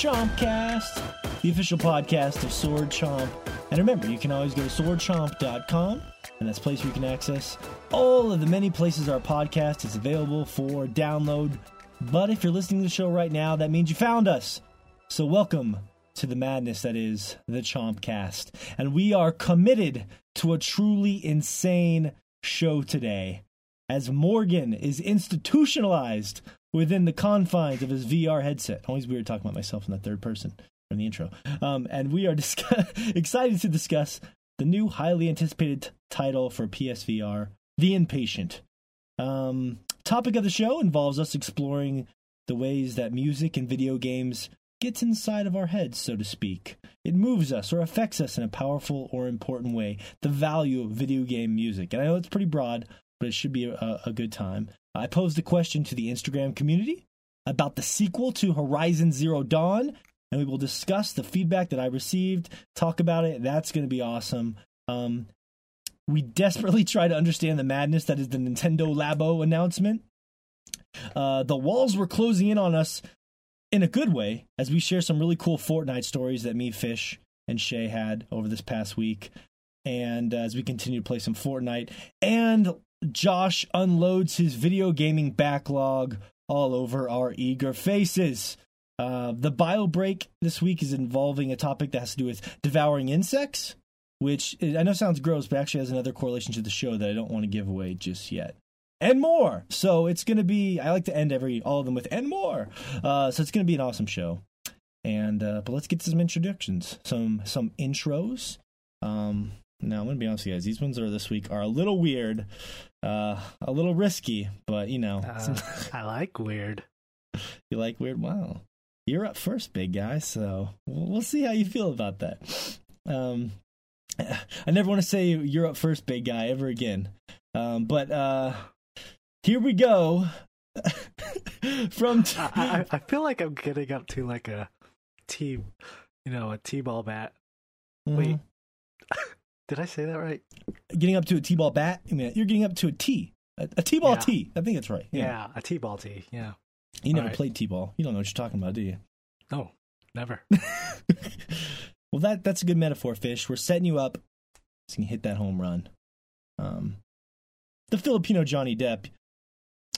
Chompcast, the official podcast of Sword Chomp. And remember, you can always go to swordchomp.com, and that's a place where you can access all of the many places our podcast is available for download. But if you're listening to the show right now, that means you found us. So welcome to the madness that is the Chompcast. And we are committed to a truly insane show today as Morgan is institutionalized within the confines of his VR headset. Always weird talking about myself in the third person from the intro. Um, and we are excited to discuss the new highly anticipated t- title for PSVR, The Inpatient. Um, topic of the show involves us exploring the ways that music and video games gets inside of our heads, so to speak. It moves us or affects us in a powerful or important way. The value of video game music. And I know it's pretty broad, but it should be a, a good time. I posed a question to the Instagram community about the sequel to Horizon Zero Dawn, and we will discuss the feedback that I received, talk about it. That's going to be awesome. Um, we desperately try to understand the madness that is the Nintendo Labo announcement. Uh, the walls were closing in on us in a good way as we share some really cool Fortnite stories that me, Fish, and Shay had over this past week. And uh, as we continue to play some Fortnite, and Josh unloads his video gaming backlog all over our eager faces. Uh, the bio break this week is involving a topic that has to do with devouring insects, which I know sounds gross, but actually has another correlation to the show that I don't want to give away just yet. And more. So it's going to be. I like to end every all of them with and more. Uh, so it's going to be an awesome show. And uh, but let's get to some introductions, some some intros. Um, now I'm gonna be honest with you guys. These ones are this week are a little weird, uh, a little risky, but you know, Uh, I like weird. you like weird. Wow, you're up first, big guy. So we'll, see how you feel about that. Um, I never want to say you're up first, big guy, ever again. Um, but uh, here we go. From t- I, I, I feel like I'm getting up to like a t, you know, a t-ball bat. Wait, did I say that right? getting up to a t-ball bat. I mean, you're getting up to a t, a, a t-ball Yeah. t. I think that's right. Yeah, a t-ball T. Yeah. You never Alright. played t-ball. You don't know what you're talking about, do you? No, never. well, that that's a good metaphor, Fish. We're setting you up so you can hit that home run. Um, the Filipino Johnny Depp,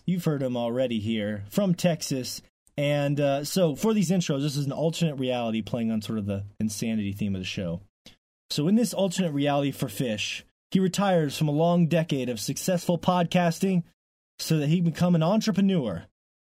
you've heard him already here from Texas. And uh, so for these intros, this is an alternate reality playing on sort of the insanity theme of the show. So in this alternate reality for Fish, he retires from a long decade of successful podcasting so that he can become an entrepreneur.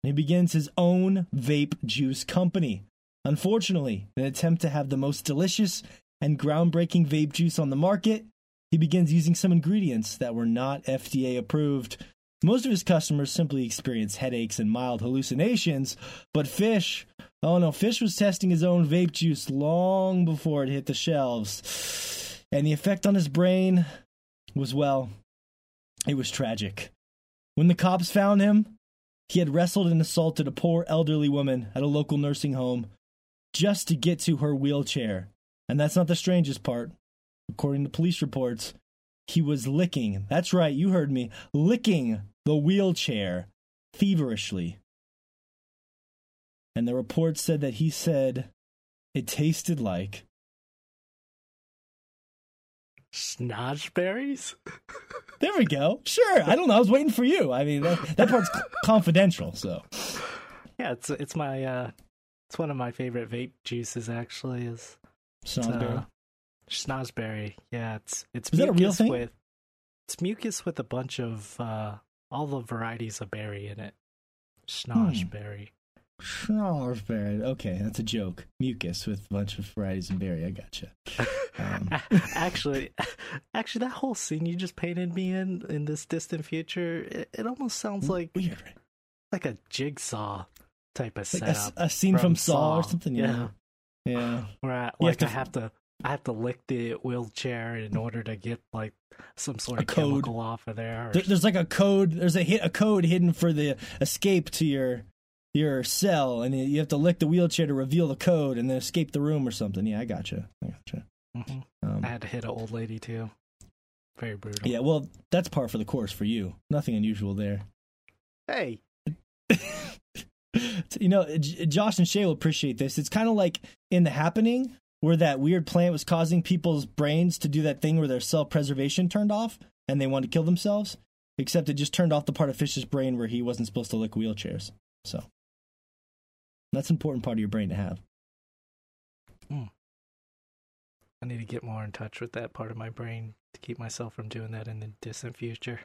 And he begins his own vape juice company. Unfortunately, in an attempt to have the most delicious and groundbreaking vape juice on the market, he begins using some ingredients that were not FDA approved. Most of his customers simply experience headaches and mild hallucinations, but Fish, oh no, Fish was testing his own vape juice long before it hit the shelves. And the effect on his brain was, well, it was tragic. When the cops found him, he had wrestled and assaulted a poor elderly woman at a local nursing home just to get to her wheelchair. And that's not the strangest part. According to police reports, he was licking, that's right, you heard me, licking the wheelchair feverishly. And the report said that he said it tasted like Snodgeberries? There we go. Sure. I don't know. I was waiting for you. I mean, that, that part's confidential, so. Yeah, it's it's my uh, it's one of my favorite vape juices. Actually, is it's, Snozzberry. uh, Schnozberry. Yeah, it's it's Is that a real mucus thing? with it's mucus with a bunch of uh, all the varieties of berry in it. Hmm. Schnozberry. Okay, that's a joke. Mucus with a bunch of varieties of berry. I gotcha. Um. actually, actually, that whole scene you just painted me in in this distant future, it, it almost sounds like Weird. like a jigsaw type of Like a, setup. a scene from, Saw, or something. Yeah. Yeah. Yeah. Where I, You have to I have to I have to lick the wheelchair in order to get like some sort A of code. chemical off of there. There- there's like a code. There's a hit a code hidden for the escape to your your cell, and you have to lick the wheelchair to reveal the code, and then escape the room or something. Yeah, I gotcha. I gotcha. Mhm. Um, I had to hit an old lady too. Very brutal. yeah, well, that's par for the course for you. Nothing unusual there. Hey, you know, J- Josh and Shay will appreciate this. It's kind of like in the happening where that weird plant was causing people's brains to do that thing where their self preservation turned off and they wanted to kill themselves, except it just turned off the part of Fish's brain where he wasn't supposed to lick wheelchairs. So that's an important part of your brain to have. Hmm. I need to get more in touch with that part of my brain to keep myself from doing that in the distant future.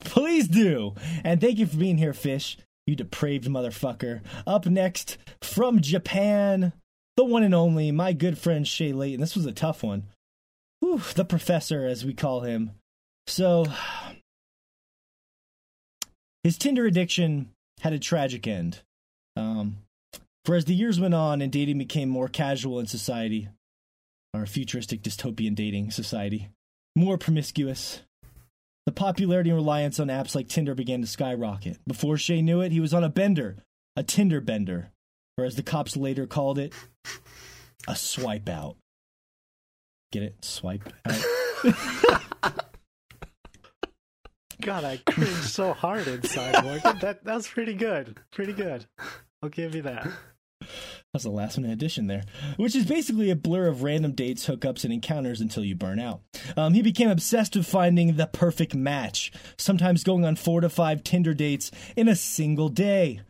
Please do. And thank you for being here, Fish. You depraved motherfucker. Up next from Japan, the one and only, my good friend Shay Layton. This was a tough one. Whew, the professor, as we call him. So, his Tinder addiction had a tragic end. Um, for as the years went on and dating became more casual in society, our futuristic dystopian dating society, more promiscuous, the popularity and reliance on apps like Tinder began to skyrocket. Before Shay knew it, he was on a bender, a Tinder bender, or as the cops later called it, a swipe out. Get it? Swipe out. God, I cringed so hard inside, Morgan. That that was pretty good. Pretty good. I'll give you that. That's the last minute addition there, which is basically a blur of random dates, hookups, and encounters until you burn out. Um, he became obsessed with finding the perfect match, sometimes going on four to five Tinder dates in a single day.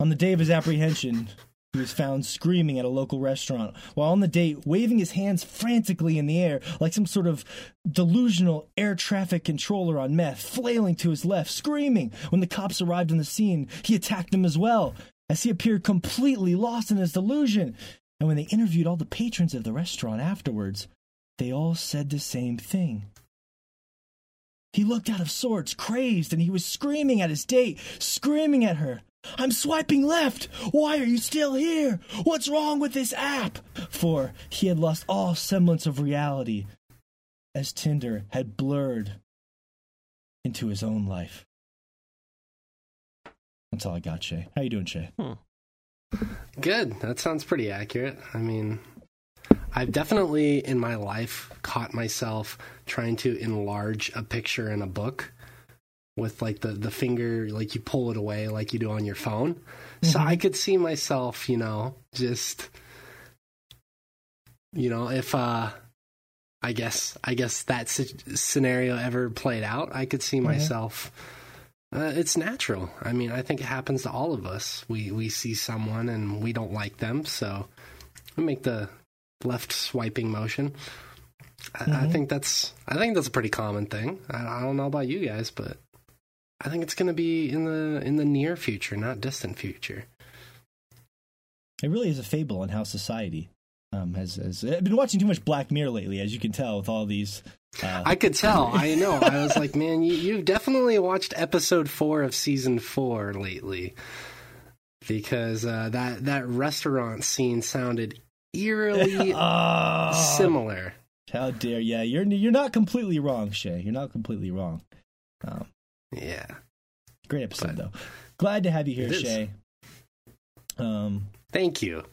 On the day of his apprehension, he was found screaming at a local restaurant while on the date, waving his hands frantically in the air like some sort of delusional air traffic controller on meth, flailing to his left, screaming. When the cops arrived on the scene, he attacked them as well, as he appeared completely lost in his delusion. And when they interviewed all the patrons of the restaurant afterwards, they all said the same thing. He looked out of sorts, crazed, and he was screaming at his date, screaming at her. I'm swiping left. Why are you still here? What's wrong with this app? For he had lost all semblance of reality as Tinder had blurred into his own life. That's all I got, Shay. How you doing, Shay? Hmm. Good. That sounds pretty accurate. I mean, I've definitely in my life caught myself trying to enlarge a picture in a book with like the the finger like you pull it away like you do on your phone. So I could see myself, you know, just you know, if uh I guess I guess that scenario ever played out, I could see myself uh, it's natural. I mean, I think it happens to all of us. We we see someone and we don't like them, so we make the left swiping motion. I, I think that's I think that's a pretty common thing. I, I don't know about you guys, but I think it's going to be in the in the near future, not distant future. It really is a fable on how society um, has, has. I've been watching too much Black Mirror lately, as you can tell, with all these. Uh, I could tell. I know. I was like, man, you you've definitely watched episode four of season four lately, because uh, that that restaurant scene sounded eerily oh, similar. How dare yeah, you're you're not completely wrong, Shay. You're not completely wrong. Um, Yeah. great episode But- though. Glad to have you here, Shay. Um, Thank you.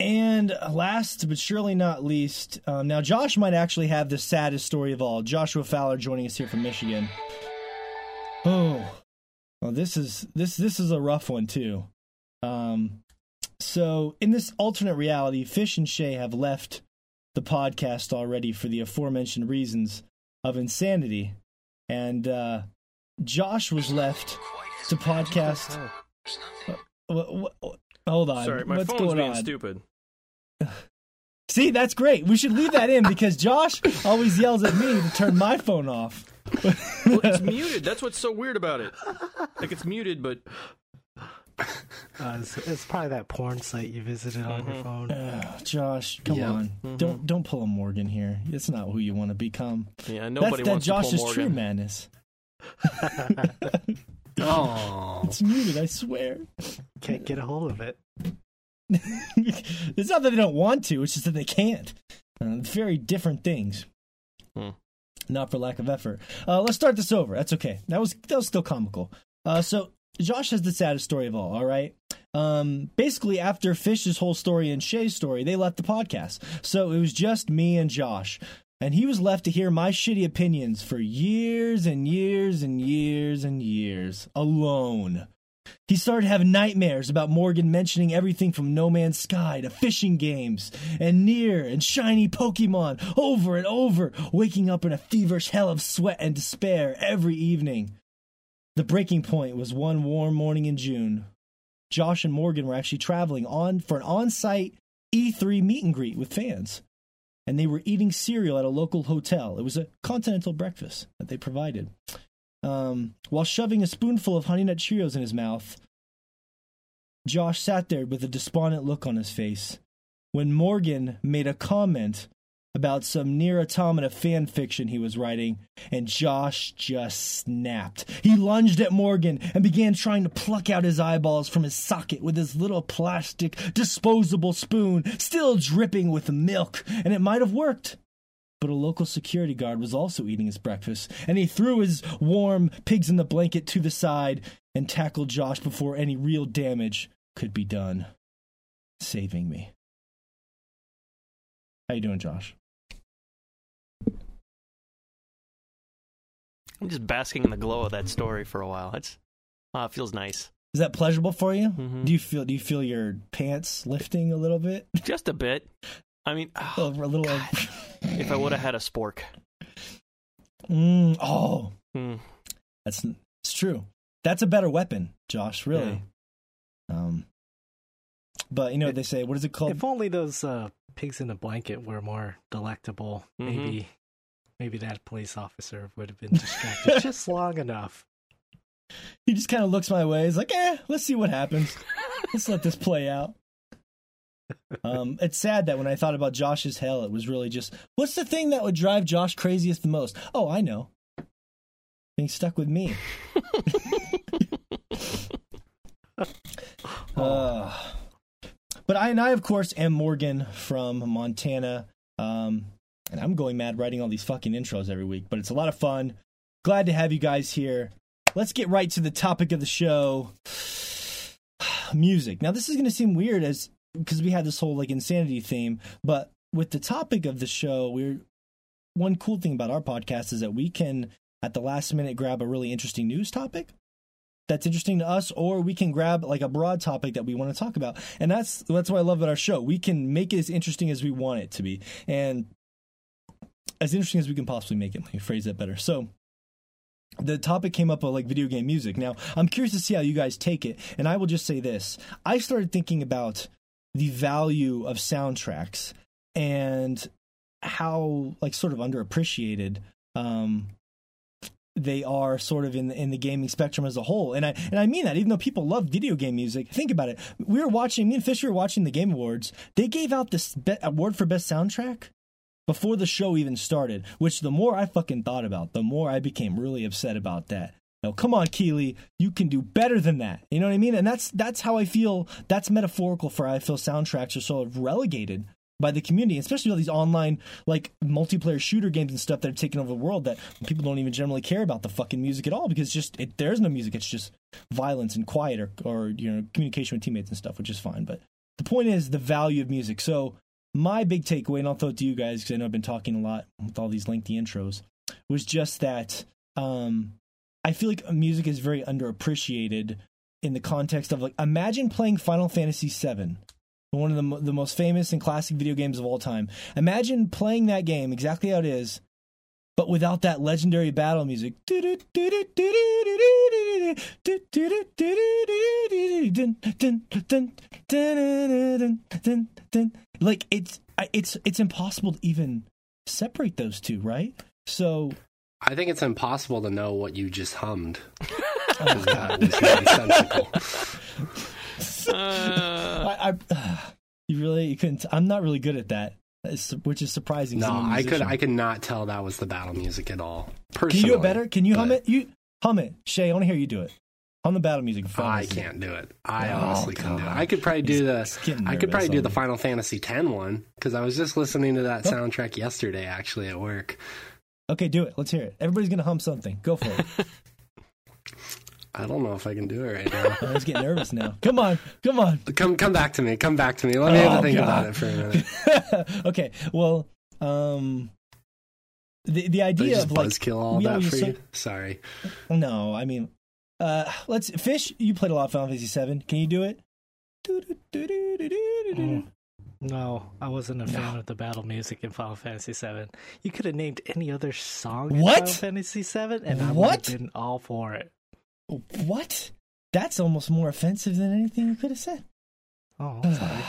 and last but surely not least, um, now Josh might actually have the saddest story of all. Joshua Fowler joining us here from Michigan. Oh, well, this is this this is a rough one too. Um, so in this alternate reality, Fish and Shay have left the podcast already for the aforementioned reasons of insanity, and uh, Josh was left to podcast. What, what, what- hold on, Sorry, my what's phone's going being on? stupid. See, that's great. We should leave that in because Josh always yells at me to turn my phone off. Well, it's muted. That's what's so weird about it. Like it's muted, but Uh, it's, it's probably that porn site you visited on your phone. Ugh, Josh, come Yep. on. Don't don't pull a Morgan here. It's not who you want to become. yeah, nobody that's that wants Josh's to pull true Morgan. madness. Oh, It's muted, I swear. Can't get a hold of it. it's not that they don't want to, it's just that they can't. Uh, very different things. Hmm. Not for lack of effort. Uh, let's start this over. That's okay. That was that was still comical. Uh, so Josh has the saddest story of all. All right. Um, basically, after Fish's whole story and Shay's story, they left the podcast. So it was just me and Josh. And he was left to hear my shitty opinions for years and years and years and years alone. He started having nightmares about Morgan mentioning everything from No Man's Sky to fishing games and Nier and shiny Pokemon over and over, waking up in a feverish hell of sweat and despair every evening. The breaking point was one warm morning in June. Josh and Morgan were actually traveling on for an on-site E3 meet and greet with fans. And they were eating cereal at a local hotel. It was a continental breakfast that they provided. Um, while shoving a spoonful of Honey Nut Cheerios in his mouth, Josh sat there with a despondent look on his face. When Morgan made a comment about some Nier Automata fan fiction he was writing, and Josh just snapped. He lunged at Morgan and began trying to pluck out his eyeballs from his socket with his little plastic disposable spoon, still dripping with milk, and it might have worked. But a local security guard was also eating his breakfast, and he threw his warm pigs in the blanket to the side and tackled Josh before any real damage could be done, saving me. How you doing, Josh? I'm just basking in the glow of that story for a while. It's uh, it feels nice. Is that pleasurable for you? Mhm. Do you feel do you feel your pants lifting a little bit? Just a bit. I mean, a oh, little. a little if I would have had a spork. mm, oh, Hmm. that's it's true. That's a better weapon, Josh. Really. Um, but you know what they say. What is it called? If only those uh, pigs in a blanket were more delectable, Mhm. maybe maybe that police officer would have been distracted just long enough. he just kind of looks my way. He's like, "Eh, let's see what happens. let's let this play out." Um, it's sad that when I thought about Josh's hell, it was really just, what's the thing that would drive Josh craziest the most? Oh, I know. Being stuck with me. Uh, but I and I, of course, am Morgan from Montana. Um, and I'm going mad writing all these fucking intros every week, but it's a lot of fun. Glad to have you guys here. Let's get right to the topic of the show. Music. Now, this is going to seem weird as because we had this whole like insanity theme, but with the topic of the show, we're one cool thing about our podcast is that we can at the last minute grab a really interesting news topic that's interesting to us or we can grab like a broad topic that we want to talk about and that's that's what i love about our show we can make it as interesting as we want it to be and as interesting as we can possibly make it let me phrase that better so the topic came up of like video game music now i'm curious to see how you guys take it and i will just say this i started thinking about the value of soundtracks and how like sort of underappreciated um they are sort of in the, in the gaming spectrum as a whole. And I and I mean that even though people love video game music, think about it. We were watching me and Fisher were watching the Game Awards. They gave out this be- award for best soundtrack before the show even started, which the more I fucking thought about, the more I became really upset about that. No, come on, Keighley, you can do better than that. You know what I mean? And that's that's how I feel. That's metaphorical for how I feel soundtracks are sort of relegated by the community, especially all these online like multiplayer shooter games and stuff that are taking over the world that people don't even generally care about the fucking music at all because just it, there's no music. It's just violence and quiet or, or you know communication with teammates and stuff, which is fine. But the point is the value of music. So my big takeaway, and I'll throw it to you guys because I know I've been talking a lot with all these lengthy intros, was just that um, I feel like music is very underappreciated in the context of like imagine playing Final Fantasy VII one of the, the most famous and classic video games of all time. Imagine playing that game exactly how it is, but without that legendary battle music. Like it's it's it's impossible to even separate those two, right? So I think it's impossible to know what you just hummed. oh, That was nonsensical. Uh, I, I you really you couldn't. I'm not really good at that, it's- which is surprising. No, I could. I could not tell that was the battle music at all. Can you do it better? Can you hum it? You hum it, Shay. I want to hear you do it. Hum the battle music. I can't do it. I Oh, honestly couldn't do it. I could probably do the I could probably do the. Final Fantasy X one because I was just listening to that Oh. soundtrack yesterday actually at work. Okay, do it. Let's hear it. Everybody's gonna hum something. Go for it. I don't know if I can do it right now. I was getting nervous now. Come on, come on. come come back to me. Come back to me. Let me have Oh, a think God. about it for a minute. okay. Well, um, the the idea just of like buzzkill all we that always for say- you? Sorry. no, I mean, Uh, let's fish. You played a lot of Final Fantasy Seven. Can you do it? Mm. No, I wasn't a fan of the battle music in Final Fantasy VII. You could have named any other song in What? Final Fantasy VII, and I would What? have been all for it. What? That's almost more offensive than anything you could have said. Oh, I'm sorry.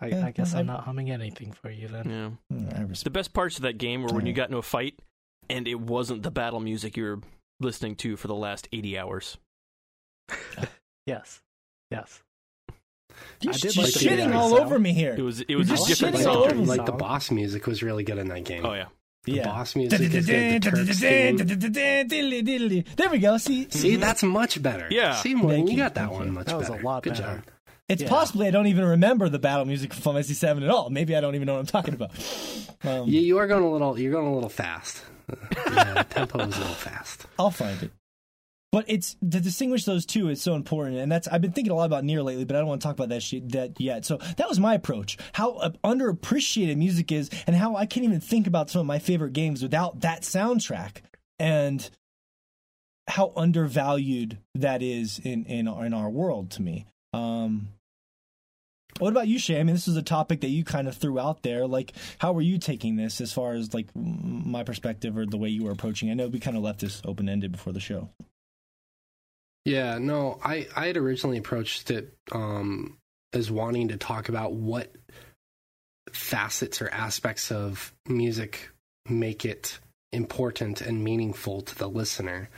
I, Yeah, I guess I- I'm not humming anything for you then. Yeah. Mm, The best parts of that game were when you got into a fight and it wasn't the battle music you were listening to for the last 80 hours. Yes, yes. You're I did just like shitting all over me here. It was it was You're a just different shitting song. all over. Like the boss music was really good in that game. Oh yeah. The Yeah. boss music is good. The There we go. See, See, that's much better. Yeah. See, Morgan, you you, got that one you. much That was a better. lot Good job. it's Yeah. possibly I don't even remember the battle music from Final Fantasy Seven at all. Maybe I don't even know what I'm talking about. Um, You, you are going a little. You're going a little fast. Yeah, tempo is a little fast. I'll find it. But it's to distinguish those two is so important, and that's I've been thinking a lot about Nier lately, but I don't want to talk about that shit that yet. So that was my approach: how underappreciated music is, and how I can't even think about some of my favorite games without that soundtrack, and how undervalued that is in in our, in our world to me. Um, what about you, Shay? I mean, this is a topic that you kind of threw out there. Like, how were you taking this as far as like my perspective or the way you were approaching? I know we kind of left this open ended before the show. Yeah, no, I I had originally approached it um, as wanting to talk about what facets or aspects of music make it important and meaningful to the listener,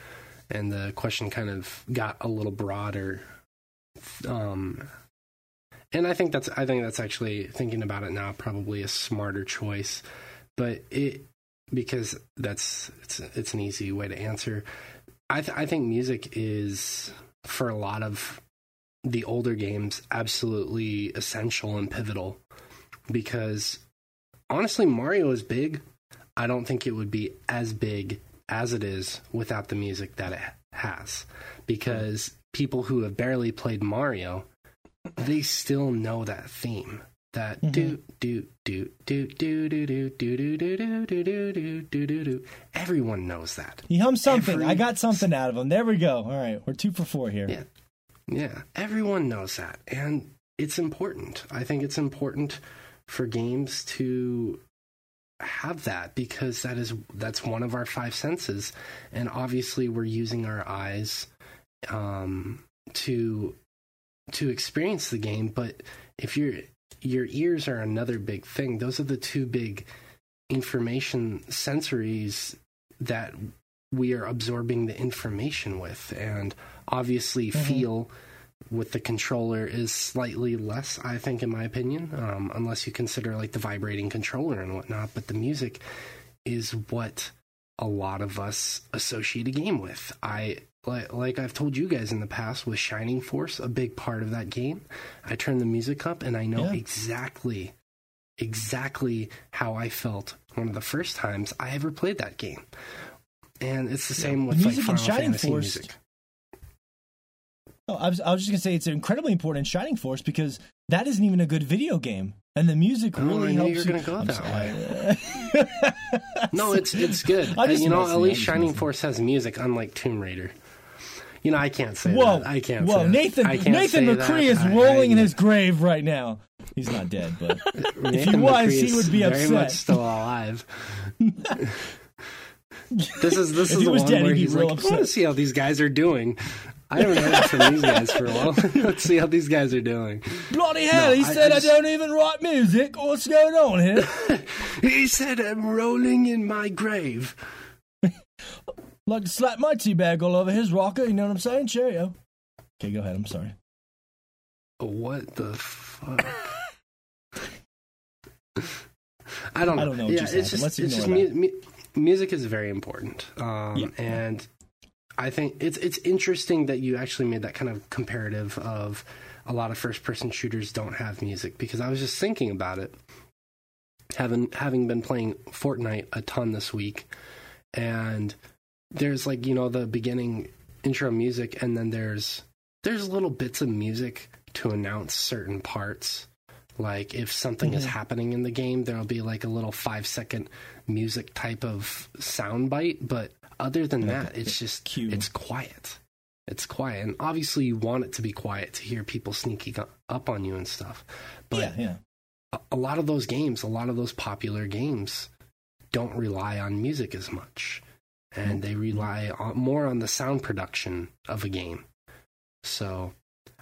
and the question kind of got a little broader. Um, and I think that's I think that's actually thinking about it now probably a smarter choice, but it because that's it's it's an easy way to answer. I, th- I think music is for a lot of the older games absolutely essential and pivotal because honestly Mario is big. I don't think it would be as big as it is without the music that it has because people who have barely played Mario they still know that theme that Mhm. do do do do do do do do do do do do do do do do do everyone knows that He hummed something. Every- I got something out of him. There we go. All right, we're two for four here. Yeah. Yeah, everyone knows that. And it's important. I think it's important for games to have that because that is that's one of our five senses and obviously we're using our eyes um to to experience the game but if your your ears are another big thing. Those are the two big information sensories that we are absorbing the information with. And obviously Mhm. feel with the controller is slightly less i think in my opinion um, unless you consider like the vibrating controller and whatnot. But the music is what a lot of us associate a game with. I like, like i've told you guys in the past with shining force a big part of that game i turn the music up and i know Yeah. exactly exactly how i felt one of the first times i ever played that game and it's the same with Music like Final Shining Fantasy Force music. Oh, I was, I was just gonna say it's incredibly important in Shining Force because that isn't even a good video game, and the music Oh, really I helps. you were gonna go I'm that sorry. No, it's it's good. I just you know, at least Shining. Force has music, unlike Tomb Raider. You know, I can't say Whoa! that. I can't. Whoa! Nathan. Can't Nathan McCree is rolling I- in his grave right now. He's not dead, but if he was, McCree he would be very upset. much still alive. this is this If is the one dead, where he's like, I want to see how these guys are doing. I haven't heard from these guys for a while. Let's see how these guys are doing. bloody hell! No, he I- said I I, don't even write music. What's going on here? He said, "I'm rolling in my grave." Like to slap my tea bag all over his rocker. You know what I'm saying? Cheerio. Okay, go ahead. I'm sorry. What the fuck? I don't know. I don't know what yeah, just it's just, Let's it's just mu- mu- music is very important, um, Yeah. and I think it's it's interesting that you actually made that kind of comparative of a lot of first person shooters don't have music because I was just thinking about it, having having been playing Fortnite a ton this week, and there's like you know the beginning intro music, and then there's there's little bits of music to announce certain parts. Like if something is Mhm. happening in the game, there'll be like a little five second music type of sound bite. But other than that, it's just cue. it's quiet. it's quiet, and obviously you want it to be quiet to hear people sneaking up on you and stuff. But yeah, yeah. A, a lot of those games, a lot of those popular games, don't rely on music as much, and they rely on, more on the sound production of a game. So,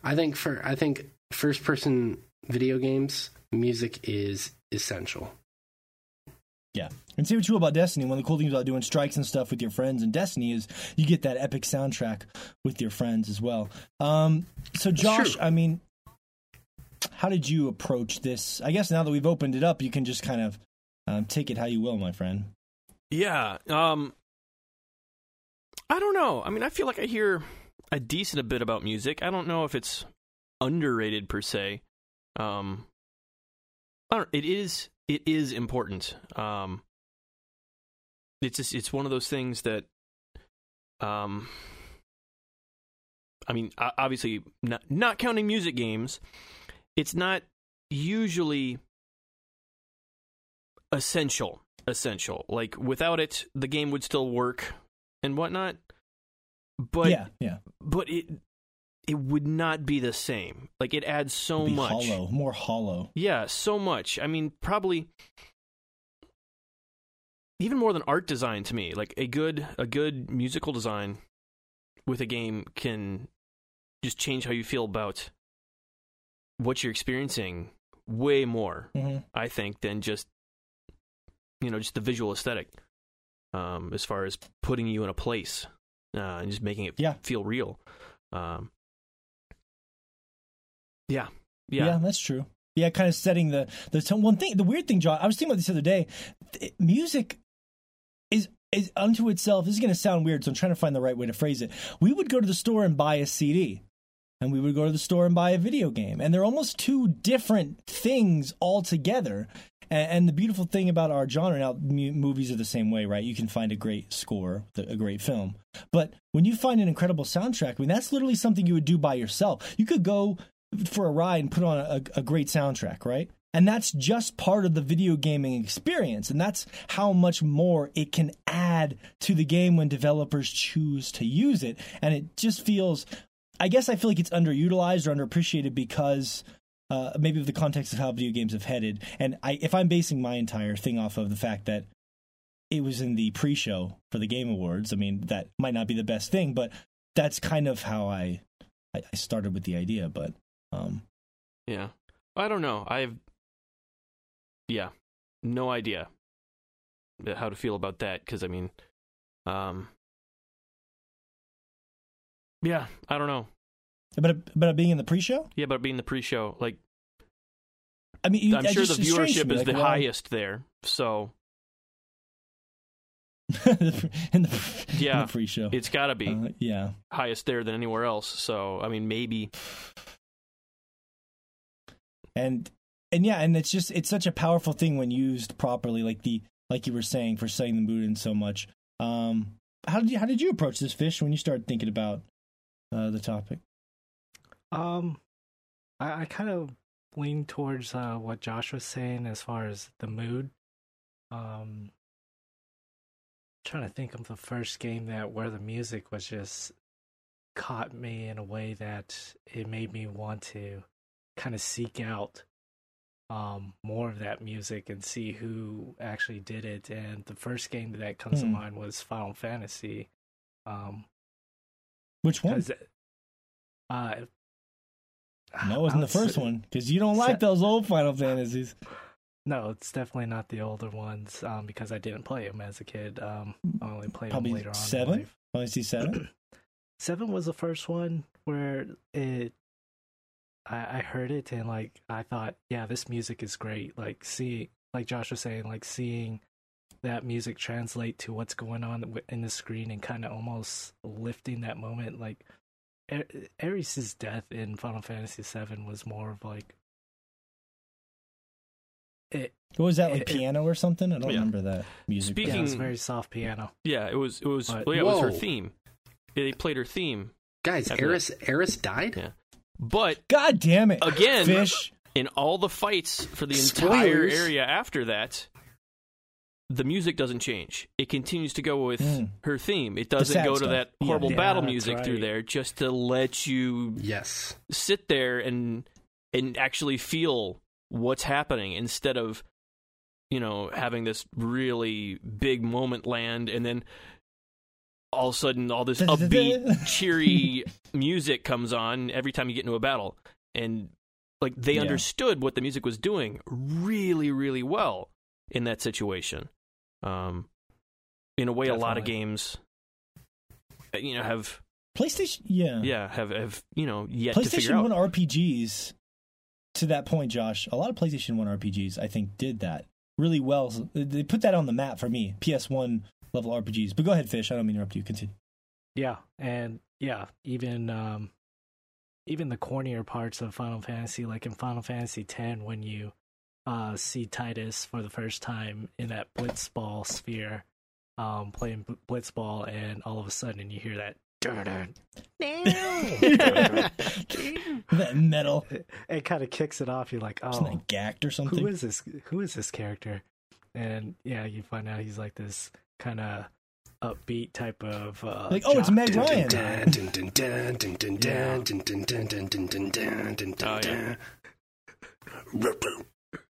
I think for I think first person video games, music is essential. Yeah. And say what you will about Destiny. One of the cool things about doing strikes and stuff with your friends in Destiny is you get that epic soundtrack with your friends as well. Um, so, Josh, I mean, how did you approach this? I guess now that we've opened it up, you can just kind of um, take it how you will, my friend. Yeah. Um, I don't know. I mean, I feel like I hear a decent bit about music. I don't know if it's underrated per se. Um, I don't. It is. It is important. Um, it's just, it's one of those things that, um, I mean, obviously, not not counting music games, it's not usually essential. Essential. Like without it, the game would still work and whatnot. But yeah, yeah. But it it would not be the same. Like it adds so much. Hollow, more hollow. Yeah, so much. I mean, probably even more than art design to me. Like a good a good musical design with a game can just change how you feel about what you're experiencing way more. Mm-hmm. I think than just you know just the visual aesthetic. Um, as far as putting you in a place uh, and just making it yeah. feel real. Um, yeah. Yeah. Yeah, that's true. Yeah, kind of setting the the tone. One thing, the weird thing, John, I was thinking about this the other day. Music is is unto itself. This is going to sound weird, so I'm trying to find the right way to phrase it. We would go to the store and buy a CD, and we would go to the store and buy a video game, and they're almost two different things altogether. And, and the beautiful thing about our genre now, movies are the same way, right? You can find a great score, a great film, but when you find an incredible soundtrack, I mean, that's literally something you would do by yourself. You could go for a ride and put on a, a great soundtrack, right? And that's just part of the video gaming experience. And that's how much more it can add to the game when developers choose to use it. And it just feels, I guess I feel like it's underutilized or underappreciated because uh, maybe of the context of how video games have headed. And I, if I'm basing my entire thing off of the fact that it was in the pre show for the Game Awards, I mean, that might not be the best thing, but that's kind of how I, I started with the idea. But um, yeah, I don't know. I've yeah, no idea how to feel about that because I mean, um, yeah, I don't know. But but being in the pre-show, yeah, but being the pre-show, like, I mean, you, I'm sure the viewership is like, the well, highest there, so in the yeah, in the pre-show, it's got to be uh, yeah highest there than anywhere else. So I mean, maybe and and yeah, and it's just it's such a powerful thing when used properly, like the like you were saying for setting the mood in so much. Um, how did you how did you approach this fish when you started thinking about uh, the topic? Um, I, I kind of lean towards uh, what Josh was saying as far as the mood. Um, trying to think of the first game that where the music was just caught me in a way that it made me want to kind of seek out um, more of that music and see who actually did it. And the first game that comes Hmm. to mind was Final Fantasy. Um, Which one? uh, No, it wasn't the first say- one because you don't like Se- those old Final Fantasies. No, it's definitely not the older ones um, because I didn't play them as a kid. Um, I only played Probably them later on. seven? Final Fantasy Seven. Seven was the first one where it. I, I heard it and like I thought, yeah, this music is great. Like see, like Josh was saying, like seeing that music translate to what's going on in the screen and kind of almost lifting that moment. Like Er, Aeris' death in Final Fantasy VII was more of like it. What was that like? It- it- piano or something? I don't Yeah. remember that music. Speaking- Yeah, it was very soft piano. yeah, it was it was But- well, yeah, it was her theme. They played her theme, Guys, After Aeris Aeris died. Yeah. but God damn it! Again- fish. in all the fights for the entire Spoilers. area after that, the music doesn't change. It continues to go with Mm. her theme. It doesn't sad go to stuff. that horrible Yeah, battle that's music through there just to let you Yes. sit there and and actually feel what's happening instead of you know having this really big moment land and then all of a sudden all this upbeat cheery music comes on every time you get into a battle and like they Yeah. understood what the music was doing really really well in that situation um in a way a lot of games uh, you know have PlayStation, yeah, yeah have have you know yet to figure PlayStation out One RPGs. To that point, Josh, a lot of PlayStation One RPGs I think did that really well. They put that on the map for me. PS One level RPGs. But go ahead, Fish. I don't mean to interrupt you. Continue. Yeah, and yeah, even um, even the cornier parts of Final Fantasy, like in Final Fantasy X, when you uh, see Tidus for the first time in that Blitzball sphere, um, playing Bl- Blitzball, and all of a sudden you hear that. That metal. it kind of kicks it off. You're like, Isn't oh, that gacked or something? who is this? Who is this character? And yeah, you find out he's like this kind of upbeat type of uh, Like, oh, it's. Meg Ryan. oh, yeah,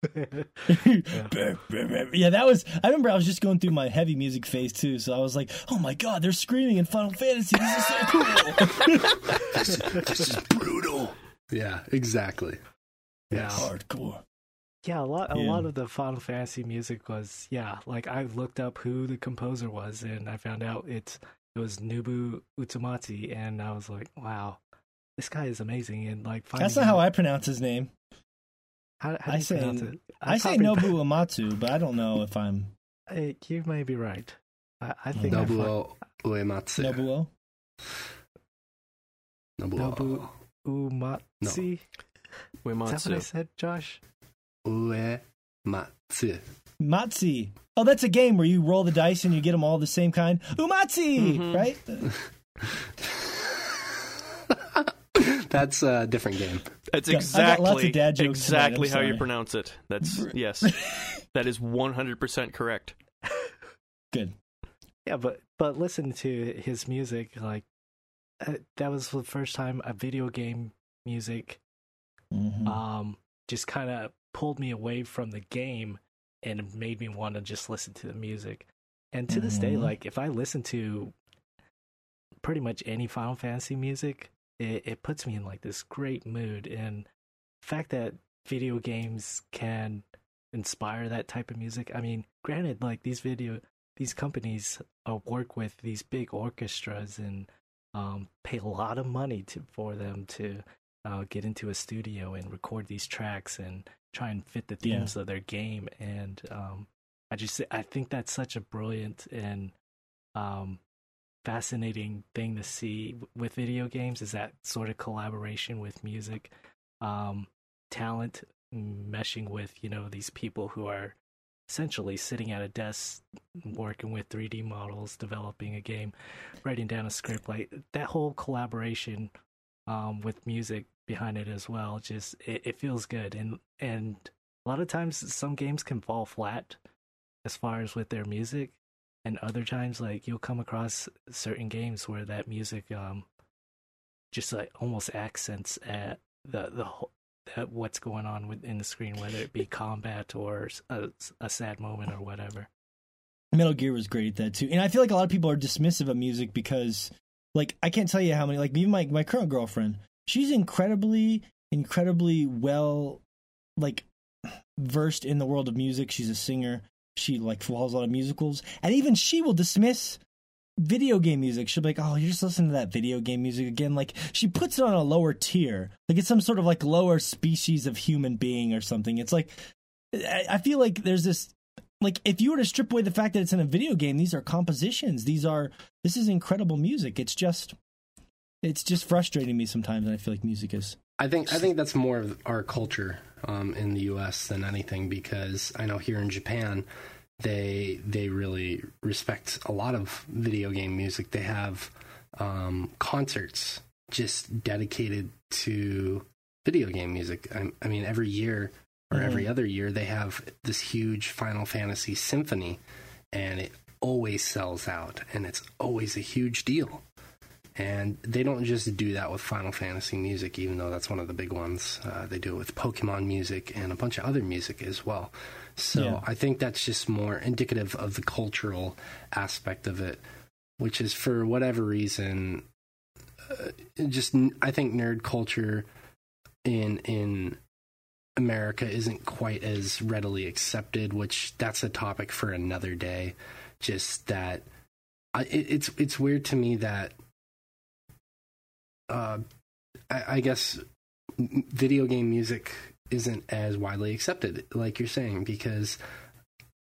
that was. I remember I was just going through my heavy music phase too, so I was like, "Oh my god, they're screaming in Final Fantasy! This is so cool!" this, is, this is brutal. Yeah, exactly. Yeah. Yes. Hardcore. Yeah, a lot. A Yeah. lot of the Final Fantasy music was yeah. Like I looked up who the composer was, and I found out it's it was Nobu Utamati, and I was like, wow, this guy is amazing. And like, That's finding not how I pronounce his name. How, how do I you say- pronounce it? I say Nobu Amatsu, but I don't know if I'm Hey, you may be right. I, I think I Nobuo Uematsu. Nobuo. Nobuo Nobu Umatsu. Is that what I said, Josh? Uematsu. Matsi. Oh, that's a game where you roll the dice and you get them all the same kind. Umatsi, Mhm. right? That's a different game. That's Yeah, I got lots of exactly dad exactly how you pronounce it. That's yes. that is 100% correct. Good. Yeah, but but listen to his music. Like uh, that was the first time a video game music Mhm. um, just kind of pulled me away from the game and made me want to just listen to the music. And to this day, Mhm. like if I listen to pretty much any Final Fantasy music, it, it puts me in like this great mood. And the fact that video games can inspire that type of music, I mean, granted, like these video, these companies uh, work with these big orchestras and um, pay a lot of money to for them to uh, get into a studio and record these tracks and try and fit the Yeah. themes of their game. And um, I just I think that's such a brilliant and um, fascinating thing to see with video games is that sort of collaboration with music, um, talent meshing with you know these people who are essentially sitting at a desk working with 3D models, developing a game, writing down a script. Like that whole collaboration um, with music behind it as well. Just it, it feels good, and and a lot of times some games can fall flat as far as with their music, and other times like you'll come across certain games where that music um just like almost accents at the the whole that what's going on within the screen, whether it be combat or a sad moment or whatever. Metal Gear was great at that too. And I feel like a lot of people are dismissive of music because like I can't tell you how many like even my my current girlfriend, she's incredibly incredibly well like versed in the world of music. She's a singer. She like follows a lot of musicals. And even she will dismiss video game music. She'll be like, "Oh, you're just listening to that video game music again." Like she puts it on a lower tier. Like it's some sort of like lower species of human being or something. It's like I feel like there's this like if you were to strip away the fact that it's in a video game these are compositions these are this is incredible music it's just it's just frustrating me sometimes and i feel like music is I think I think that's more of our culture um, in the U.S. than anything because I know here in Japan they they really respect a lot of video game music. They have um, concerts just dedicated to video game music. I, I mean, every year or Mhm. every other year they have this huge Final Fantasy symphony, and it always sells out, and it's always a huge deal. And they don't just do that with Final Fantasy music, even though that's one of the big ones. Uh, they do it with Pokemon music and a bunch of other music as well. So Yeah. I think that's just more indicative of the cultural aspect of it, which is for whatever reason, uh, just I think nerd culture in in America isn't quite as readily accepted, which that's a topic for another day. Just that I, it, it's it's weird to me that uh, I, I guess video game music isn't as widely accepted, like you're saying, because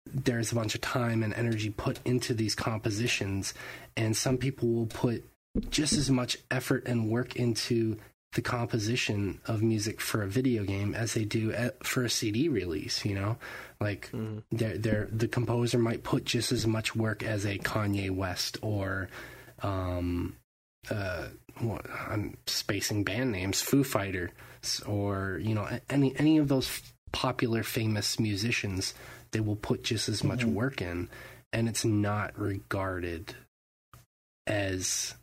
there's a bunch of time and energy put into these compositions, and some people will put just as much effort and work into the composition of music for a video game as they do at, for a CD release. You know, like Mhm. they're, they're, the composer might put just as much work as a Kanye West or, um, uh, what, I'm spacing band names, Foo Fighter, or you know, any any of those f- popular famous musicians. They will put just as much Mhm. work in, and it's not regarded as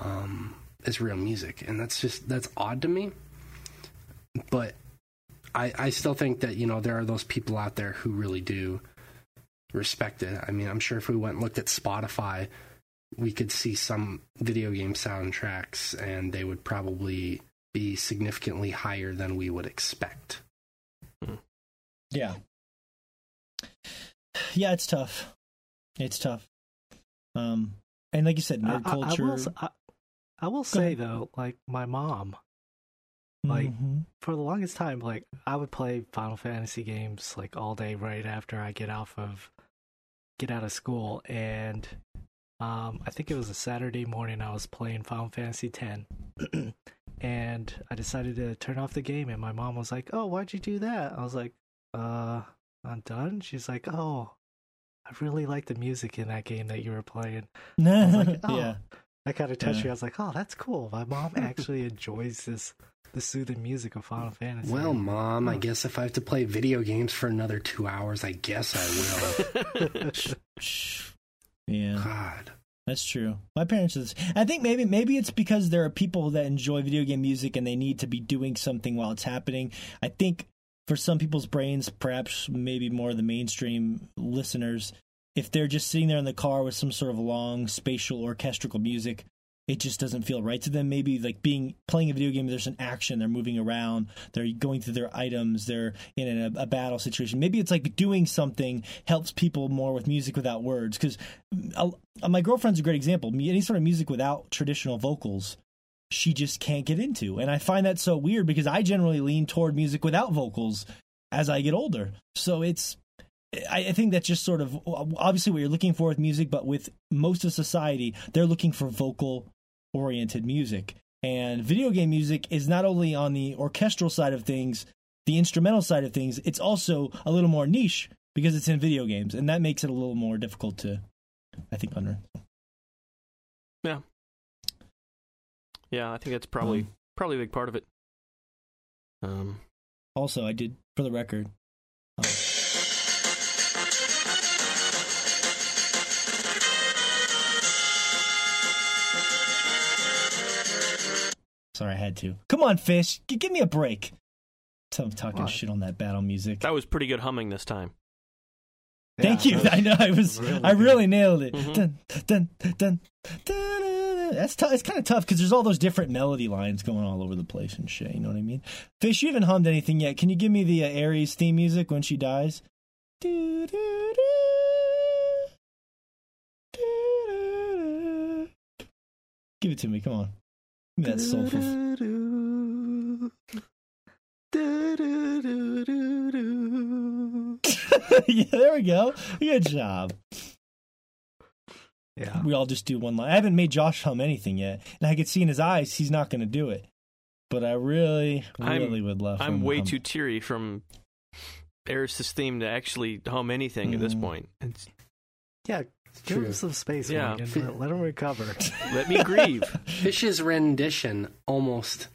um, as real music, and that's just that's odd to me. But I I still think that you know there are those people out there who really do respect it. I mean, I'm sure if we went and looked at Spotify, we could see some video game soundtracks, and they would probably be significantly higher than we would expect. Yeah. Yeah, it's tough. It's tough. Um, and like you said, nerd I, I- I culture. will, s- I, I will say though, like my mom, like- Mhm. for the longest time, like I would play Final Fantasy games like all day right after I get off of get out of school, and um, I think it was a Saturday morning. I was playing Final Fantasy X, and I decided to turn off the game, and my mom was like, "Oh, why'd you do that?" I was like, "Uh, I'm done." She's like, "Oh." I really like the music in that game that you were playing. was like, oh. yeah. That kind of touched Yeah. me. I was like, "Oh, that's cool." My mom actually enjoys this, the soothing music of Final Fantasy. Well, mom, I guess if I have to play video games for another two hours, I guess I will. Yeah. God. That's true. My parents are. I think maybe maybe it's because there are people that enjoy video game music and they need to be doing something while it's happening. I think for some people's brains, perhaps maybe more the mainstream listeners, if they're just sitting there in the car with some sort of long spatial orchestral music, it just doesn't feel right to them. Maybe like being playing a video game, there's an action, they're moving around, they're going through their items, they're in a, a battle situation. Maybe it's like doing something helps people more with music without words. Because my girlfriend's a great example. Any sort of music without traditional vocals, she just can't get into, and I find that so weird because I generally lean toward music without vocals as I get older. So it's I, I think that's just sort of obviously what you're looking for with music, but with most of society, they're looking for vocal oriented music. And video game music is not only on the orchestral side of things, the instrumental side of things, it's also a little more niche because it's in video games, and that makes it a little more difficult to, I think, under. Yeah, yeah, I think that's probably Um, probably a big part of it. Um, Also, I did, for the record, um, sorry, I had to. Come on, fish, G- give me a break. So I'm talking What? shit on that battle music. that was pretty good humming this time. Thank you. I know I was. really I good. really nailed it. Mhm. Dun, dun, dun, dun, dun, dun. That's tough. It's kind of tough because there's all those different melody lines going all over the place and shit. You know what I mean? Fish, you haven't hummed anything yet. Can you give me the uh, Aeris theme music when she dies? Do, do, do. Give it to me. Come on. Give me that soulful. yeah, there we go. Good job. Yeah. we all just do one line. I haven't made Josh hum anything yet, and I could see in his eyes he's not going to do it. But I really, I'm- really would love. I'm him way hum. too teary from Aeris's theme to actually hum anything at this Mm. point. It's, Yeah. Give True. him some space, Yeah. Morgan. Let- Let him recover. let me grieve. Fish's rendition almost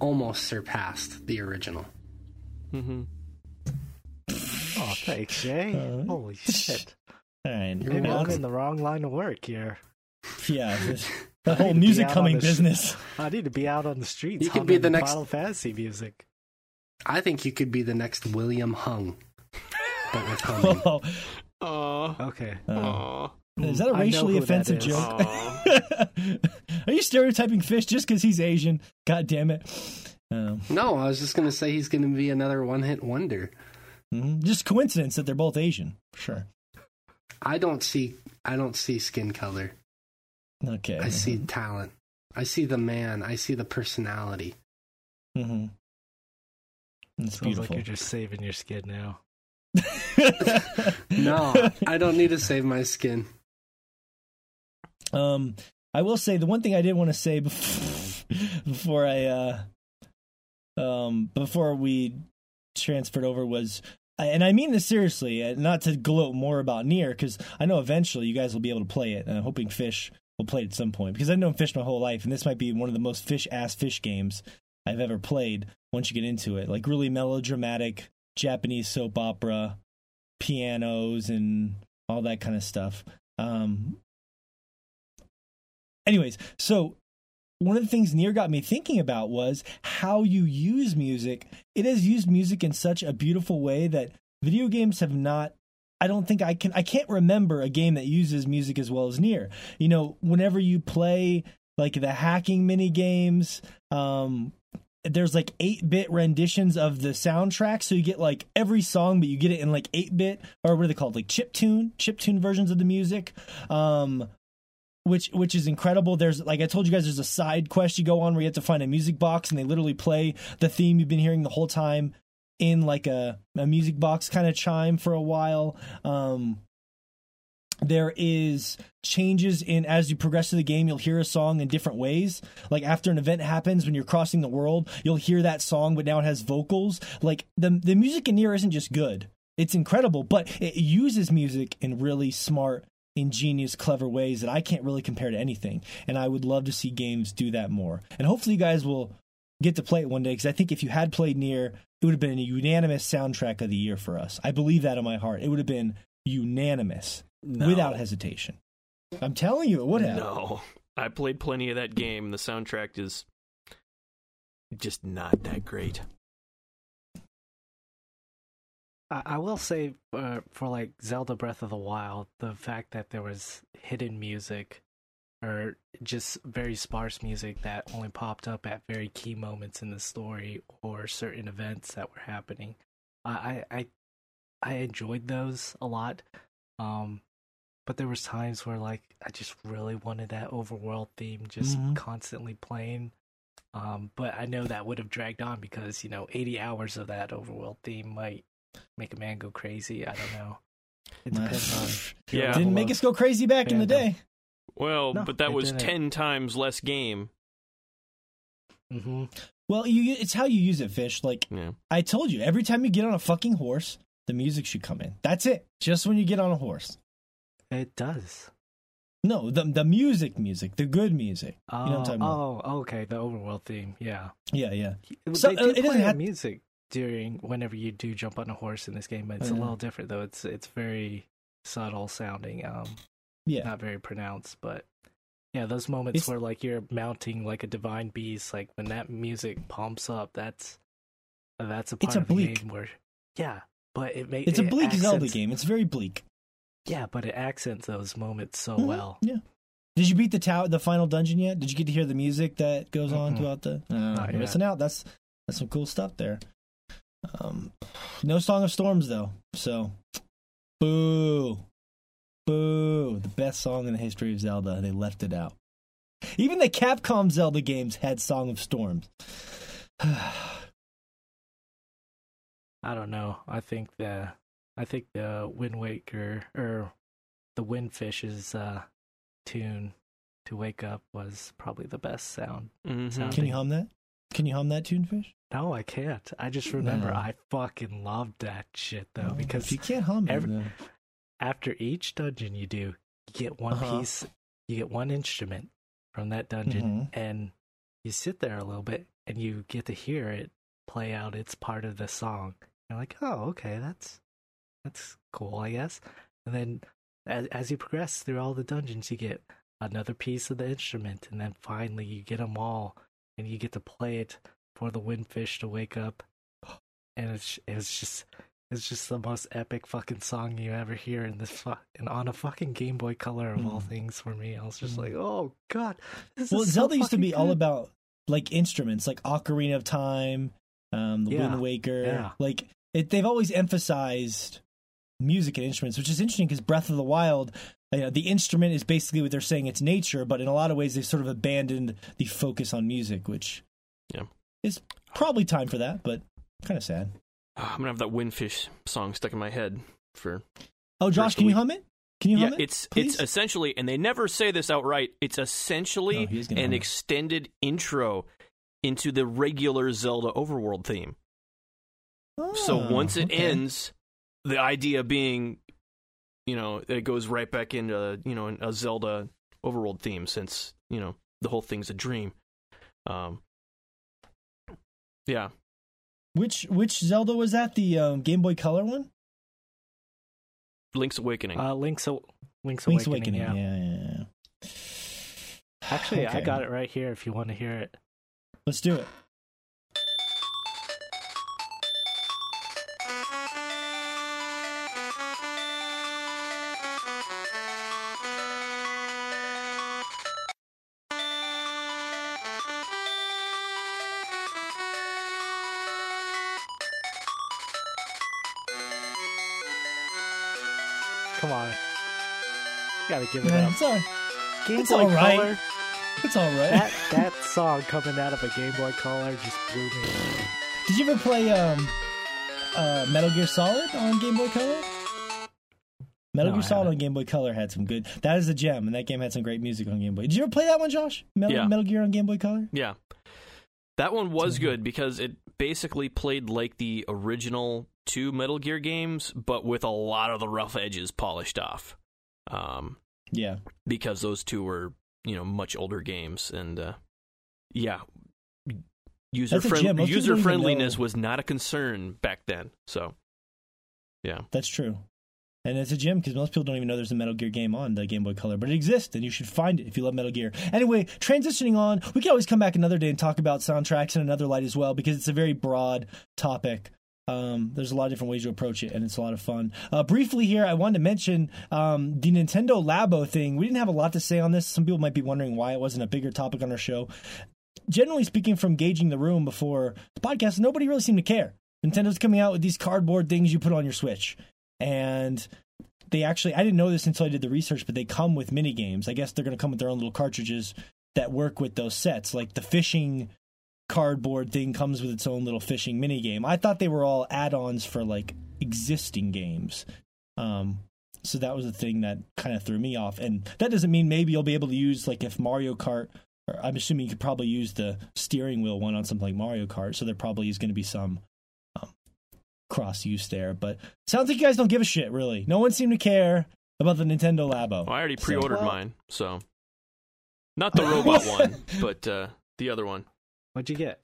almost surpassed the original. Mm-hmm. Oh, thanks, Jay. Uh, Holy shit. All right. You're Maybe I'm in the wrong line of work here. Yeah. The whole need to be music coming on the sh- business. I need to be out on the streets. You could be the next- Final Fantasy music. I think you could be the next William Hung, but with humming. Oh, Aw. Okay. uh, Aw. is that a racially offensive joke? Are you stereotyping Fish just because he's Asian? God damn it. Um, No, I was just gonna say he's gonna be another one-hit wonder. mhm. Just coincidence that they're both Asian. Sure. I don't see. I don't see skin color. Okay. I see talent. I see the man. I see the personality. hmm It's Sounds like you're just saving your skin now. No, I don't need to save my skin. Um, I will say the one thing I did want to say before, before I uh, um, before we transferred over was, and I mean this seriously, uh, not to gloat more about Nier because I know eventually you guys will be able to play it, and I'm hoping Fish will play it at some point because I've known Fish my whole life, and this might be one of the most fish ass fish games I've ever played. Once you get into it, like really melodramatic Japanese soap opera, pianos, and all that kind of stuff. Um, anyways, so one of the things Nier got me thinking about was how you use music. It has used music in such a beautiful way that video games have not. I don't think I can. I can't remember a game that uses music as well as Nier. You know, whenever you play like the hacking mini games, um, there's like 8-bit renditions of the soundtrack so you get like every song but you get it in like 8-bit or what are they called? Like chip tune chip tune versions of the music um which which is incredible. There's like i told you guys there's a side quest you go on where you have to find a music box and they literally play the theme you've been hearing the whole time in like a, a music box kind of chime for a while um there is changes in as you progress through the game you'll hear a song in different ways. Like after an event happens when you're crossing the world you'll hear that song but now it has vocals. Like the the music in Nier isn't just good. It's incredible but it uses music in really smart ingenious clever ways that I can't really compare to anything. And I would love to see games do that more. And hopefully you guys will get to play it one day because I think if you had played Nier it would have been a unanimous soundtrack of the year for us. I believe that in my heart. It would have been unanimous No. without hesitation. I'm telling you, it would have. No. I played plenty of that game. The soundtrack is just not that great. I, I will say uh, for like Zelda Breath of the Wild, the fact that there was hidden music or just very sparse music that only popped up at very key moments in the story or certain events that were happening. I I I, I enjoyed those a lot. Um but there was times where like I just really wanted that overworld theme just Mhm. constantly playing. Um, but I know that would have dragged on because you know 80 hours of that overworld theme might make a man go crazy. I don't know. It depends on. Yeah. Didn't make us go crazy back in the day. Well, No, but that was didn't. 10 times less game. Mm-hmm. Well, you it's how you use it, fish. Like Yeah. I told you, every time you get on a fucking horse, the music should come in. That's it. Just when you get on a horse. It does. No, the the music, music, the good music. Oh, know what I'm talking about. oh, okay. The overworld theme. Yeah. Yeah, yeah. So, they uh, do it doesn't play have- music during whenever you do jump on a horse in this game, but it's a Uh-huh. little different though. It's it's very subtle sounding, um, Yeah. not very pronounced, but yeah, those moments It's- where like you're mounting like a divine beast, like when that music pumps up, that's that's a part It's a of the bleak. game where yeah, but it makes It's a bleak Zelda game. It's very bleak. Yeah, but it accents those moments so Mhm. well. Yeah. Did you beat the tower, the final dungeon yet? Did you get to hear the music that goes on Mm-mm. throughout the? No, Not you're missing out. That's that's some cool stuff there. Um, no Song of Storms though. So, boo, boo. The best song in the history of Zelda. They left it out. Even the Capcom Zelda games had Song of Storms. I don't know. I think the I think the Wind Waker or the Windfish's uh, tune to wake up was probably the best sound. Mhm. Can you hum that? Can you hum that tune, Fish? No, I can't. I just remember No. I fucking loved that shit though No, because if you can't hum it, every- then- after each dungeon you do, you get one Uh-huh. piece, you get one instrument from that dungeon, Mhm. and you sit there a little bit and you get to hear it play out its part of the song. You're like, oh, okay, that's that's cool, I guess. And then as as you progress through all the dungeons, you get another piece of the instrument, and then finally you get them all, and you get to play it for the windfish to wake up, and it's it's just it's just the most epic fucking song you ever hear in this fu- and on a fucking Game Boy Color of all Mm. things for me. I was just Mm. like, oh god, this Well, is so Zelda used to be all about like instruments, like Ocarina of Time, um, the Yeah, Wind Waker. yeah. Like it, they've always emphasized music and instruments, which is interesting because Breath of the Wild, you know, the instrument is basically what they're saying it's nature, but in a lot of ways they've sort of abandoned the focus on music, which Yeah. is probably time for that, but kind of sad. Ah, I'm gonna have that Windfish song stuck in my head for. Oh, Josh, can you hum it? Can you Yeah, hum it? it's please? it's essentially, and they never say this outright. It's essentially Oh, an extended intro into the regular Zelda overworld theme. so Oh, once it oh, okay. ends, the idea being, you know, that it goes right back into you know a Zelda overworld theme since you know the whole thing's a dream. Um, yeah, which which Zelda was that? The um, Game Boy Color one? Link's Awakening. uh, Link's a- Link's, Link's Awakening. Awakening. Yeah. Yeah, yeah, yeah. Actually, I got it right here. If you want to hear it. Let's do it. Gotta give it Yeah, up. it's all right. Game it's Boy all right. Color. It's all right. That that song coming out of a Game Boy Color just blew me. away. Did you ever play um, uh, Metal Gear Solid on Game Boy Color? Metal No, Gear Solid on Game Boy Color had some good. That is a gem, and that game had some great music on Game Boy. Did you ever play that one, Josh? Metal, Yeah. Metal Gear on Game Boy Color. Yeah. That one was Mhm. good because it basically played like the original two Metal Gear games, but with a lot of the rough edges polished off. Um, Yeah, because those two were, you know, much older games and uh yeah. User friend gem. Most people user friendliness was not a concern back then. So, yeah. that's true. And it's a gem because most people don't even know there's a Metal Gear game on the Game Boy Color, but it exists, and you should find it if you love Metal Gear. Anyway, transitioning on, we can always come back another day and talk about soundtracks in another light as well because it's a very broad topic. Um, there's a lot of different ways to approach it, and it's a lot of fun. Uh, briefly here, I wanted to mention um, the Nintendo Labo thing. We didn't have a lot to say on this. Some people might be wondering why it wasn't a bigger topic on our show. Generally speaking, from gauging the room before the podcast, nobody really seemed to care. Nintendo's coming out with these cardboard things you put on your Switch, and they actually I didn't know this until I did the research, but they come with mini games. I guess they're going to come with their own little cartridges that work with those sets, like the fishing cardboard thing comes with its own little fishing mini game. I thought they were all add-ons for like existing games. Um, so that was the thing that kind of threw me off. And that doesn't mean maybe you'll be able to use like if Mario Kart. Or I'm assuming you could probably use the steering wheel one on something like Mario Kart. So there probably is going to be some um, cross use there. But sounds like you guys don't give a shit, really. No one seemed to care about the Nintendo Labo. Well, I already pre-ordered Well- mine, so not the robot one, but uh the other one. What'd you get?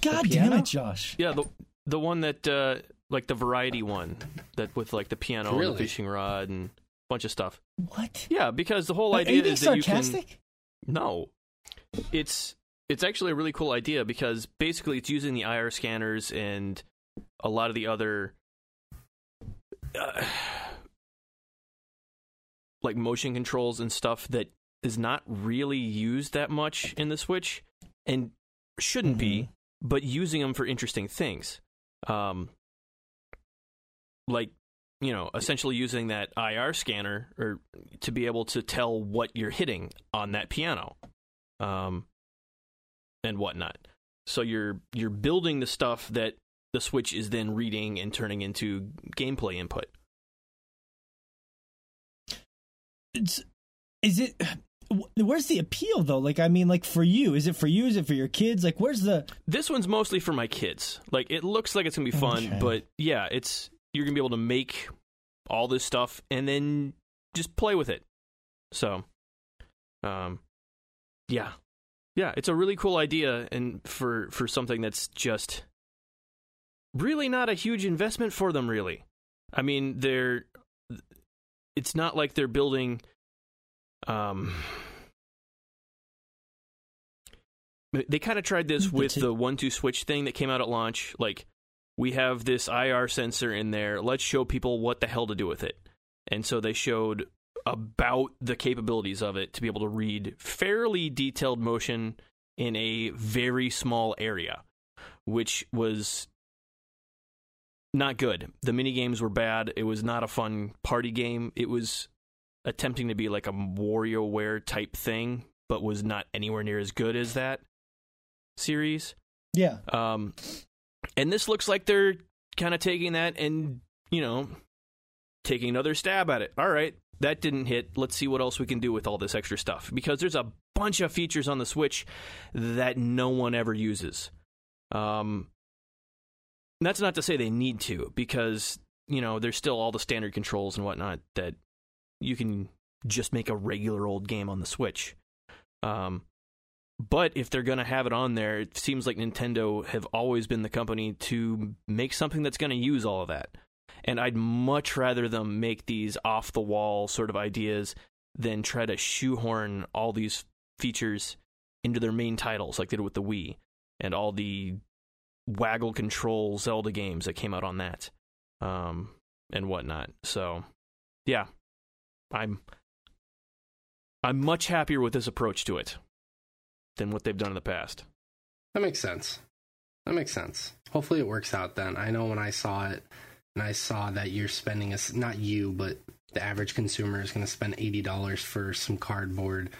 God damn it, Josh. Yeah, the the one that uh like the variety one that with like the piano and the fishing rod and a bunch of stuff. What? Yeah, because the whole Are idea you being is that you can sarcastic? No. It's it's actually a really cool idea because basically it's using the IR scanners and a lot of the other uh, like motion controls and stuff that is not really used that much in the Switch and shouldn't be, but using them for interesting things. Um like you know, essentially using that IR scanner or to be able to tell what you're hitting on that piano, um, and whatnot. So you're you're building the stuff that the Switch is then reading and turning into gameplay input. It's, is it? Where's the appeal though? Like, I mean, like for you, is it for you? Is it for your kids? Like, where's the? This one's mostly for my kids. Like it looks like it's gonna be fun, Okay. but yeah, it's you're gonna be able to make all this stuff and then just play with it. So, um, yeah, yeah, it's a really cool idea, and for for something that's just really not a huge investment for them. Really, I mean, they're it's not like they're building um they kind of tried this with the one two switch thing that came out at launch like we have this IR sensor in there let's show people what the hell to do with it and so they showed about the capabilities of it to be able to read fairly detailed motion in a very small area which was not good. The mini games were bad. It was not a fun party game. It was attempting to be like a WarioWare type thing, but was not anywhere near as good as that series. Yeah. Um, and this looks like they're kind of taking that and you know taking another stab at it. All right, that didn't hit. Let's see what else we can do with all this extra stuff because there's a bunch of features on the Switch that no one ever uses. Um, that's not to say they need to because you know there's still all the standard controls and whatnot that you can just make a regular old game on the Switch. Um, but if they're going to have it on there, it seems like Nintendo have always been the company to make something that's going to use all of that. And I'd much rather them make these off the wall sort of ideas than try to shoehorn all these features into their main titles like they did with the Wii and all the waggle control Zelda games that came out on that um, and whatnot. So, yeah, I'm I'm much happier with this approach to it than what they've done in the past. That makes sense. That makes sense. Hopefully it works out then. I know when I saw it and I saw that you're spending a, not you, but the average consumer is going to spend $80 for some cardboard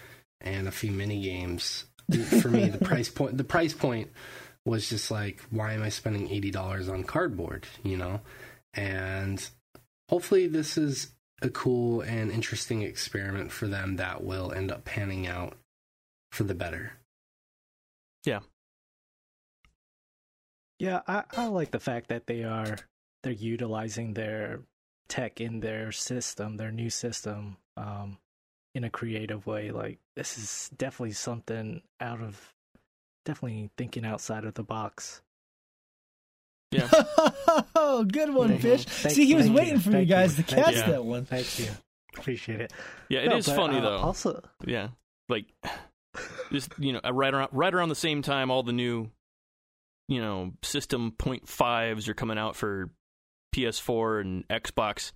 and a few mini games. For me, the price point the price point was just like why am I spending $80 on cardboard, you know? And hopefully this is a cool and interesting experiment for them that will end up panning out for the better. Yeah, Yeah, I, I like the fact that they are they're utilizing their tech in their system, their new system, um, in a creative way. Like this is definitely something out of definitely thinking outside of the box. Yeah. oh, good one, Thank. Fish. Thank- See, he was waiting you. for you guys you. to Thank catch you. that one. Thank you. Appreciate it. Yeah, it No, is but, funny uh, though. Also, Yeah, like just you know, right around right around the same time, all the new, you know, System Point Fives are coming out for PS4 and Xbox.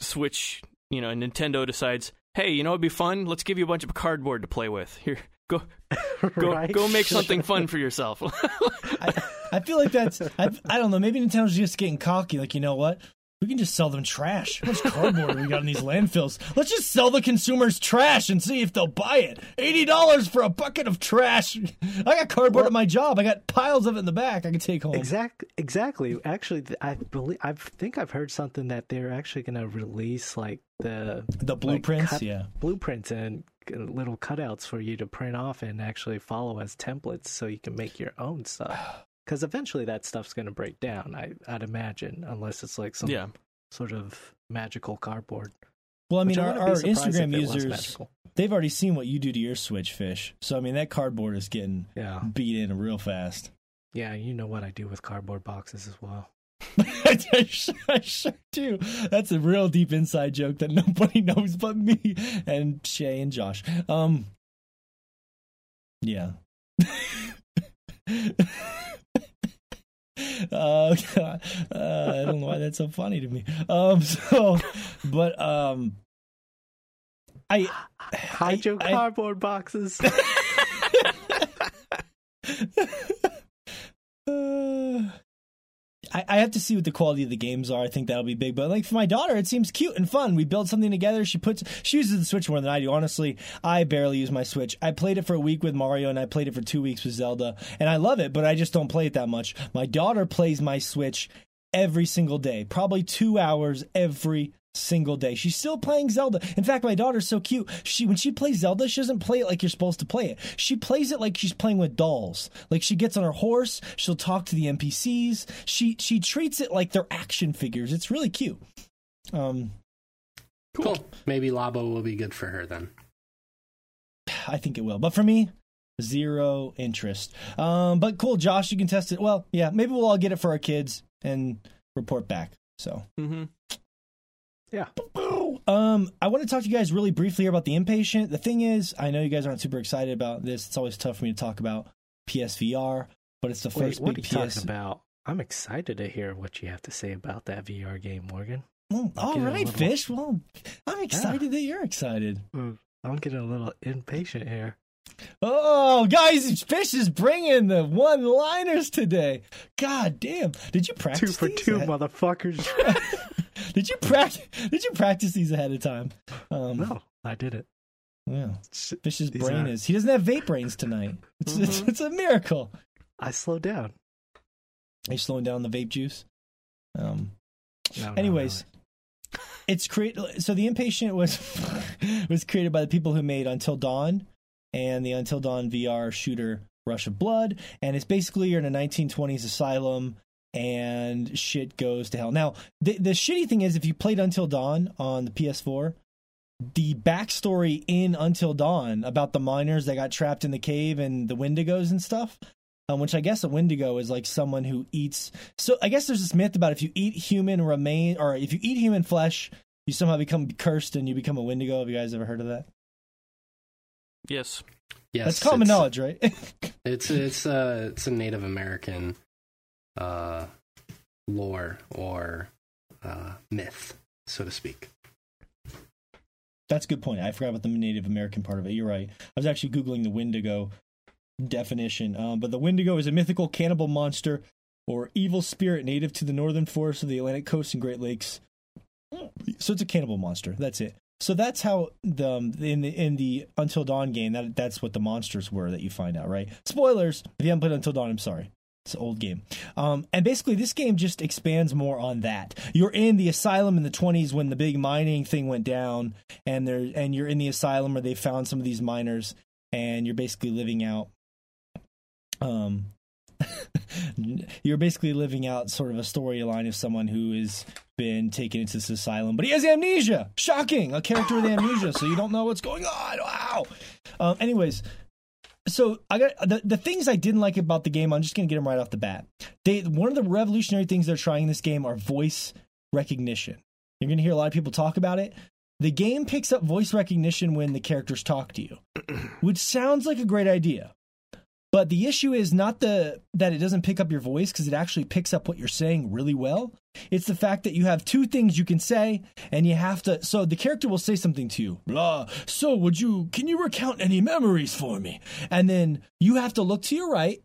Switch, you know, and Nintendo decides, hey, you know, it'd be fun. Let's give you a bunch of cardboard to play with. Here, go, go, right? go, make something fun for yourself. I, I feel like that's I, I don't know. Maybe Nintendo's just getting cocky. Like you know what? We can just sell them trash. How much cardboard we got in these landfills? Let's just sell the consumers trash and see if they'll buy it. Eighty dollars for a bucket of trash. I got cardboard Well- at my job. I got piles of it in the back. I can take home. Exact, exactly. Actually, I believe I think I've heard something that they're actually going to release like the The blueprints, cut- yeah. blueprints and little cutouts for you to print off and actually follow as templates, so you can make your own stuff. Because eventually that stuff's going to break down. I, I'd imagine, unless it's like some yeah, sort of magical cardboard. Well, I mean, which I our, wouldn't our Instagram users they've already seen what you do to your Switch fish. So I mean, that cardboard is getting Yeah, beat in real fast. yeah. You know what I do with cardboard boxes as well. I, sure, I sure do. That's a real deep inside joke that nobody knows but me and Shay and Josh. Um, yeah. uh, uh, I don't know why that's so funny to me. Um, so, but um, I Hide your I- cardboard boxes. Uh, I, I have to see what the quality of the games are. I think that'll be big. But like for my daughter, it seems cute and fun. We build something together. She puts she uses the Switch more than I do. Honestly, I barely use my Switch. I played it for a week with Mario, and I played it for two weeks with Zelda, and I love it. But I just don't play it that much. My daughter plays my Switch every single day, probably two hours every single day. She's still playing Zelda. In fact, my daughter's so cute. She when she plays Zelda, she doesn't play it like you're supposed to play it. She plays it like she's playing with dolls. Like she gets on her horse, she'll talk to the NPCs. She she treats it like they're action figures. It's really cute. Um Cool. Maybe Labo will be good for her then. I think it will. But for me, zero interest. Um but cool, Josh, you can test it. Well, yeah, maybe we'll all get it for our kids and report back. So hmm Yeah. Um, I want to talk to you guys really briefly about the Inpatient. The thing is, I know you guys aren't super excited about this. It's always tough for me to talk about PSVR, but it's the Wait, first what are big you PS. talking about? I'm excited to hear what you have to say about that VR game, Morgan. Well, all right, little- Fish. Well, I'm excited that you're excited. I'm getting a little impatient here. Oh, guys, Fish is bringing the one-liners today. God damn! Did you practice Two for these two, motherfuckers. Did you practice? Did you practice these ahead of time? Um, no, I did it. Yeah. Fish's These brain are- is. He doesn't have vape brains tonight. It's, it's, Mhm. it's a miracle. I slowed down. Are you slowing down the vape juice? Um. No, no, Anyways, it's created. So the Inpatient was was created by the people who made Until Dawn and the Until Dawn VR shooter Rush of Blood, and it's basically you're in a 1920s asylum and shit goes to hell. Now, the the shitty thing is if you played Until Dawn on the PS4, the backstory in Until Dawn about the miners that got trapped in the cave and the Wendigos and stuff, um, which I guess a Wendigo is like someone who eats. So I guess there's this myth about if you eat human remain or if you eat human flesh, you somehow become cursed and you become a Wendigo. Have you guys ever heard of that? Yes. Yes, That's common it's- knowledge, right? It's it's a it's a Native American uh, lore or uh, myth, so to speak. That's a good point. I forgot about the Native American part of it. You're right. I was actually googling the Wendigo definition. Um, but the Wendigo is a mythical cannibal monster or evil spirit native to the northern forests of the Atlantic coast and Great Lakes. So it's a cannibal monster. That's it. So that's how the um, in the in the Until Dawn game that that's what the monsters were that you find out, right? Spoilers. If you haven't played Until Dawn, I'm sorry. It's an old game. Um, and basically, this game just expands more on that. You're in the asylum in the 20s when the big mining thing went down, and there and you're in the asylum where they found some of these miners, and you're basically living out. Um, you're basically living out sort of a storyline of someone who has been taken into this asylum, but he has amnesia. Shocking! A character with amnesia, so you don't know what's going on. Wow. Um, anyways, so I got the the things I didn't like about the game. I'm just gonna get them right off the bat. They one of the revolutionary things they're trying in this game are voice recognition. You're gonna hear a lot of people talk about it. The game picks up voice recognition when the characters talk to you, which sounds like a great idea. But the issue is not the that it doesn't pick up your voice because it actually picks up what you're saying really well. It's the fact that you have two things you can say and you have to so the character will say something to you. Blah. So would you can you recount any memories for me? And then you have to look to your right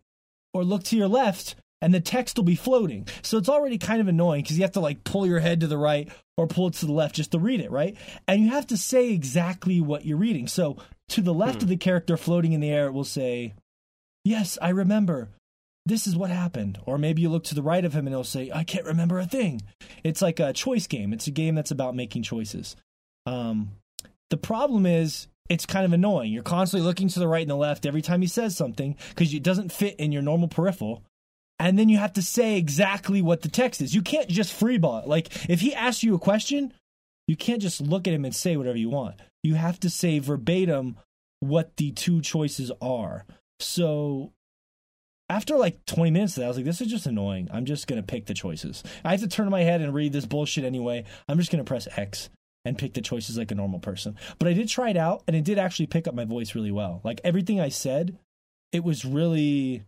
or look to your left and the text will be floating. So it's already kind of annoying because you have to like pull your head to the right or pull it to the left just to read it, right? And you have to say exactly what you're reading. So to the left hmm. of the character floating in the air, it will say, Yes, I remember. This is what happened. Or maybe you look to the right of him and he'll say, I can't remember a thing. It's like a choice game. It's a game that's about making choices. Um, the problem is, it's kind of annoying. You're constantly looking to the right and the left every time he says something because it doesn't fit in your normal peripheral. And then you have to say exactly what the text is. You can't just freeball it. Like, if he asks you a question, you can't just look at him and say whatever you want. You have to say verbatim what the two choices are. So after like 20 minutes of that, I was like, this is just annoying. I'm just going to pick the choices. I have to turn my head and read this bullshit anyway. I'm just going to press X and pick the choices like a normal person. But I did try it out and it did actually pick up my voice really well. Like everything I said, it was really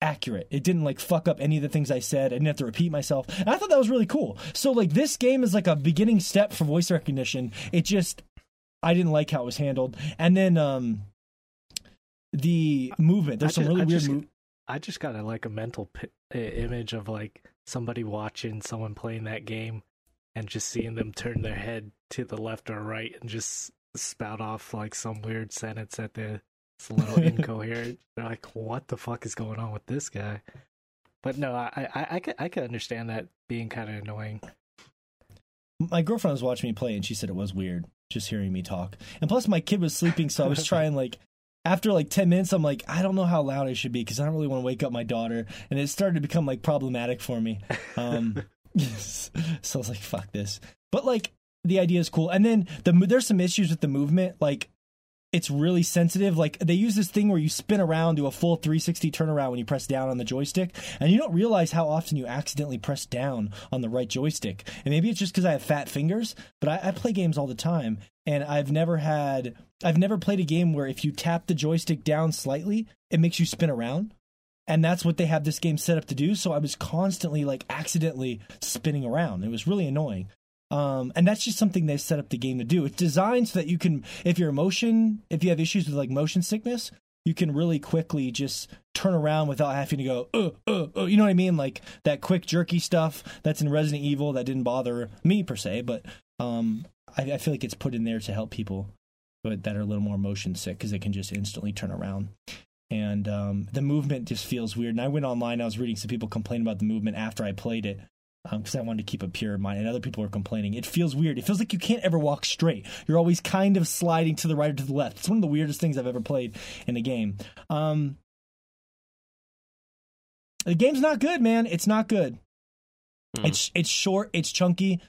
accurate. It didn't like fuck up any of the things I said. I didn't have to repeat myself. And I thought that was really cool. So like this game is like a beginning step for voice recognition. It just I didn't like how it was handled. And then um the movement. There's some really I weird just- move. I just got a, like a mental i- image of like somebody watching someone playing that game and just seeing them turn their head to the left or right and just spout off like some weird sentence at the it's a little incoherent. They're like, "What the fuck is going on with this guy?" But no, I I I could I could understand that being kind of annoying. My girlfriend was watching me play and she said it was weird just hearing me talk. And plus my kid was sleeping, so I was trying like after like 10 minutes I'm like I don't know how loud I should be cuz I don't really want to wake up my daughter and it started to become like problematic for me. Um so I was like fuck this. But like the idea is cool. And then the there's some issues with the movement like it's really sensitive. Like they use this thing where you spin around, do a full 360 turnaround when you press down on the joystick, and you don't realize how often you accidentally press down on the right joystick. And maybe it's just because I have fat fingers, but I, I play games all the time, and I've never had, I've never played a game where if you tap the joystick down slightly, it makes you spin around. And that's what they have this game set up to do. So I was constantly like accidentally spinning around. It was really annoying. Um, and that's just something they set up the game to do. It's designed so that you can, if your motion, if you have issues with like motion sickness, you can really quickly just turn around without having to go, uh, uh, uh, you know what I mean? Like that quick jerky stuff that's in Resident Evil that didn't bother me per se, but um, I, I feel like it's put in there to help people that are a little more motion sick because they can just instantly turn around. And um, the movement just feels weird. And I went online, I was reading some people complain about the movement after I played it because um, I wanted to keep a pure mind. And other people were complaining. It feels weird. It feels like you can't ever walk straight. You're always kind of sliding to the right or to the left. It's one of the weirdest things I've ever played in a game. Um, the game's not good, man. It's not good. Hmm. It's it's short. It's chunky.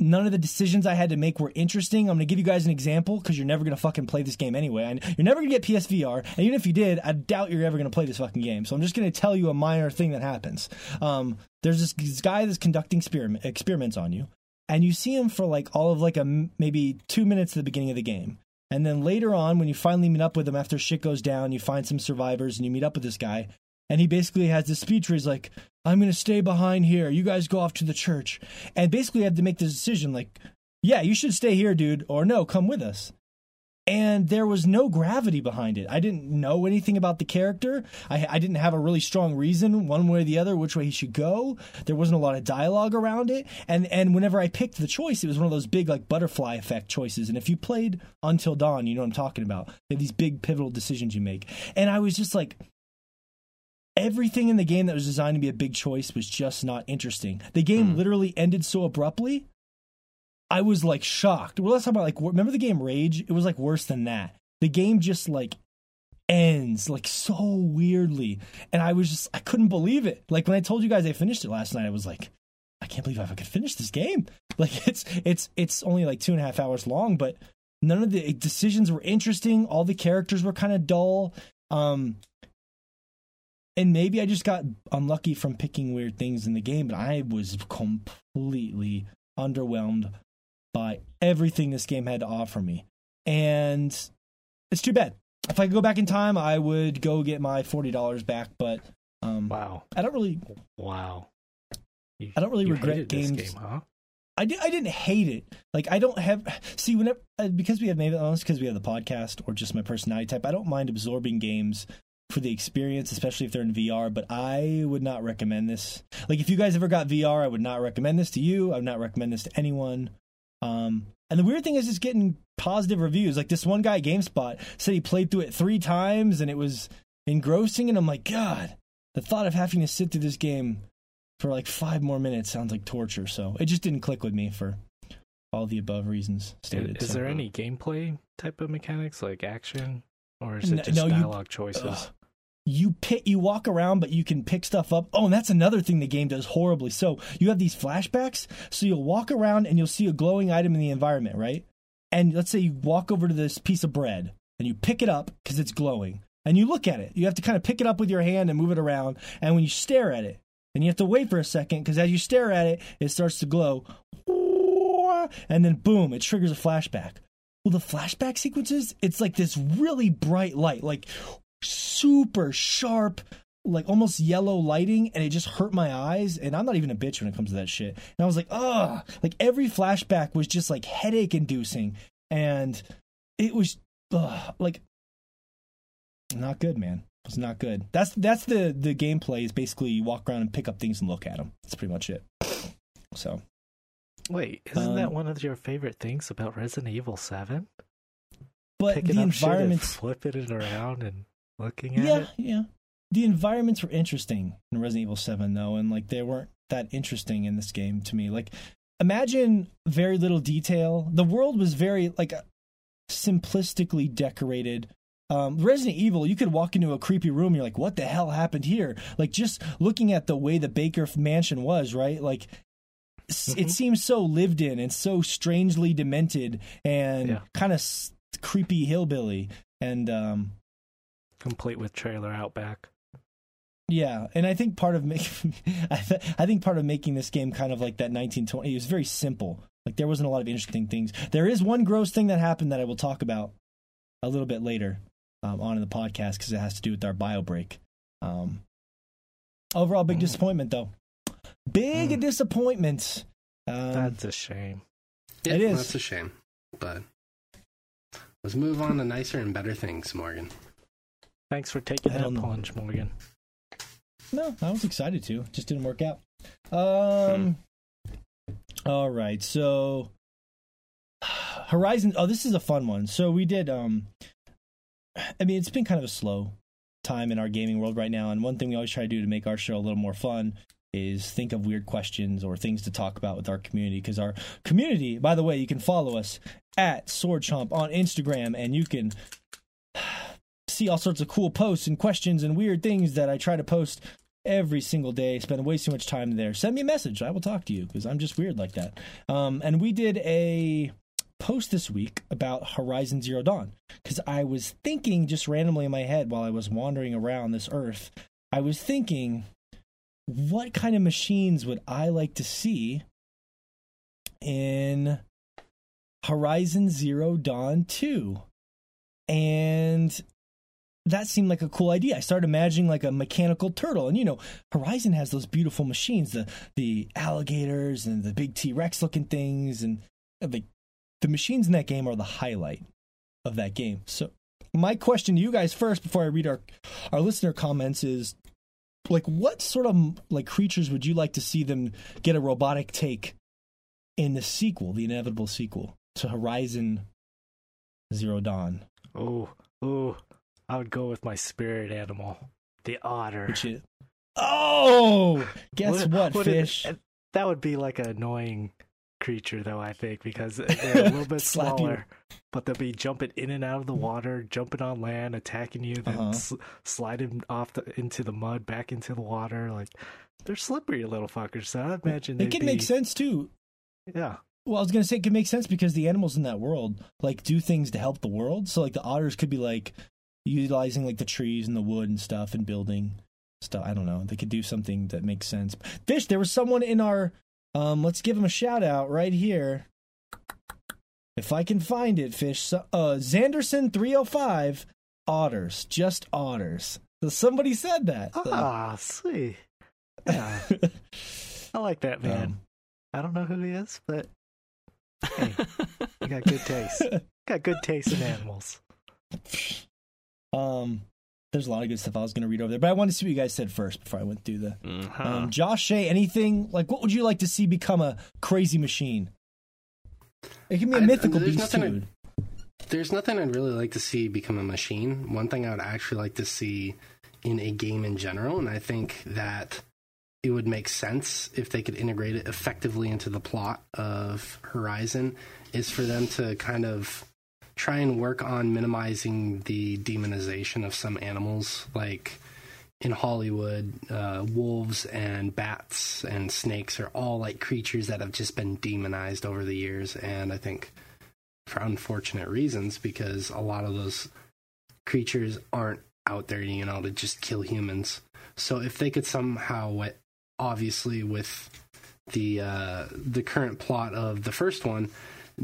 None of the decisions I had to make were interesting. I'm going to give you guys an example because you're never going to fucking play this game anyway. And you're never going to get PSVR. And even if you did, I doubt you're ever going to play this fucking game. So I'm just going to tell you a minor thing that happens. Um, there's this, this guy that's conducting experiment, experiments on you, and you see him for like all of like a maybe two minutes at the beginning of the game. And then later on, when you finally meet up with him after shit goes down, you find some survivors and you meet up with this guy. And he basically has this speech where he's like, I'm to stay behind here. You guys go off to the church. And basically, I had to make the decision like, yeah, you should stay here, dude, or no, come with us. And there was no gravity behind it. I didn't know anything about the character. I, I didn't have a really strong reason, one way or the other, which way he should go. There wasn't a lot of dialogue around it. And and whenever I picked the choice, it was one of those big like butterfly effect choices. And if you played Until Dawn, you know what I'm talking about. They have these big pivotal decisions you make. And I was just like, everything in the game that was designed to be a big choice was just not interesting. The game Hmm. literally ended so abruptly. I was like shocked. Well, let's talk about like remember the game Rage? It was like worse than that. The game just like ends like so weirdly, and I was just I couldn't believe it. Like when I told you guys I finished it last night, I was like, I can't believe I could finish this game. Like it's it's it's only like two and a half hours long, but none of the decisions were interesting. All the characters were kind of dull. Um, and maybe I just got unlucky from picking weird things in the game, but I was completely underwhelmed by everything this game had to offer me. And it's too bad. If I could go back in time, I would go get my forty dollars back, but um, Wow. I don't really, Wow. You- I don't really regret games- game, huh? I, di- I didn't hate it. Like I don't have see whenever uh, because we have maybe honest because we have the podcast or just my personality type. I don't mind absorbing games for the experience, especially if they're in VR. But I would not recommend this. Like if you guys ever got VR, I would not recommend this to you. I would not recommend this to anyone. Um, and the weird thing is, it's getting positive reviews. Like this one guy, GameSpot, said he played through it three times and it was engrossing. And I'm like, God, the thought of having to sit through this game for like five more minutes sounds like torture. So it just didn't click with me for all the above reasons stated. Is so. there any gameplay type of mechanics like action, or is it just no, you- dialogue choices? Ugh. You pick you walk around but you can pick stuff up. Oh and that's another thing the game does horribly. So you have these flashbacks. So you'll walk around and you'll see a glowing item in the environment right? And let's say you walk over to this piece of bread and you pick it up because it's glowing. And you look at it. You have to kind of pick it up with your hand and move it around. And when you stare at it and you have to wait for a second because as you stare at it it starts to glow. And then boom it triggers a flashback. Well the flashback sequences it's like this really bright light like super sharp like almost yellow lighting and it just hurt my eyes and i'm not even a bitch when it comes to that shit. And i was like ugh. Like every flashback was just like headache inducing and it was ugh, like not good man. It's not good. That's that's the the gameplay is basically you walk around and pick up things and look at them that's pretty much it. So Wait, isn't that Um, one of your favorite things about Resident Evil Seven? but Picking the up shit and environments flipping it around and looking at yeah it. yeah the environments were interesting in resident evil 7 though and like they weren't that interesting in this game to me like imagine very little detail the world was very like simplistically decorated um, Resident Evil, you could walk into a creepy room. You're like, "What the hell happened here?" Like just looking at the way the Baker mansion was, right? Like s it seems so lived in and so strangely demented and Yeah. kind of creepy hillbilly, and um, Complete with trailer out back. yeah, and I think part of making, I, th- I think part of making this game kind of like that 1920, it was very simple. Like there wasn't a lot of interesting things. There is one gross thing that happened that I will talk about a little bit later um, on in the podcast because it has to do with our bio break. Um, overall, big Mm. disappointment though. Big Mm. disappointment. Um, That's a shame. Yeah, It is. That's a shame. But let's move on to nicer and better things, Morgan. Thanks for taking that no. plunge, Morgan. No, I was excited to. Just didn't work out. Um. All right, so Horizon. Oh, this is a fun one. So we did. Um. I mean, it's been kind of a slow time in our gaming world right now, and one thing we always try to do to make our show a little more fun is think of weird questions or things to talk about with our community. Because our community, by the way, you can follow us at Sword Chomp on Instagram, and you can see all sorts of cool posts and questions and weird things that I try to post every single day. Spend way too much time there. Send me a message. I will talk to you because I'm just weird like that. Um, and we did a post this week about Horizon Zero Dawn because I was thinking just randomly in my head while I was wandering around this earth. I was thinking, what kind of machines would I like to see in Horizon Zero Dawn 2? And that seemed like a cool idea. I started imagining like a mechanical turtle, and you know, Horizon has those beautiful machines, the the alligators and the big T Rex looking things, and uh, the the machines in that game are the highlight of that game. So, my question to you guys first, before I read our our listener comments, is like, what sort of like creatures would you like to see them get a robotic take in the sequel, the inevitable sequel to Horizon Zero Dawn? Oh, oh, I would go with my spirit animal, the otter. Which is, oh, guess what, would it- fish? that would be like an annoying creature, though. I think because they're a little bit Slap you. smaller, but they'll be jumping in and out of the water, jumping on land, attacking you, then Uh-huh. s- sliding off the, into the mud, back into the water. Like they're slippery little fuckers. So I imagine it they'd can be, make sense too. Yeah, Well, I was gonna say it can make sense because the animals in that world like do things to help the world. So like the otters could be like utilizing like the trees and the wood and stuff and building stuff. I don't know. They could do something that makes sense. Fish, there was someone in our um let's give him a shout out right here. If I can find it, fish. So, uh Zanderson 305 otters, just otters. So somebody said that. So- ah, sweet. Yeah, I like that man. Um, I don't know who he is, but hey, you got good taste. got good taste in animals. Um, there's a lot of good stuff I was going to read over there, but I wanted to see what you guys said first before I went through the. Mhm. Um, Josh Shea, anything like what would you like to see become a crazy machine? It can be a I- mythical there's beast nothing too. There's nothing I'd really like to see become a machine. One thing I would actually like to see in a game in general, and I think that it would make sense if they could integrate it effectively into the plot of Horizon, is for them to kind of try and work on minimizing the demonization of some animals. Like in Hollywood, uh, wolves and bats and snakes are all like creatures that have just been demonized over the years, and I think for unfortunate reasons because a lot of those creatures aren't out there, you know, to just kill humans. So if they could somehow, obviously with the uh, the current plot of the first one,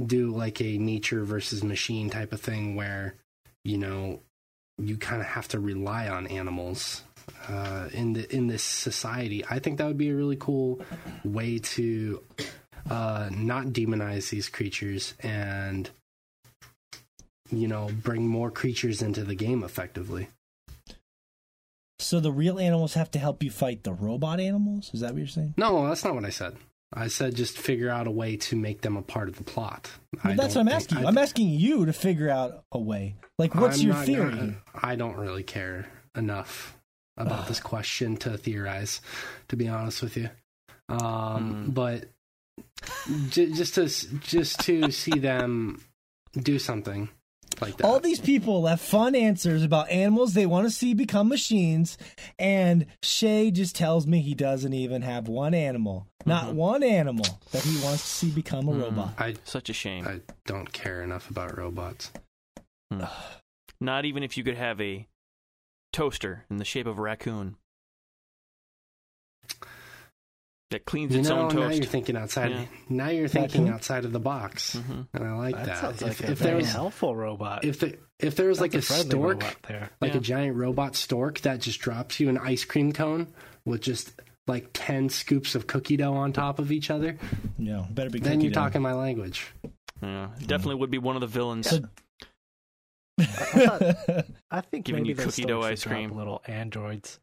do like a nature versus machine type of thing where you know you kind of have to rely on animals uh, in the in this society. I think that would be a really cool way to uh, not demonize these creatures and you know bring more creatures into the game effectively. So the real animals have to help you fight the robot animals. Is that what you're saying? No, that's not what I said. I said just figure out a way to make them a part of the plot. Well, that's what I'm asking you. I I'm asking you to figure out a way. Like, what's I'm your theory? gonna- I don't really care enough about this question to theorize, to be honest with you. Um, Hmm. But j- just to just to see them do something like that. All these people have fun answers about animals they want to see become machines, and Shay just tells me he doesn't even have one animal, not Mhm. one animal that he wants to see become a Mhm. robot. I Such a shame. I don't care enough about robots. Not even if you could have a toaster in the shape of a raccoon that cleans You its know, own now you're thinking outside. Yeah. Now you're thinking Raccoon? outside of the box, hmm and I like that that. sounds if, like a if there very was, helpful robot. if the, if there was like a, That's stork, there. like Yeah. a giant robot stork that just drops you an ice cream cone with just like ten scoops of cookie dough on top of each other, No, better be. then you're dough. talking my language. Yeah, definitely would be one of the villains. So- I think Giving maybe you cookie dough ice cream. Little androids.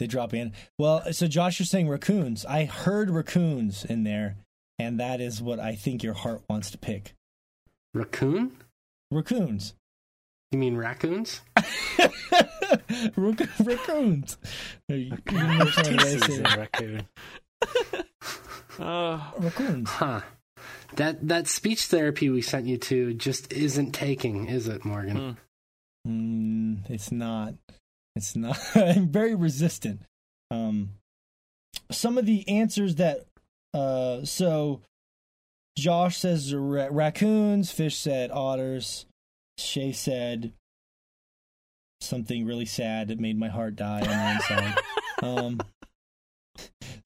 They drop in. Well, so Josh, you're saying raccoons. I heard raccoons in there, and that is what I think your heart wants to pick. Raccoon? Raccoons. You mean raccoons? Rac- raccoons. Are you- you raccoon. Uh, Raccoons. Huh. That that speech therapy we sent you to just isn't taking, is it, Morgan? hmm. Mm, it's not. It's not. I'm very resistant. Um, some of the answers that, uh, so Josh says ra- raccoons. Fish said otters. Shay said something really sad that made my heart die on the inside. um,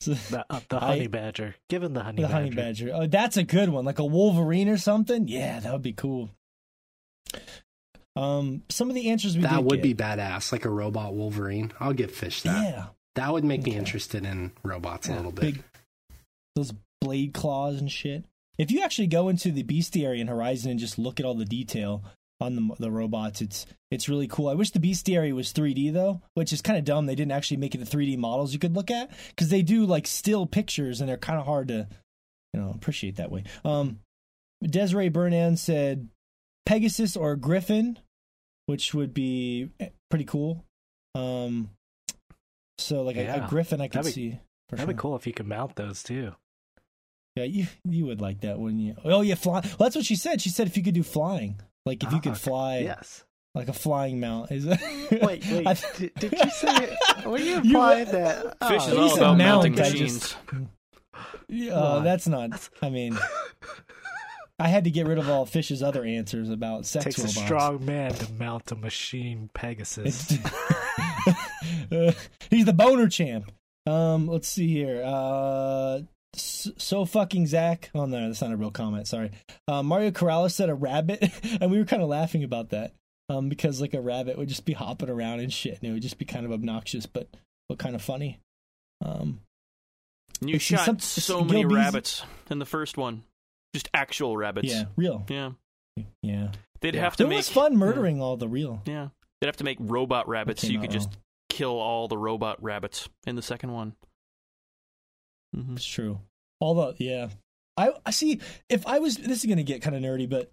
so, The, uh, the I- honey badger. Give him the honey the badger. honey badger. Oh, that's a good one. Like a Wolverine or something. Yeah, that would be cool. Um, some of the answers we that would get. be badass, like a robot Wolverine. I'll get Fish that. yeah. That would make me interested in robots a little bit. big those blade claws and shit. If you actually go into the bestiary in Horizon and just look at all the detail on the the robots, it's it's really cool. I wish the bestiary was 3D though, which is kind of dumb. They didn't actually make it the 3D models you could look at because they do like still pictures and they're kind of hard to you know appreciate that way. Um, Desiree Burnan said Pegasus or Griffin, which would be eh, pretty cool. Um, so like a, a Griffin, I could That'd be- see. For That'd sure. be cool if you could mount those too. Yeah, you you would like that, wouldn't you? Oh yeah, fly. Well, that's what she said. She said if you could do flying, like if you Ah, could fly, Yes. like a flying mount. Is Wait, wait. I- did, did you say? Were you You- implying that? Fish oh, is all about mounting I machines. just- Yeah, uh, that's not. I mean, I had to get rid of all Fish's other answers about sex takes robots. a strong man to mount a machine Pegasus. Uh, he's the boner champ. Um, let's see here. Uh, so, so fucking Zach. Oh no, that's not a real comment. Sorry. Uh, Mario Corrales said a rabbit, and we were kind of laughing about that. Um, because like a rabbit would just be hopping around and shit, and it would just be kind of obnoxious, but but kind of funny. Um, And you shot some- so Gil many Beasley- rabbits in the first one. Just actual rabbits. yeah, real. Yeah. Yeah, They'd Yeah. have to it make was fun murdering all the real. Yeah. They'd have to make robot rabbits so you could just kill all the robot rabbits in the second one. hmm It's true. Although, yeah, I I see. If I was, this is gonna get kind of nerdy, but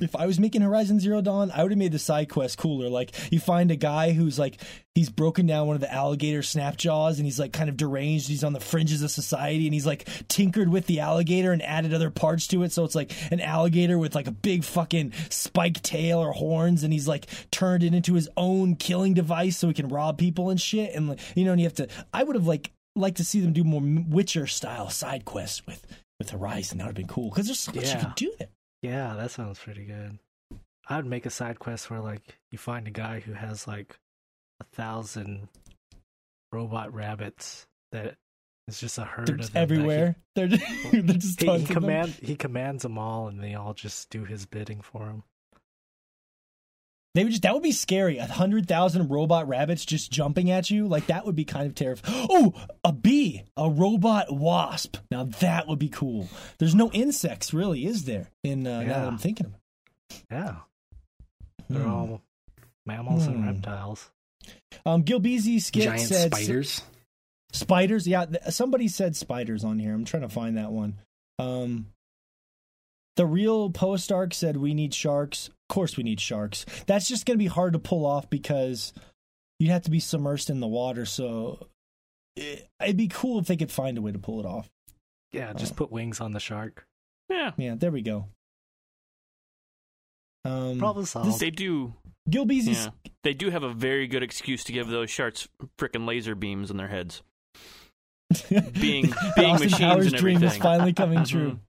if I was making Horizon Zero Dawn, I would have made the side quest cooler. Like, you find a guy who's like he's broken down one of the alligator snap jaws, and he's like kind of deranged. He's on the fringes of society, and he's like tinkered with the alligator and added other parts to it. So it's like an alligator with like a big fucking spike tail or horns, and he's like turned it into his own killing device so he can rob people and shit. And you know, and you have to. I would have like liked to see them do more Witcher style side quests with with Horizon. That would have been cool because there's so much you Yeah. can do there. Yeah, that sounds pretty good. I would make a side quest where like you find a guy who has like a thousand robot rabbits that is just a herd They're of just them that he- everywhere. They're just, they're just He, he, command he commands them all, and they all just do his bidding for him. They would just that would be scary. A hundred thousand robot rabbits just jumping at you, like that would be kind of terrifying. Oh, a bee, a robot wasp. Now that would be cool. There's no insects, really, is there? In uh, now that I'm thinking of Yeah, they're Hmm. all mammals Hmm. and reptiles. Um, Gil Beasy Skit Giant said spiders. Spiders, yeah. th- Somebody said spiders on here. I'm trying to find that one. Um, the real post arc said we need sharks. Of course, we need sharks. That's just going to be hard to pull off because you'd have to be submersed in the water. So it, it'd be cool if they could find a way to pull it off. Yeah, just Oh. put wings on the shark. Yeah. Yeah, there we go. Um, Problem solved. They do. Gil Yeah. They do have a very good excuse to give those sharks frickin' laser beams in their heads. Being- being Austin machines Powers and dream is finally coming Mhm. true.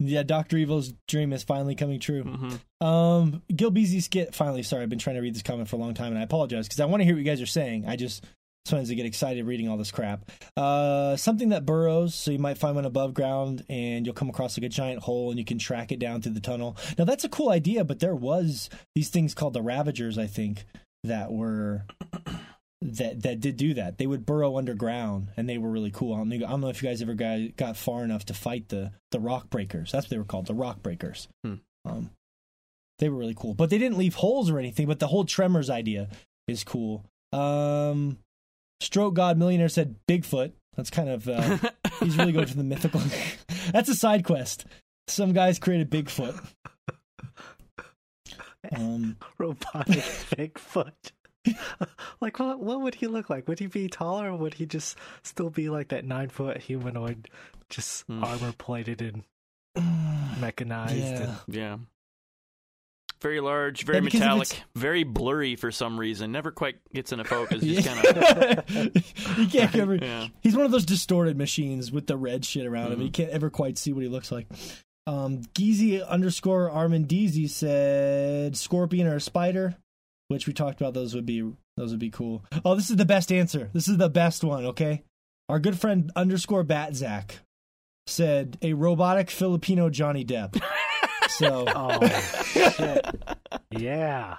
Yeah, Doctor Evil's dream is finally coming true. hmm Um, Gil Beezy skit. Finally, sorry, I've been trying to read this comment for a long time, and I apologize because I want to hear what you guys are saying. I just sometimes I get excited reading all this crap. Uh, something that burrows, so you might find one above ground, and you'll come across like a giant hole, and you can track it down through the tunnel. Now that's a cool idea, but there was these things called the Ravagers, I think, that were. That that did do that. They would burrow underground, and they were really cool. I don't, I don't know if you guys ever got, got far enough to fight the the rock breakers. That's what they were called, the rock breakers. Hmm. Um, they were really cool, but they didn't leave holes or anything. But the whole Tremors idea is cool. Um, Stroke God Millionaire said Bigfoot. That's kind of uh, he's really going for the mythical. That's a side quest. Some guys created Bigfoot. Um, Robotic Bigfoot. like what? What would he look like? Would he be taller, or would he just still be like that nine foot humanoid, just Hmm. armor plated and mechanized? yeah. And, Yeah. Very large, very Yeah, metallic, very blurry for some reason. Never quite gets into focus. Just kind of. you can't ever. Yeah. He's one of those distorted machines with the red shit around him. Mhm. You can't ever quite see what he looks like. Um, Geezy underscore Armandizi said scorpion or a spider, which we talked about. Those would be those would be cool. Oh, this is the best answer. This is the best one. Okay, our good friend underscore Batzak said a robotic Filipino Johnny Depp. So oh shit! Yeah.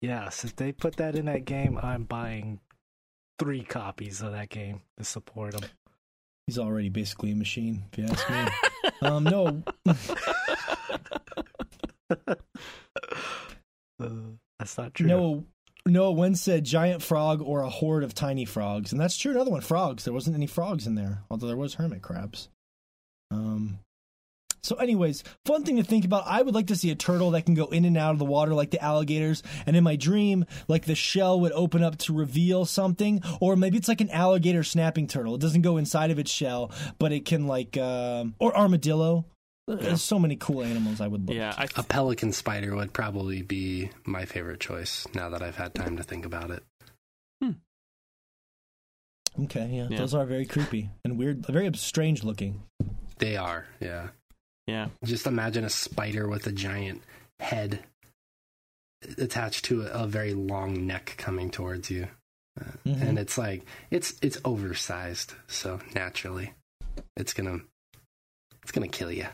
Yes, if they put that in that game, I'm buying three copies of that game to support him. he's already basically a machine, if you ask me. um, no, Uh, that's not true. No, no. One said giant frog or a horde of tiny frogs, and that's true. Another one, frogs. There wasn't any frogs in there, although there was hermit crabs. Um. So, anyways, fun thing to think about. I would like to see a turtle that can go in and out of the water like the alligators. And in my dream, like the shell would open up to reveal something, or maybe it's like an alligator snapping turtle. It doesn't go inside of its shell, but it can like, um, or armadillo. There's so many cool animals I would love. Yeah, a pelican spider would probably be my favorite choice now that I've had time to think about it. Okay, yeah, Yeah. those are very creepy and weird, very strange looking. They are, yeah. yeah. Just imagine a spider with a giant head attached to a, a very long neck coming towards you. Uh, Mhm. And it's like it's it's oversized, so naturally it's gonna it's gonna kill you.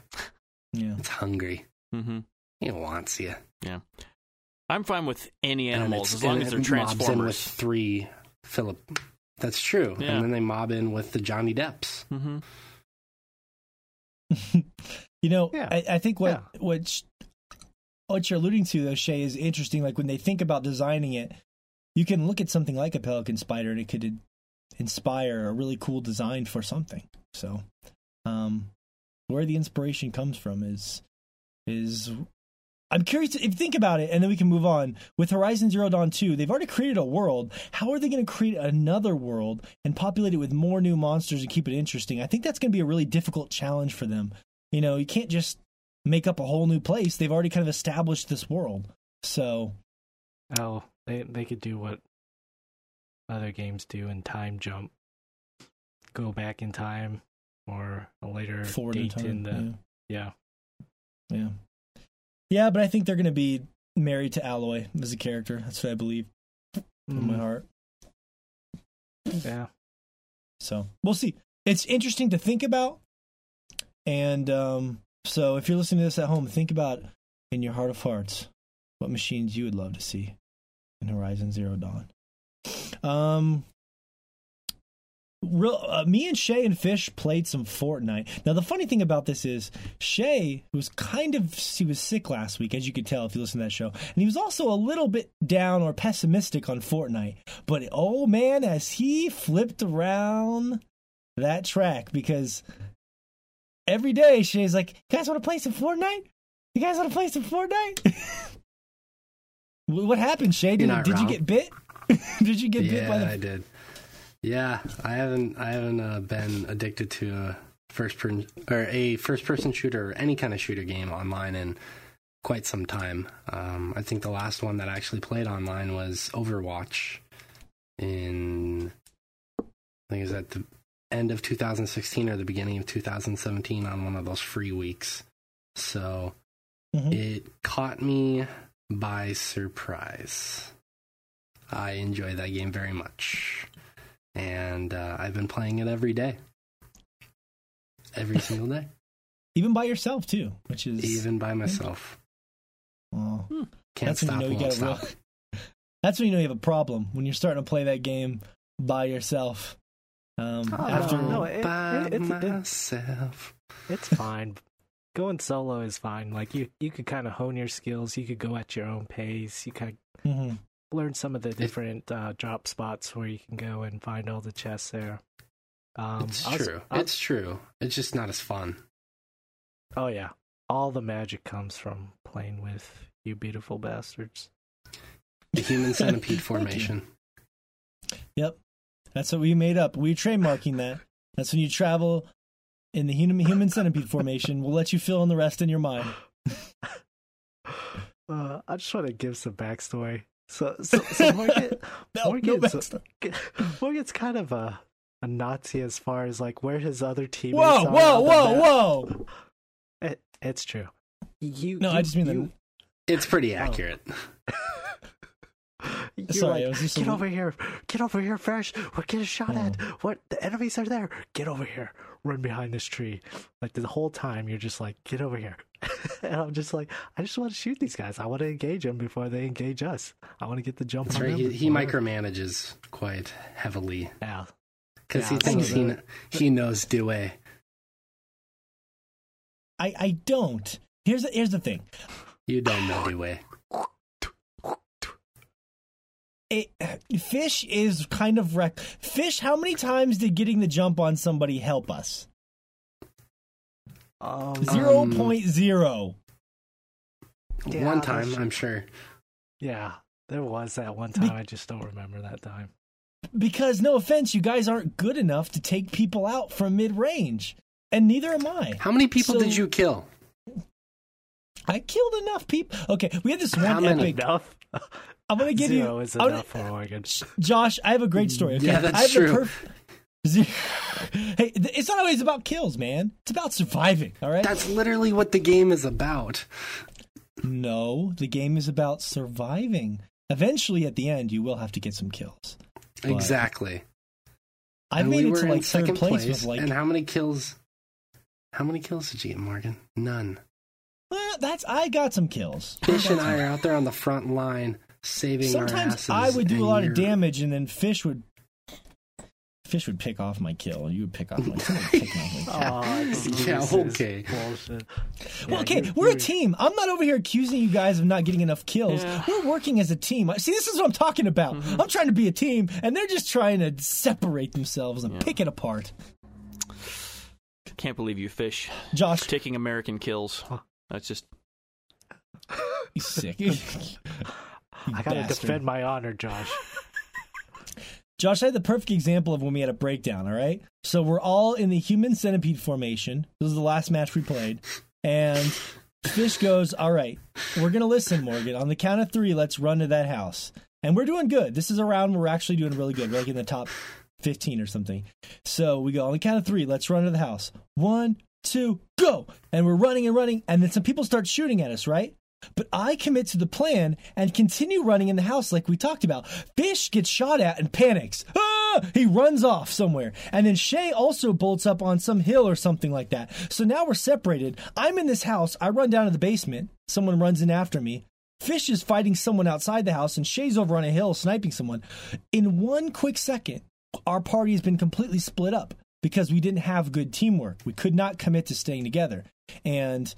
Yeah. It's hungry. Mm-hmm. It wants you. Yeah, I'm fine with any animals as long as they're it mobs in with transformers. three Philip. That's true. Yeah. And then they mob in with the Johnny Depps. Mm-hmm. you know, Yeah. I, I think what Yeah. what sh- what you're alluding to though, Shay, is interesting. Like when they think about designing it, you can look at something like a pelican spider, and it could inspire a really cool design for something. So, um, where the inspiration comes from is is I'm curious if you think about it, and then we can move on. With Horizon Zero Dawn 2, they've already created a world. How are they going to create another world and populate it with more new monsters and keep it interesting? I think that's going to be a really difficult challenge for them. You know, you can't just make up a whole new place. They've already kind of established this world. So, Oh, they they could do what other games do and time jump, go back in time, or a later forward date in the yeah. yeah. yeah. Yeah, but I think they're going to be married to Aloy as a character. That's what I believe in my Mm, heart. yeah. So we'll see. It's interesting to think about. And um, so if you're listening to this at home, think about in your heart of hearts what machines you would love to see in Horizon Zero Dawn. Um, real, uh, me and Shay and Fish played some Fortnite. Now the funny thing about this is Shay was kind of he was sick last week, as you could tell if you listen to that show, and he was also a little bit down or pessimistic on Fortnite. But oh man, as he flipped around that track because every day Shay's like, "You guys want to play some Fortnite? You guys want to play some Fortnite?" What happened, Shay? Did, did you get bit? did you get bit yeah, by the I did. Yeah, I haven't I haven't uh, been addicted to a first person or a first person shooter or any kind of shooter game online in quite some time. Um, I think the last one that I actually played online was Overwatch in I think it was at the end of 2016 or the beginning of 2017 on one of those free weeks. So Mhm. it caught me by surprise. I enjoy that game very much. And uh, I've been playing it every day. Every single day. Even by yourself too, which is Even by myself. Oh, Can't That's when stop, you know you got a stop. real- that's when you know you have a problem when you're starting to play that game by yourself. Um, Oh, after no, it- by it- it's- myself. It's fine. Going solo is fine. Like you, you could kind of hone your skills. You could go at your own pace. You kind of Mhm. Learn some of the different uh, drop spots where you can go and find all the chests there. Um, it's I was- true. I- it's true. It's just not as fun. oh yeah, all the magic comes from playing with you, beautiful bastards. The human centipede formation. Yep, that's what we made up. We're trademarking that. That's when you travel in the human human centipede formation. We'll let you fill in the rest in your mind. Uh, I just want to give some backstory. So, so, so Morgan, No, no Morgan's, backstory. Morgan's kind of a, a Nazi as far as like where his other teammates Whoa, are whoa, on whoa, map. whoa! It, it's true. You, No, you, I just mean you, It's Oh. pretty accurate. You're Sorry, like, I was just get a- over here, get over here, Fresh. We're getting shot at. Oh. What? The enemies are there. Get over here. Run behind this tree. Like the whole time, you're just like, get over here. and I'm just like, I just want to shoot these guys. I want to engage them before they engage us. I want to get the jump That's on right. them. He, he micromanages quite heavily Yeah. because he thinks so he, the- kn- he knows Due. I I don't. Here's the, here's the thing. You don't know Due. It, fish is kind of wreck. Fish. How many times did getting the jump on somebody help us? Um, Zero point zero. Yeah, One time, true. I'm sure. yeah. There was that one time. I just don't remember that time. Because no offense, you guys aren't good enough to take people out from mid range, and neither am I. How many people So- did you kill? I killed enough people. Okay, we had this How one many? epic. Enough. I'm gonna give Zero you. is I'm gonna- enough for Oregon. Josh, I have a great story. Okay? Yeah, that's I have true. Perf- hey, it's not always about kills, man. It's about surviving. All right. That's literally what the game is about. no, the game is about surviving. Eventually, at the end, you will have to get some kills. But Exactly. I've and made we it to like third second place, place. with like. and how many kills? How many kills did you get, Morgan? None. Well, that's I got some kills. Fish and I are out there on the front line saving Sometimes asses. I would do a lot of you're- damage, and then fish would. Fish would pick off my kill, and you would pick off my. Someone pick off my kill. Oh, Yeah, okay. Well, okay, you- we're a team. I'm not over here accusing you guys of not getting enough kills. Yeah. We're working as a team. See, this is what I'm talking about. Mm-hmm. I'm trying to be a team, and they're just trying to separate themselves and Yeah. pick it apart. Can't believe you fish Josh, taking American kills. That's just you sick. I gotta bastard. defend my honor, Josh. Josh, I had the perfect example of when we had a breakdown, all right? So we're all in the human centipede formation. This is the last match we played. And Fish goes, All right, we're going to listen, Morgan. On the count of three, let's run to that house. And we're doing good. This is a round where we're actually doing really good. We're like in the top 15 or something. So we go, On the count of three, let's run to the house. One, two, go. And we're running and running. And then some people start shooting at us, right? But I commit to the plan and continue running in the house like we talked about. Fish gets shot at and panics. Ah! He runs off somewhere. And then Shay also bolts up on some hill or something like that. So now we're separated. I'm in this house. I run down to the basement. Someone runs in after me. Fish is fighting someone outside the house, and Shay's over on a hill sniping someone. In one quick second, our party has been completely split up because we didn't have good teamwork. We could not commit to staying together. And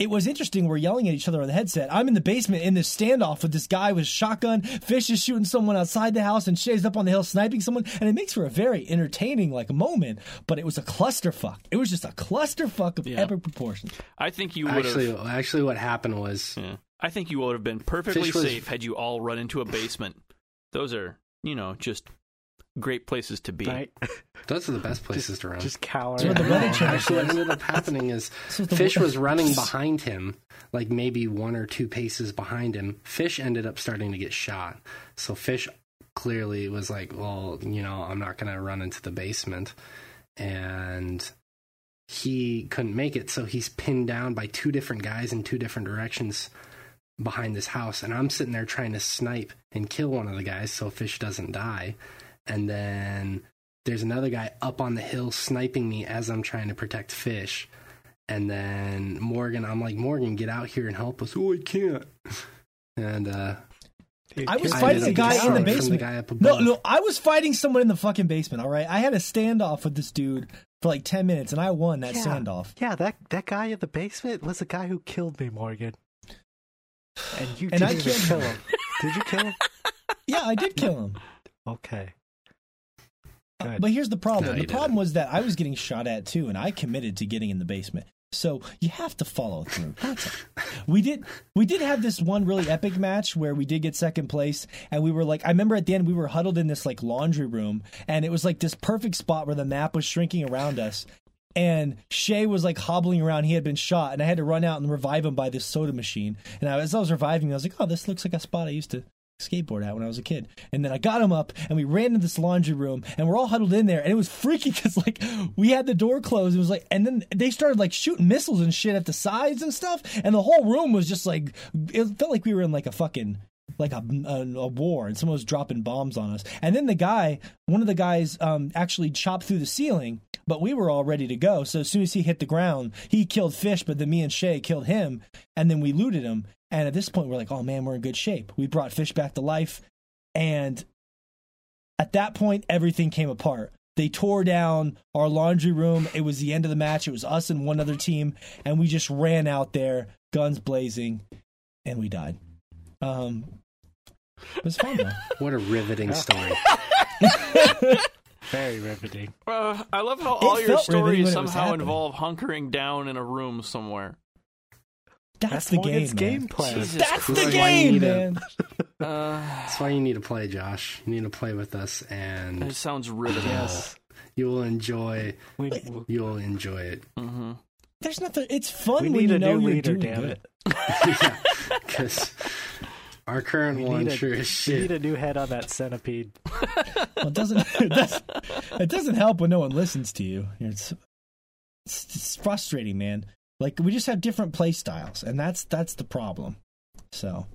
it was interesting. We're yelling at each other on the headset. I'm in the basement in this standoff with this guy with a shotgun. Fish is shooting someone outside the house, and Shay's up on the hill sniping someone. And it makes for a very entertaining like moment. But it was a clusterfuck. It was just a clusterfuck of Yeah. epic proportions. I think you would Actually, actually, what happened was Yeah. I think you would have been perfectly was- safe had you all run into a basement. Those are, you know, just great places to be. Right? those are the best places to run. Just cower. where the in. weather. Actually, what ended up happening is Fish was running behind him, like maybe one or two paces behind him. Fish ended up starting to get shot. So Fish clearly was like, well, you know, I'm not going to run into the basement. And he couldn't make it. So he's pinned down by two different guys in two different directions behind this house. And I'm sitting there trying to snipe and kill one of the guys so Fish doesn't die. And then there's another guy up on the hill sniping me as I'm trying to protect Fish. And then Morgan, I'm like, Morgan, get out here and help us. Oh, I can't. And uh, Dude, I was I fighting a guy in the basement. The guy up No, above. no, I was fighting someone in the fucking basement. All right, I had a standoff with this dude for like ten minutes, and I won that Yeah. standoff. Yeah, that that guy in the basement was the guy who killed me, Morgan. And you And I didn't even killed kill him. him. Did you kill him? Yeah, I did kill him. Okay. Uh, But here's the problem. No, the problem didn't. was that I was getting shot at too, and I committed to getting in the basement. So you have to follow through. We did. We did have this one really epic match where we did get second place, and we were like, I remember at the end we were huddled in this like laundry room, and it was like this perfect spot where the map was shrinking around us. And Shay was like hobbling around. He had been shot, and I had to run out and revive him by this soda machine. And I, as I was reviving him, I was like, "Oh, this looks like a spot I used to skateboard at when I was a kid. And then I got him up and we ran to this laundry room and we're all huddled in there and it was freaky because like we had the door closed. It was like, and then they started like shooting missiles and shit at the sides and stuff. And the whole room was just like, it felt like we were in like a fucking like a, a, a war and someone was dropping bombs on us. And then the guy, one of the guys, um, actually chopped through the ceiling, but we were all ready to go. So as soon as he hit the ground, he killed Fish, but then me and Shay killed him, and then we looted him. And at this point, we're like, oh man, we're in good shape. We brought Fish back to life, and at that point, everything came apart. They tore down our laundry room. It was the end of the match. It was us and one other team, and we just ran out there, guns blazing, and we died. Um, it was fun though. What a riveting story. Very riveting. Uh, I love how all your stories when it was somehow involve hunkering down in a room somewhere. That's, That's the Morgan's game, man. gameplay. Jesus That's the game, Why you man. Uh, That's why you need to play, Josh. You need to play with us, and it sounds riveting. Yes. you will enjoy. We, You will enjoy it hmm There's nothing. It's fun we when need you a know new you're leader, doing damn it. because our current We one need a- sure as We need a new head on that centipede. Well, it doesn't. It doesn't, it doesn't help when no one listens to you. It's, it's it's frustrating, man. Like we just have different play styles, and that's that's the problem. So,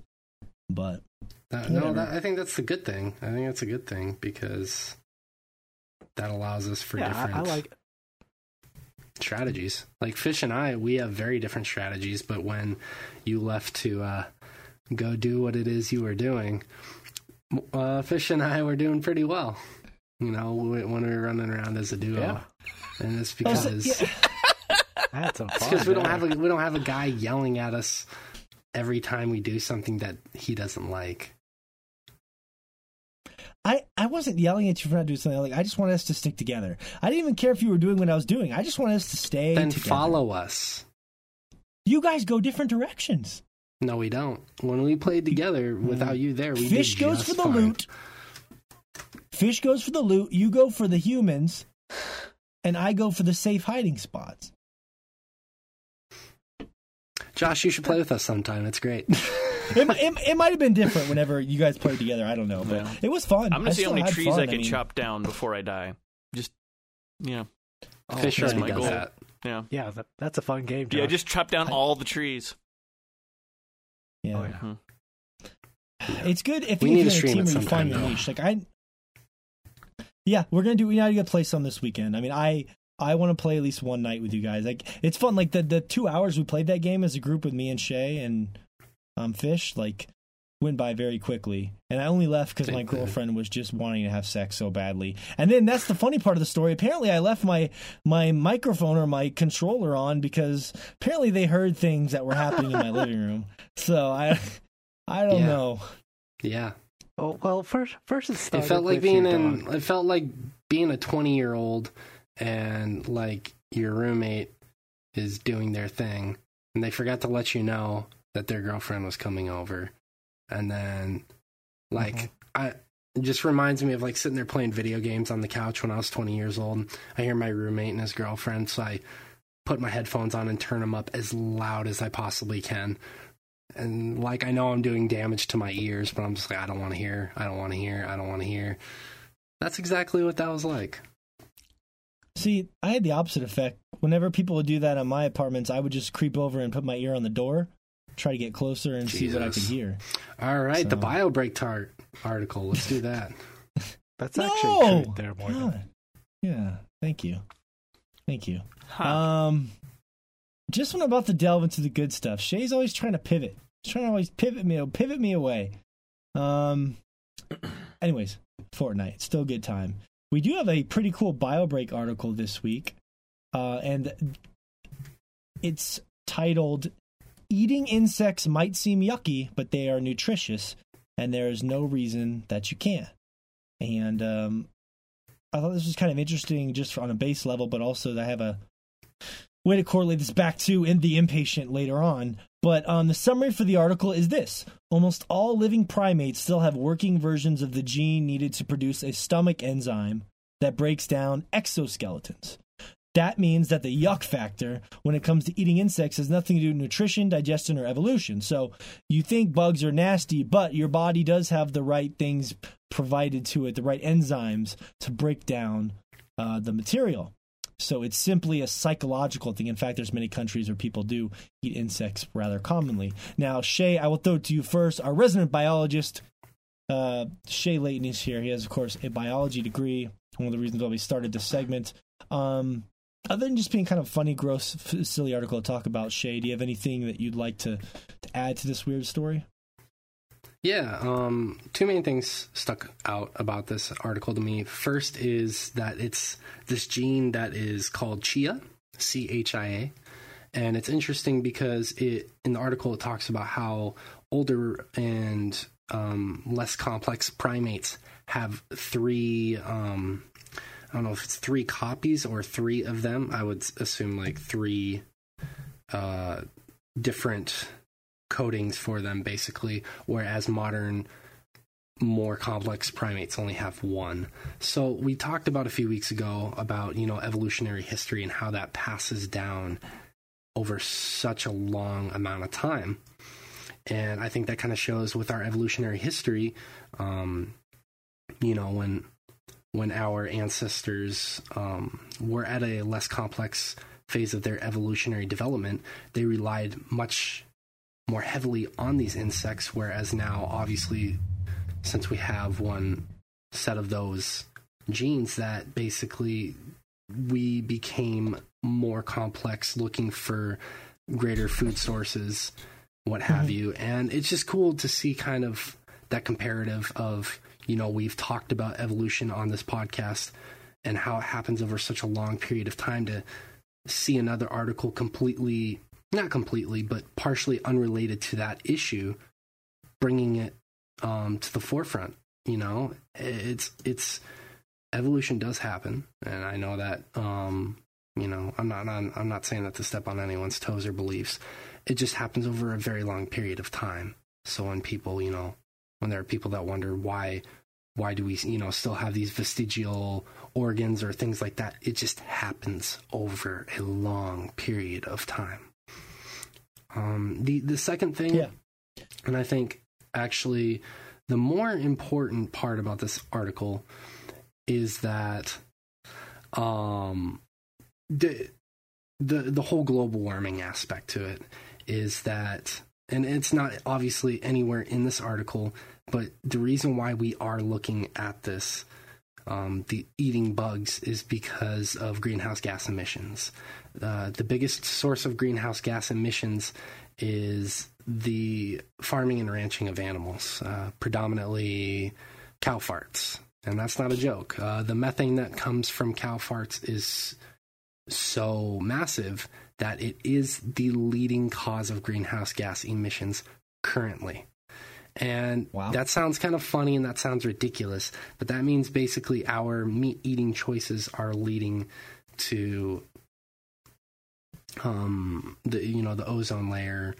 but That- no, that, I think that's the good thing. I think that's a good thing because that allows us for yeah, different I, I like. strategies. Like Fish and I, we have very different strategies. But when you left to uh, go do what it is you were doing, uh, Fish and I were doing pretty well. You know, when we were running around as a duo, Yeah. and it's because That's because we don't have a we don't have a guy yelling at us every time we do something that he doesn't like. I I wasn't yelling at you for not doing something. Like I just wanted us to stick together. I didn't even care if you were doing what I was doing. I just wanted us to stay Then together. follow us. You guys go different directions. No, we don't. When we played together without you there, we Fish did goes just for the fine. loot. Fish goes for the loot. You go for the humans, and I go for the safe hiding spots. Josh, you should play with us sometime. It's great. It, it, it might have been different whenever you guys played together. I don't know, but Yeah. it was fun. I'm gonna see how many trees fun. I can mean, chop down before I die. Just, you know, Fish that's already my does goal. that. yeah, Yeah, that, that's a fun game. yeah. Josh. Just chop down all the trees. Yeah. Oh, yeah. Mhm. It's good if, We you- need if to you're in a stream team it where you sometime, find your niche. Like I, yeah, we're gonna do. We gotta go play some this weekend. I mean, I I want to play at least one night with you guys. Like it's fun. Like the the two hours we played that game as a group with me and Shay and um Fish, like went by very quickly. And I only left because my girlfriend was just wanting to have sex so badly. And then that's the funny part of the story. Apparently, I left my my microphone or my controller on because apparently they heard things that were happening in my living room. So I I don't Yeah. know. Yeah, Oh, well, first, first it it felt like being in. dog. It felt like being a twenty-year-old, and like your roommate is doing their thing, and they forgot to let you know that their girlfriend was coming over, and then like Mm-hmm. Mhm. I. It just reminds me of like sitting there playing video games on the couch when I was 20 years old. I hear my roommate and his girlfriend, so I put my headphones on and turn them up as loud as I possibly can. and like I know I'm doing damage to my ears, but I'm just like I don't want to hear, I don't want to hear, I don't want to hear. That's exactly what that was like. See, I had the opposite effect. Whenever people would do that in my apartments, I would just creep over and put my ear on the door, try to get closer and see what I could Jesus. hear. All right, the bio break tart article. Let's do that. That's no! actually crude there, Morgan. Yeah, thank you. Thank you. Huh. Um, just when I'm about to delve into the good stuff, Shay's always trying to pivot. He's trying to always pivot me, pivot me away. Um, anyways, Fortnite, still good time. We do have a pretty cool BioBreak article this week, uh, and it's titled "Eating insects might seem yucky, but they are nutritious, and there is no reason that you can't." And um, I thought this was kind of interesting just on a base level, but also I have a way to correlate this back to in the Inpatient later on. But um, the summary for the article is this: almost all living primates still have working versions of the gene needed to produce a stomach enzyme that breaks down exoskeletons. That means that the yuck factor when it comes to eating insects has nothing to do with nutrition, digestion, or evolution. So you think bugs are nasty, but your body does have the right things provided to it, the right enzymes to break down uh, the material. So it's simply a psychological thing. In fact, there's many countries where people do eat insects rather commonly. Now, Shay, I will throw it to you first. Our resident biologist, uh, Shay Layton, is here. He has, of course, a biology degree. One of the reasons why we started this segment. Um, other than just being kind of funny, gross, silly article to talk about, Shay, do you have anything that you'd like to, to add to this weird story? Yeah, um, two main things stuck out about this article to me. First is that it's this gene that is called chia, C H I A, and it's interesting because it in the article it talks about how older and um, less complex primates have three. Um, I don't know if it's three copies or three of them. I would assume like three uh, different coatings for them basically. Whereas modern more complex primates only have one. So we talked about a few weeks ago about you know evolutionary history and how that passes down over such a long amount of time. And i think that kind of shows with our evolutionary history um you know when when our ancestors um, were at a less complex phase of their evolutionary development they relied much more heavily on these insects, whereas now, obviously, since we have one set of those genes, that basically we became more complex, looking for greater food sources, what have you. And it's just cool to see kind of that comparative of, you know, we've talked about evolution on this podcast and how it happens over such a long period of time to see another article completely not completely, but partially unrelated to that issue, bringing it um, to the forefront. You know, it's it's evolution does happen, and I know that. Um, you know, I'm not I'm, I'm not saying that to step on anyone's toes or beliefs. It just happens over a very long period of time. So when people, you know, when there are people that wonder why why do we you know still have these vestigial organs or things like that it just happens over a long period of time um, the the second thing, Yeah. and I think actually the more important part about this article is that um, the the the whole global warming aspect to it is that, and it's not obviously anywhere in this article, but the reason why we are looking at this. Um, the eating bugs is because of greenhouse gas emissions. Uh, the biggest source of greenhouse gas emissions is the farming and ranching of animals, uh, predominantly cow farts. And that's not a joke. Uh, the methane that comes from cow farts is so massive that it is the leading cause of greenhouse gas emissions currently. And Wow. that sounds kind of funny and that sounds ridiculous, but that means basically our meat eating choices are leading to um the you know the ozone layer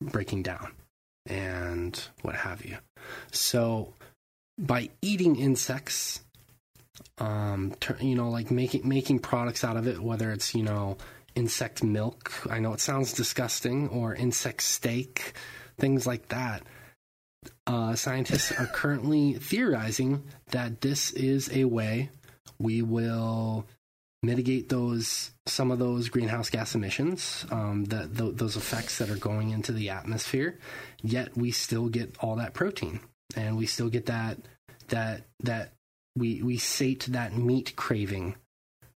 breaking down and what have you. So by eating insects um you know like making making products out of it whether it's you know insect milk, I know it sounds disgusting or insect steak things like that. Uh, scientists are currently theorizing that this is a way we will mitigate those some of those greenhouse gas emissions, um, that th- those effects that are going into the atmosphere. Yet we still get all that protein, and we still get that that that we we sate that meat craving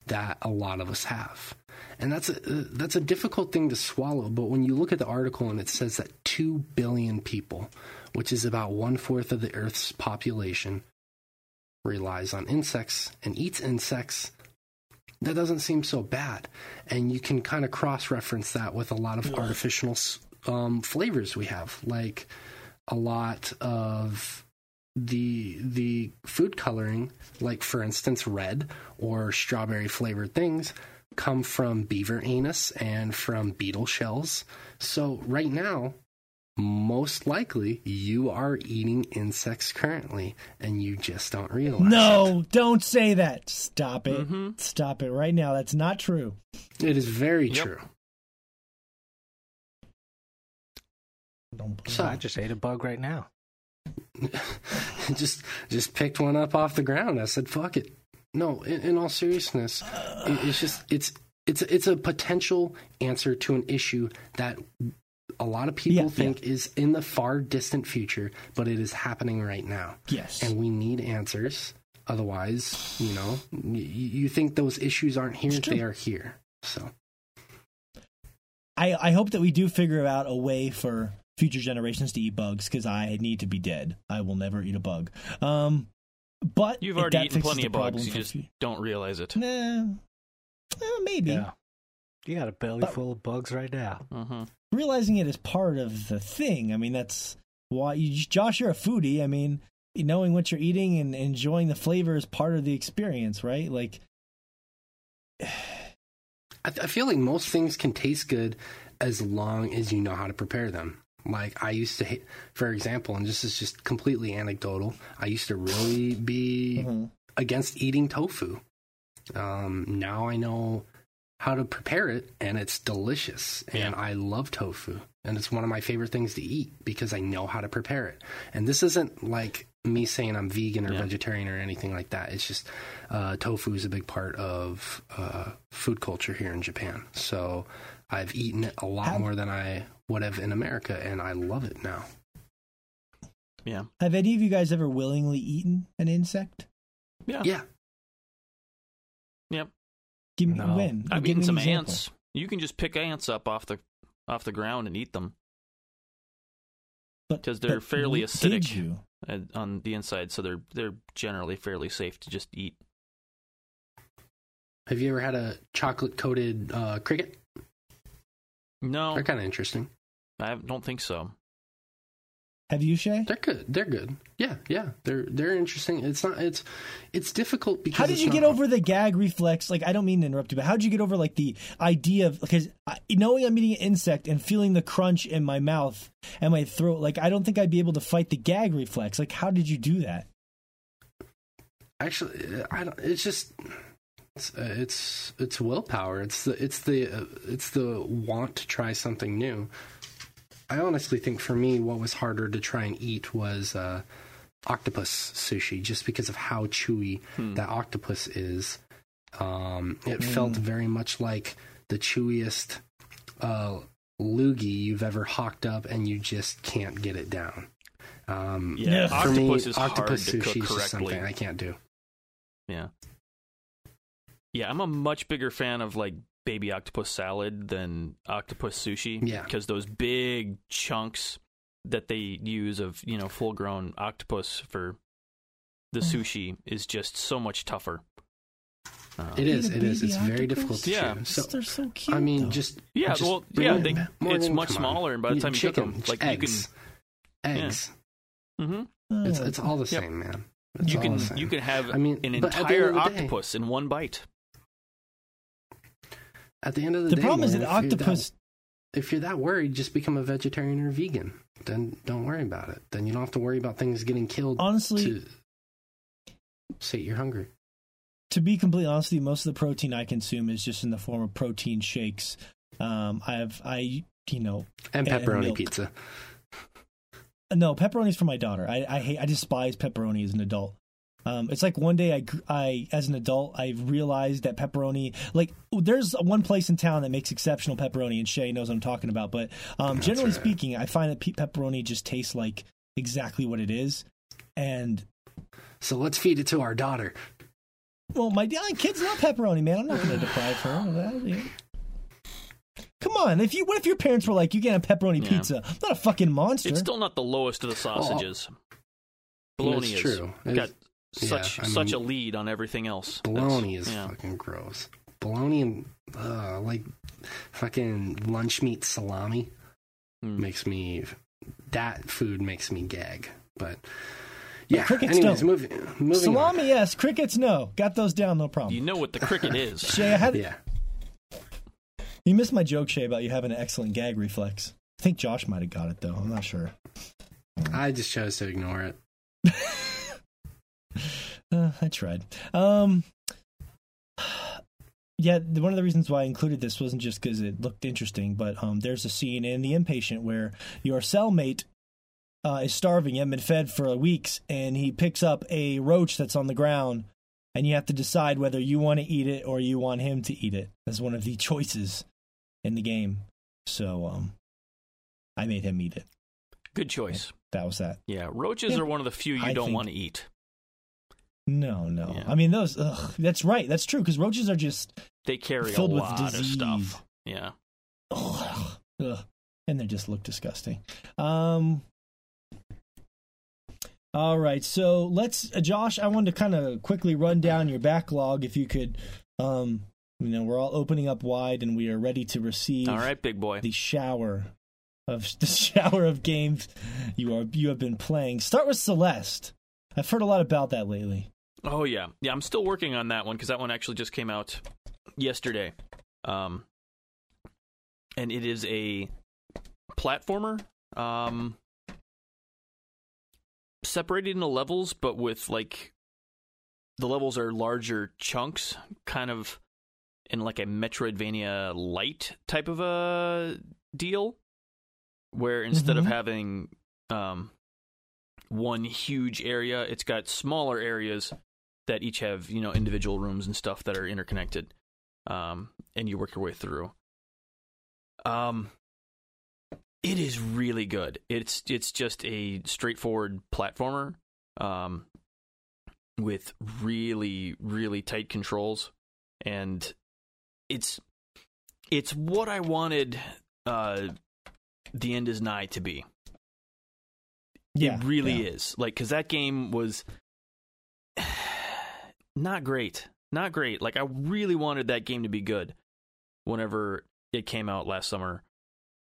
that a lot of us have. And that's a that's a difficult thing to swallow. But when you look at the article and it says that two billion people, which is about one fourth of the Earth's population, relies on insects and eats insects, that doesn't seem so bad. And you can kind of cross reference that with a lot of artificial um, flavors we have, like a lot of the the food coloring, like for instance red or strawberry flavored things, come from beaver anus and from beetle shells. So right now, most likely you are eating insects currently and you just don't realize No, it. don't say that. Stop it. Mm-hmm. Stop it right now. That's not true. It is very Yep. true. Don't So- I just ate a bug right now. just just picked one up off the ground. I said, "Fuck it." No, in, in all seriousness, it, it's just it's it's it's a potential answer to an issue that a lot of people Yeah, think is in the far distant future, but it is happening right now, yes. and we need answers. Otherwise, you know, y- you think those issues aren't here; they are here. So, I, I hope that we do figure out a way for future generations to eat bugs because I need to be dead. I will never eat a bug. Um, but You've if already eaten plenty of bugs. You just fu- don't realize it. nah, eh, maybe Yeah. You got a belly But- full of bugs right now. hmm realizing it is part of the thing. I mean, that's why you, Josh, you're a foodie. I mean, knowing what you're eating and enjoying the flavor is part of the experience, right? Like, I, I feel like most things can taste good as long as you know how to prepare them. Like I used to, hate, for example, and this is just completely anecdotal. I used to really be Mhm. against eating tofu. Um, now I know how to prepare it, and it's delicious. And I love tofu, and it's one of my favorite things to eat because I know how to prepare it. And this isn't like me saying I'm vegan or Yeah. vegetarian or anything like that. It's just uh, tofu is a big part of uh, food culture here in Japan. So I've eaten it a lot Have- more than I would have in America, and I love it now. Yeah. have any of you guys ever willingly eaten an insect? Yeah. Yeah, Yep. Give me No. when I've Give eaten me some example. ants. You can just pick ants up off the off the ground and eat them Because they're but fairly acidic. you? uh, on the inside, so they're they're generally fairly safe to just eat. have you ever had a chocolate coated uh, cricket? No, They're kind of interesting. I don't think so. Have you, Shay? They're good. They're good. Yeah, yeah. They're they're interesting. It's not. It's it's difficult because. How did it's you not- get over the gag reflex? Like, I don't mean to interrupt you, but how did you get over like the idea of because knowing I'm eating an insect and feeling the crunch in my mouth and my throat? Like, I don't think I'd be able to fight the gag reflex. Like, how did you do that? Actually, I don't. It's just. It's uh, it's it's willpower. It's the it's the uh, it's the want to try something new. I honestly think for me, what was harder to try and eat was uh, octopus sushi, just because of how chewy Hmm. that octopus is. Um, it felt very much like the chewiest uh, loogie you've ever hawked up, and you just can't get it down. Um, Yeah, for me, octopus is octopus hard to sushi cook is just correctly. something I can't do. Yeah. Yeah, I'm a much bigger fan of like baby octopus salad than octopus sushi. Yeah. Because those big chunks that they use of, you know, full grown octopus for the Mm. sushi is just so much tougher. Uh, It is. Eat a It is. baby It's very difficult to Yeah. chew. So They're so cute. I mean, though. just Yeah, just well, yeah, they- more it's much come on. smaller, and by the You- time you cook chicken, 'em, like, you eggs, eggs. hmm It's Oh. it's all the Yep. same, man. It's You can you can have I mean, an but at the entire end of the day- octopus in one bite. At the end of the, the day, problem is that Lauren, if you're octopus. if you're that worried, just become a vegetarian or vegan. Then don't worry about it. Then you don't have to worry about things getting killed Honestly, to sate your hunger. to be completely honest with you, most of the protein I consume is just in the form of protein shakes. Um, I have, I, you know, And And pepperoni milk. pizza. no, pepperoni's for my daughter. I I hate I despise pepperoni as an adult. Um, it's like one day I, I, as an adult, I realized that pepperoni, like, there's one place in town that makes exceptional pepperoni, and Shay knows what I'm talking about. But um, That's generally right. speaking, I find that pe- pepperoni just tastes like exactly what it is. And So let's feed it to our daughter. well, my my kids love pepperoni, man. I'm not going to deprive her of that. yeah. Come on, if you what if your parents were like, you get a pepperoni Yeah. pizza? I'm not a fucking monster. It's still not the lowest of the sausages. Bologna It's is true. got It's- yeah, such I such a lead on everything else. Bologna That's- is yeah. fucking gross. Bologna and uh, like fucking lunch meat salami Mm. makes me that food makes me gag. But yeah. crickets Anyways, don't. moving moving Salami, yes. Crickets, no. Got those down, no problem. You know what the cricket is. Shay, I had. Yeah. You missed my joke, Shay, about you having an excellent gag reflex. I think Josh might have got it though. I'm not sure. I just chose to ignore it. Uh, I tried. Um, yeah, one of the reasons why I included this wasn't just because it looked interesting, but um, there's a scene in The Inpatient where your cellmate uh, is starving, hasn't been fed for weeks, and he picks up a roach that's on the ground, and you have to decide whether you want to eat it or you want him to eat it. That's one of the choices in the game. So, um, I made him eat it. Good choice. That was that. Yeah, roaches Yeah. are one of the few you I don't want to eat. No, no. Yeah. I mean, those. Ugh, that's right. That's true because roaches are just They carry Filled a with lot of disease. stuff. Yeah. ugh, ugh, and they just look disgusting. Um. All right, so let's, uh, Josh. I wanted to kind of quickly run down your backlog, if you could. Um, you know, we're all opening up wide, and we are ready to receive All right, big boy. the shower of the shower of games you are you have been playing. Start with Celeste. I've heard a lot about that lately. Oh yeah, yeah. I'm still working on that one because that one actually just came out yesterday, um, and it is a platformer, um, separated into levels, but with like the levels are larger chunks, kind of in like a Metroidvania light type of a deal, where instead of Mhm. having um, one huge area, it's got smaller areas that each have you know individual rooms and stuff that are interconnected, um, and you work your way through. Um, it is really good. It's it's just a straightforward platformer, um, with really really tight controls, and it's it's what I wanted. Uh, the end is nigh to be. Yeah, it really yeah. is. Like, because that game was not great. Not great. Like, I really wanted that game to be good whenever it came out last summer.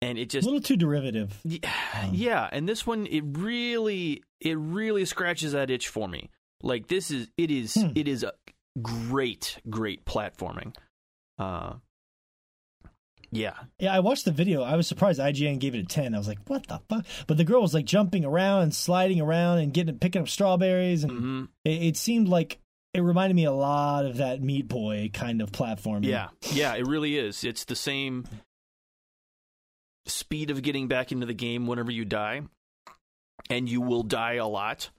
And it just a little too derivative. y- Um. Yeah. And this one, it really, it really scratches that itch for me. Like, this is, it is, Hmm. it is a great, great platforming. Uh, yeah. Yeah, I watched the video. I was surprised IGN gave it a 10. I was like, what the fuck? But the girl was like jumping around and sliding around and getting picking up strawberries. And hmm it, it seemed like it reminded me a lot of that Meat Boy kind of platform. Yeah, yeah, it really is. It's the same speed of getting back into the game whenever you die, and you will die a lot.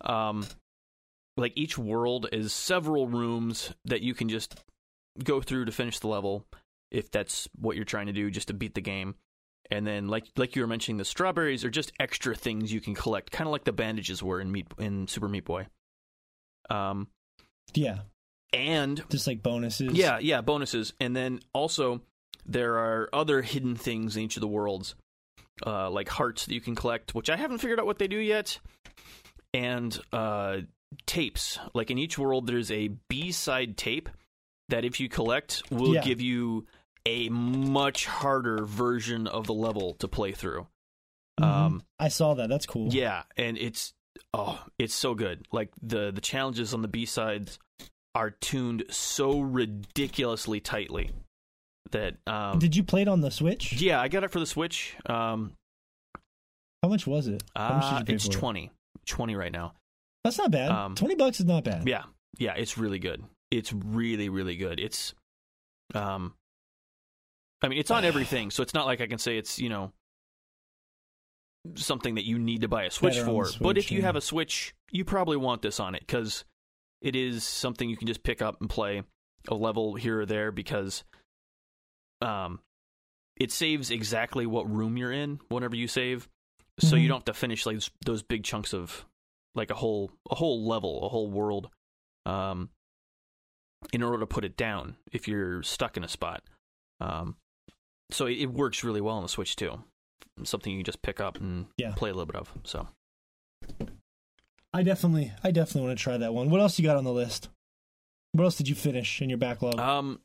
Um, like each world is several rooms that you can just go through to finish the level, if that's what you're trying to do, just to beat the game. And then, like like you were mentioning, the strawberries are just extra things you can collect, kind of like the bandages were in Meat in Super Meat Boy. Um, Yeah. and Just like bonuses. yeah, yeah, bonuses. And then also there are other hidden things in each of the worlds, uh, like hearts that you can collect, which I haven't figured out what they do yet, and uh, tapes. Like in each world, there's a B side tape that if you collect will Yeah. give you a much harder version of the level to play through. Mhm. Um, I saw that. That's cool. yeah, and it's oh, it's so good. Like the the challenges on the B sides are tuned so ridiculously tightly that um Did you play it on the Switch? yeah, I got it for the Switch. Um How much was it? Much uh, it's for it? 20. 20 right now. That's not bad. Um, 20 bucks is not bad. Yeah. Yeah, it's really good. It's really really good. It's um I mean, it's on everything, so it's not like I can say it's, you know, something that you need to buy a Switch Better for. the but if you yeah. have a Switch, you probably want this on it because it is something you can just pick up and play a level here or there because um, it saves exactly what room you're in whenever you save, so you Mhm. don't have to finish like those big chunks of like a whole a whole level, a whole world, um, in order to put it down if you're stuck in a spot. Um, so it, it works really well on the Switch too. Something you can just pick up and Yeah. play a little bit of. So I definitely, I definitely want to try that one. What else you got on the list? What else did you finish in your backlog? um,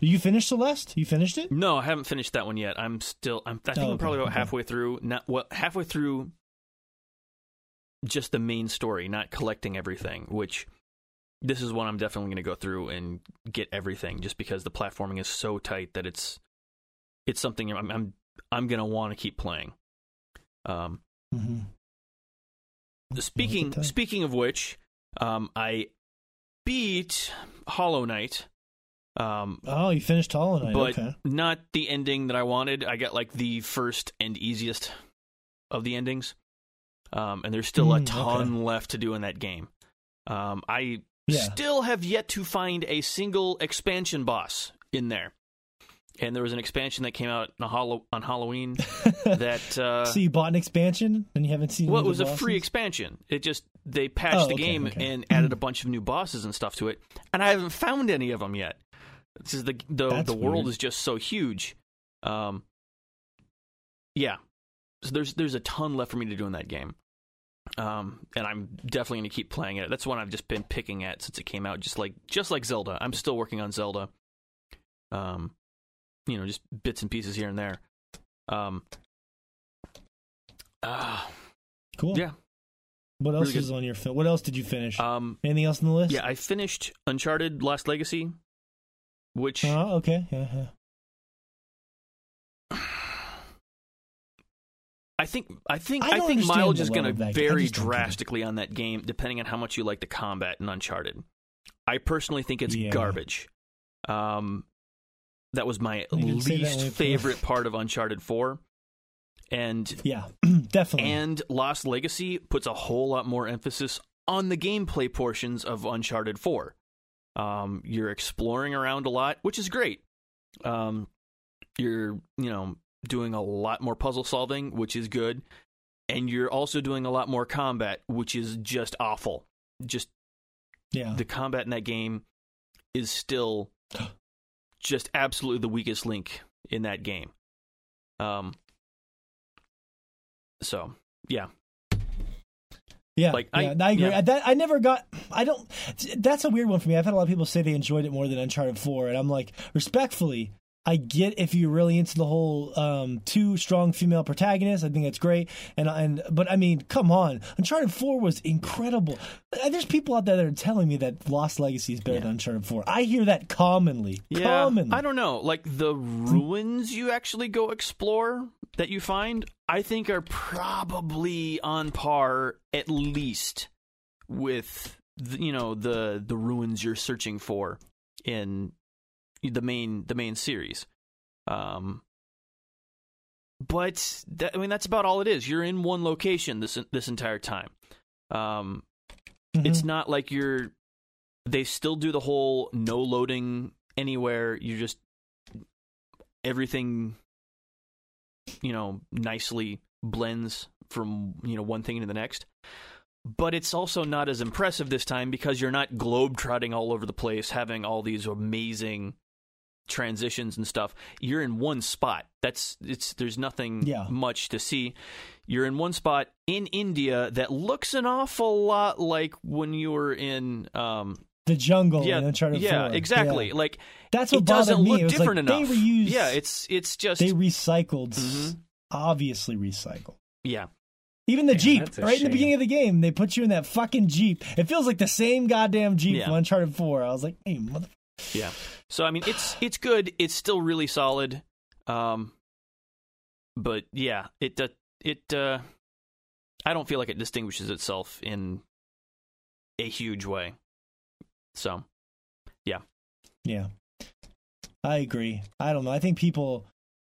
you finish Celeste? You finished it? No, I haven't finished that one yet. I'm still. I'm, I think Oh, I'm probably about okay. halfway through. Not well, halfway through. Just the main story, not collecting everything. Which this is one I'm definitely going to go through and get everything, just because the platforming is so tight that it's it's something I'm I'm, I'm going to want to keep playing. Um, Mm-hmm. speaking speaking of which, um, I beat Hollow Knight. Um, Oh, you finished Hollow Knight. but okay. not the ending that I wanted. I got like the first and easiest of the endings, um, and there's still a Mm, ton left to do in that game. Um, I Yeah. still have yet to find a single expansion boss in there, and there was an expansion that came out on, on Halloween that. Uh, so you bought an expansion and you haven't seen. well, it was the a free expansion. It just they patched Oh, the okay, game okay. and added a bunch of new bosses and stuff to it, and I haven't found any of them yet. This is the the That's the world weird. is just so huge. Um, yeah, so there's there's a ton left for me to do in that game. Um, and I'm definitely going to keep playing it. That's one I've just been picking at since it came out, just like just like Zelda. I'm still working on Zelda. Um, you know, just bits and pieces here and there. Um, ah, Cool. yeah. What else Really good. is on your film? What else did you finish? Um, Anything else on the list? yeah, I finished Uncharted: Lost Legacy, which Oh, okay. Yeah, yeah. I think I think I I, think mileage is going to that game. I vary just don't get it. drastically on that game depending on how much you like the combat in Uncharted. I personally think it's Yeah. garbage. Um, that was my You didn't say that least favorite part of Uncharted Four, and Yeah, definitely. and Lost Legacy puts a whole lot more emphasis on the gameplay portions of Uncharted 4. Um, you're exploring around a lot, which is great. Um, you're, you know, doing a lot more puzzle solving, which is good. And you're also doing a lot more combat, which is just awful. Just yeah. the combat in that game is still just absolutely the weakest link in that game. Um, so yeah, Yeah, Like, I- yeah, I, agree. yeah. That, I never got. I don't. That's a weird one for me. I've had a lot of people say they enjoyed it more than Uncharted Four, and I'm like, respectfully, I get if you're really into the whole um, two strong female protagonists. I think that's great. And and but I mean, come on, Uncharted Four was incredible. Uh, There's people out there that are telling me that Lost Legacy is better Yeah. than Uncharted Four. I hear that commonly. Yeah, commonly. I don't know. Like the ruins you actually go explore that you find, I think are probably on par at least with the, you know the the ruins you're searching for in the main the main series. Um but that, I mean that's about all it is. You're in one location this this entire time. Um Mhm. it's not like you're they still do the whole no loading anywhere you just everything you know nicely blends from you know one thing into the next but it's also not as impressive this time because you're not globe trotting all over the place having all these amazing transitions and stuff you're in one spot that's it's there's nothing Yeah. much to see you're in one spot in India that looks an awful lot like when you were in um the jungle yeah in Uncharted yeah 4. exactly Yeah. like That's what it doesn't bothered me. look It was different like, enough They reused. yeah it's it's just they recycled. Mhm. Obviously recycled. yeah Even the Damn, Jeep, that's a right in the beginning of the game, they put you in that fucking Jeep. It feels like the same goddamn Jeep Yeah. from Uncharted 4. I was like, hey, mother. Yeah. So I mean, it's it's good. It's still really solid. Um, but yeah, it uh, it uh, I don't feel like it distinguishes itself in a huge way. So Yeah. Yeah. I agree. I don't know. I think people.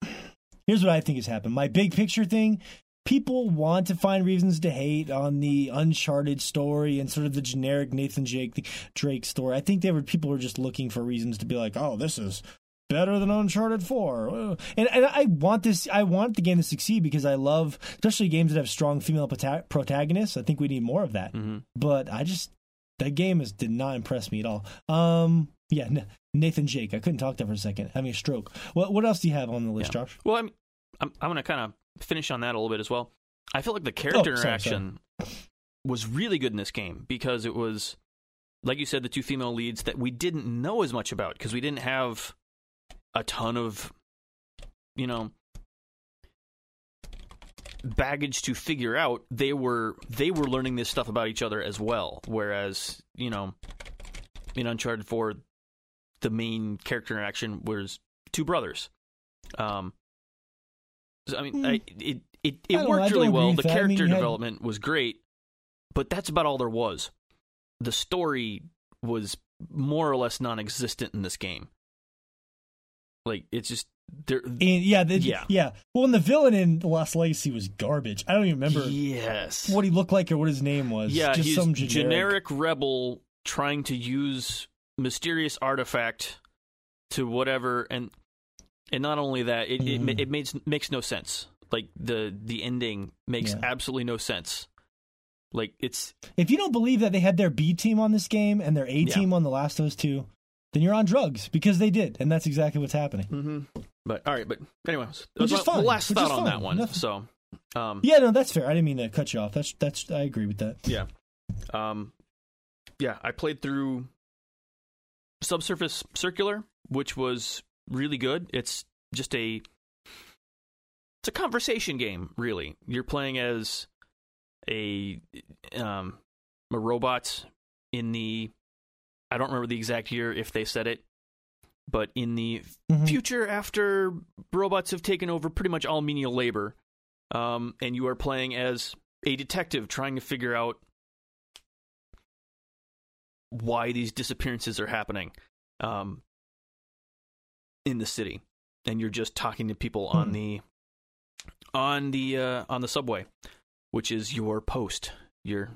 Here's what I think has happened. My big picture thing people want to find reasons to hate on the Uncharted story and sort of the generic Nathan Jake Drake story. I think they were people were just looking for reasons to be like, oh, this is better than Uncharted Four, Uh, and and I want this. I want the game to succeed because I love, especially games that have strong female prota- protagonists. I think we need more of that. hmm But I just that game is did not impress me at all. Um, yeah, Nathan Jake. I couldn't talk there for a second, having a stroke. What what else do you have on the list, Yeah. Josh? Well, I'm I'm, I'm going to kind of finish on that a little bit as well. I feel like the character Oh, sorry, interaction was really good in this game because it was, like you said, the two female leads that we didn't know as much about because we didn't have a ton of, you know, baggage to figure out. They were they were learning this stuff about each other as well. Whereas, you know, in Uncharted Four, the main character interaction was two brothers. Um, I mean, Hmm. I, it it, it I worked don't really well. The that. I mean, character had- development was great, but that's about all there was. The story was more or less non-existent in this game. Like it's just there. And yeah, the, Yeah. yeah. Well, and the villain in The Lost Legacy was garbage. I don't even remember yes. what he looked like or what his name was. Yeah, just he's some generic. generic. rebel trying to use mysterious artifact to whatever, and and not only that, it it, ma- Mhm. it makes makes no sense. Like the the ending makes Yeah. absolutely no sense. Like it's If you don't believe that they had their B team on this game and their A Yeah. team on The Last of Us Two, then you're on drugs because they did, and that's exactly what's happening. mm-hmm. but all right. But anyways, Which was is fine, last which thought on that one. Nothing- So, um, Yeah, no, that's fair. I didn't mean to cut you off. That's that's I agree with that. Yeah. Um, yeah, I played through Subsurface Circular, which was really good. It's just a it's a conversation game, really. You're playing as a um a robot in the I don't remember the exact year if they said it, but in the Mhm. future after robots have taken over pretty much all menial labor, um, and you are playing as a detective trying to figure out why these disappearances are happening um, in the city, and you're just talking to people on Hmm. the on the uh, on the subway, which is your post. You're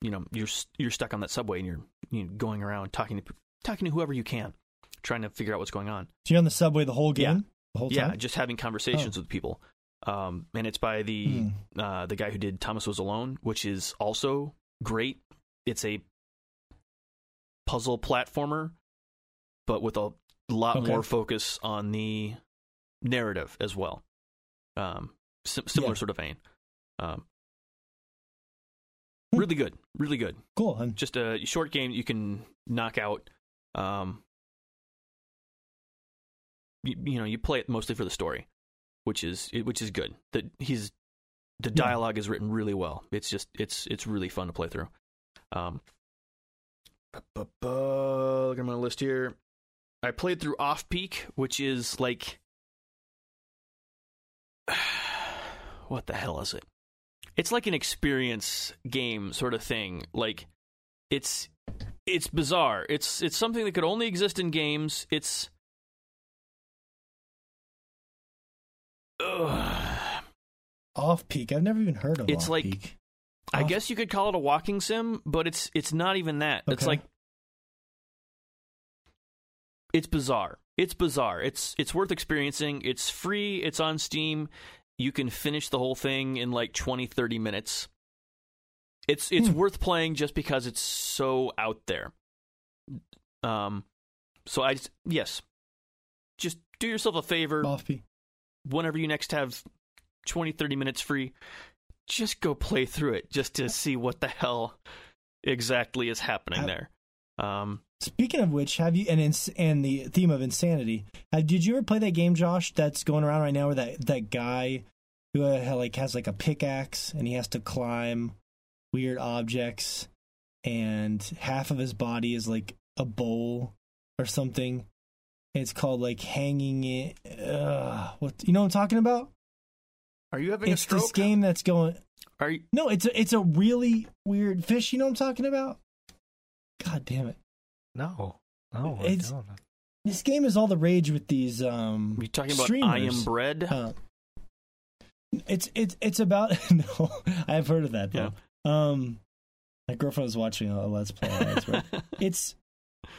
you know you're you're stuck on that subway and you're you know, going around talking to talking to whoever you can, trying to figure out what's going on. So you're on the subway the whole game, Yeah. the whole Yeah, just having conversations with people. Um, and it's by the Hmm. uh, the guy who did Thomas Was Alone, which is also great. It's a puzzle platformer, but with a lot Okay. more focus on the narrative as well. Um, sim- similar Yeah. sort of vein. Um, Hmm. really good, really good. Cool. I'm, Just a short game you can knock out. Um, you, you know, you play it mostly for the story, which is which is good. That he's the Yeah. dialogue is written really well. It's just it's it's really fun to play through. Um, look at my list here. I played through Off Peak, which is like what the hell is it? It's like an experience game sort of thing. Like it's it's bizarre. It's it's something that could only exist in games. It's Ugh. off peak. I've never even heard of. it. It's Off like- Peak. I Off- guess you could call it a walking sim, but it's it's not even that. It's like it's bizarre. It's bizarre. It's it's worth experiencing. It's free. It's on Steam. You can finish the whole thing in like 20 30 minutes. It's it's Hmm. worth playing just because it's so out there. Um so I just, yes. Just do yourself a favor whenever you next have 20 30 minutes free just go play through it just to see what the hell exactly is happening there um Speaking of which, have you and ins, and the theme of insanity? Uh, did you ever play that game, Josh? That's going around right now, where that that guy who uh, like has like a pickaxe and he has to climb weird objects, and half of his body is like a bowl or something. It's called like hanging it. Uh, what you know what I'm talking about? are you having It's this game that's going. are you No, it's a it's a really weird fish. You know what I'm talking about? God damn it! No, no, I It's- don't. This game is all the rage with these um are you talking about streamers. i am bread Uh, It's it's it's about no. I've heard of that though. Um, my girlfriend was watching a, a Let's Play. right? it's.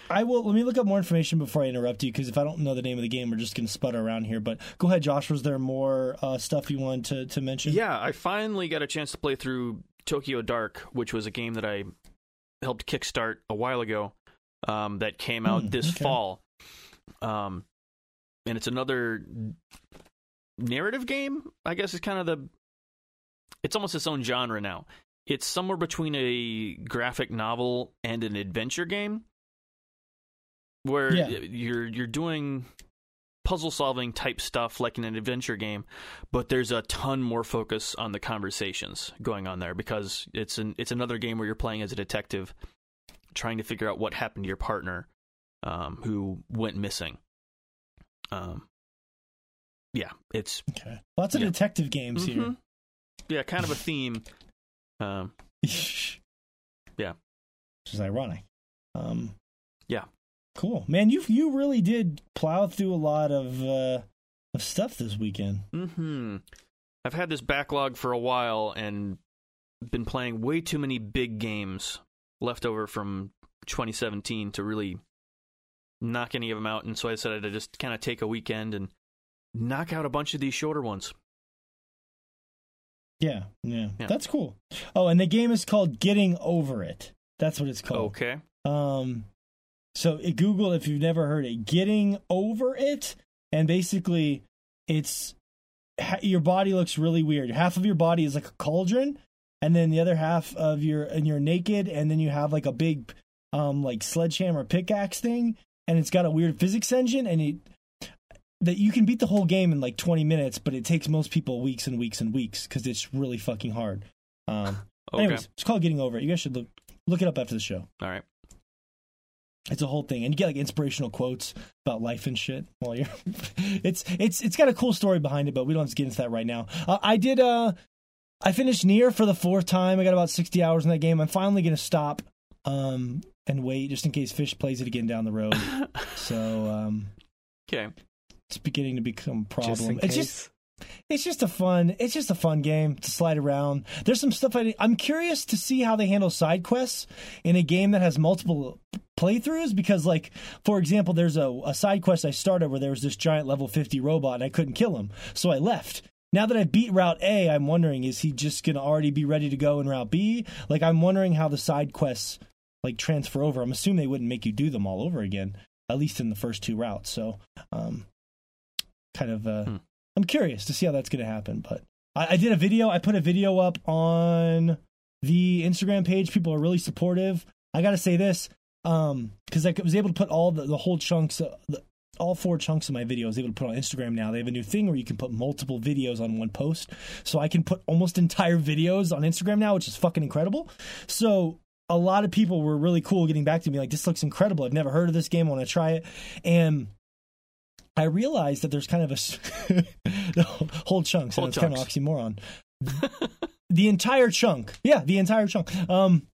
I will let me look up more information before I interrupt you because if I don't know the name of the game, we're just going to sputter around here. But go ahead, Josh. Was there more uh, stuff you wanted to to mention? Yeah, I finally got a chance to play through Tokyo Dark, which was a game that I helped kickstart a while ago. Um, that came out Hmm, this okay. fall. Um, and it's another narrative game. I guess it's kind of the. It's almost its own genre now. It's somewhere between a graphic novel and an adventure game, where Yeah. you're you're doing puzzle solving type stuff like in an adventure game, but there's a ton more focus on the conversations going on there because it's an it's another game where you're playing as a detective, trying to figure out what happened to your partner, um, who went missing. Um, yeah, it's Okay. Lots of Yeah. detective games Mhm. yeah, kind of a theme. Um. Yeah. Which is ironic. Um. Yeah. Cool, man. You you really did plow through a lot of uh, of stuff this weekend. hmm I've had this backlog for a while and been playing way too many big games left over from 2017 to really knock any of them out. And so I decided to just kind of take a weekend and knock out a bunch of these shorter ones. Yeah, yeah, Yeah. That's cool. Oh, and the game is called Getting Over It. That's what it's called. Okay. Um, so it, Google if you've never heard it, getting over it, and basically, it's your body looks really weird. Half of your body is like a cauldron, and then the other half of your and you're naked, and then you have like a big, um, like sledgehammer pickaxe thing, and it's got a weird physics engine, and it that you can beat the whole game in like 20 minutes, but it takes most people weeks and weeks and weeks because it's really fucking hard. Um, Okay. anyways, it's called Getting Over It. You guys should look look it up after the show. All right. It's a whole thing, and you get like inspirational quotes about life and shit. While you're, it's it's it's got a cool story behind it, but we don't have to get into that right now. Uh, I did. Uh, I finished Nier for the fourth time. I got about sixty hours in that game. I'm finally gonna stop, um, and wait just in case Fish plays it again down the road. so um, Okay. it's beginning to become a Just problem. in It's case. just it's just a fun it's just a fun game to slide around there's some stuff I, i'm curious to see how they handle side quests in a game that has multiple playthroughs because like for example there's a, a side quest i started where there was this giant level 50 robot and i couldn't kill him so i left now that i beat route a i'm wondering is he just going to already be ready to go in route b like i'm wondering how the side quests like transfer over i'm assuming they wouldn't make you do them all over again at least in the first two routes so um kind of uh Hmm. I'm curious to see how that's going to happen. But I, I did a video. I put a video up on the Instagram page. People are really supportive. I got to say this um because I was able to put all the, the whole chunks, uh, the, all four chunks of my videos able to put on Instagram now. They have a new thing where you can put multiple videos on one post. So I can put almost entire videos on Instagram now, which is fucking incredible. So a lot of people were really cool getting back to me like, this looks incredible. I've never heard of this game. I want to try it. And I realized that there's kind of a whole chunk. So Whole it's kind of oxymoron. the entire chunk. Yeah, the entire chunk. Um,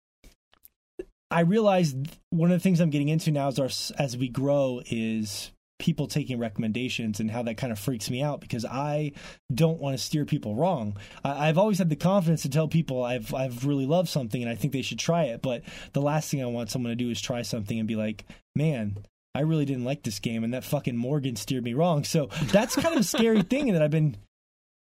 I realized one of the things I'm getting into now as our as we grow is people taking recommendations and how that kind of freaks me out because I don't want to steer people wrong. I, I've always had the confidence to tell people I've I've really loved something and I think they should try it. But the last thing I want someone to do is try something and be like, man. I really didn't like this game, and that fucking Morgan steered me wrong. So that's kind of a scary thing that I've been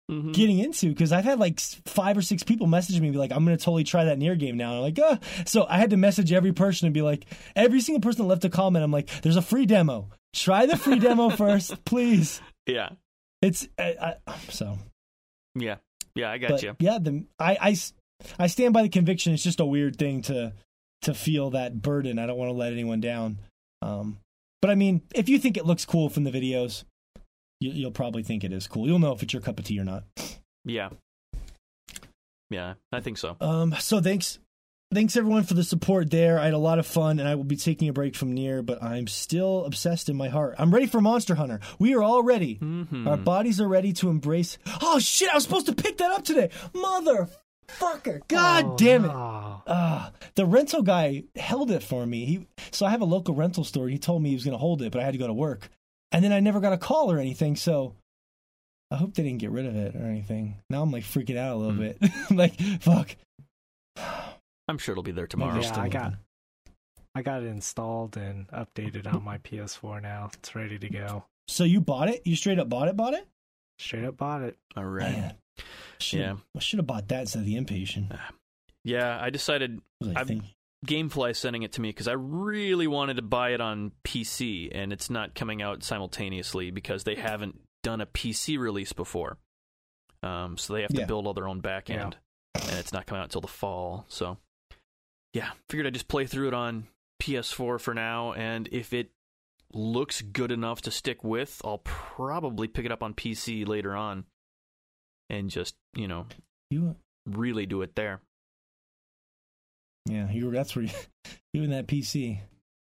Mhm. getting into because I've had like five or six people message me and be like, I'm going to totally try that Nier game now. And I'm like, uh. So I had to message every person and be like, every single person that left a comment, I'm like, there's a free demo. Try the free demo first, please. Yeah. It's I, I, so. Yeah. Yeah, I got But you. yeah, the I, I I stand by the conviction. It's just a weird thing to to feel that burden. I don't want to let anyone down. Um, but I mean, if you think it looks cool from the videos, you, you'll probably think it is cool. You'll know if it's your cup of tea or not. Yeah. Yeah, I think so. Um, so thanks, thanks everyone for the support there. I had a lot of fun, and I will be taking a break from Nier, but I'm still obsessed in my heart. I'm ready for Monster Hunter. We are all ready. Mhm. Our bodies are ready to embrace. Oh shit! I was supposed to pick that up today, motherfucker! God Oh, damn it! no. Ah, the rental guy held it for me. He so I have a local rental store. He told me he was going to hold it, but I had to go to work, and then I never got a call or anything. So I hope they didn't get rid of it or anything. Now I'm like freaking out a little Hmm. bit. like fuck. I'm sure it'll be there tomorrow. Yeah, still I got. I got it installed and updated on my PS4 now. It's ready to go. So you bought it? You straight up bought it? Bought it? Straight up bought it. All right. Man. Should, Yeah. I should have bought that instead of the inpatient. Yeah, I decided I I've- think? GameFly sending it to me because I really wanted to buy it on PC, and it's not coming out simultaneously because they haven't done a PC release before. Um, so they have to Yeah. build all their own back Yeah. end, and it's not coming out until the fall. So, yeah, figured I'd just play through it on PS4 for now, and if it looks good enough to stick with, I'll probably pick it up on PC later on, and just you know You really do it there. yeah, you were that's where you, you and that PC.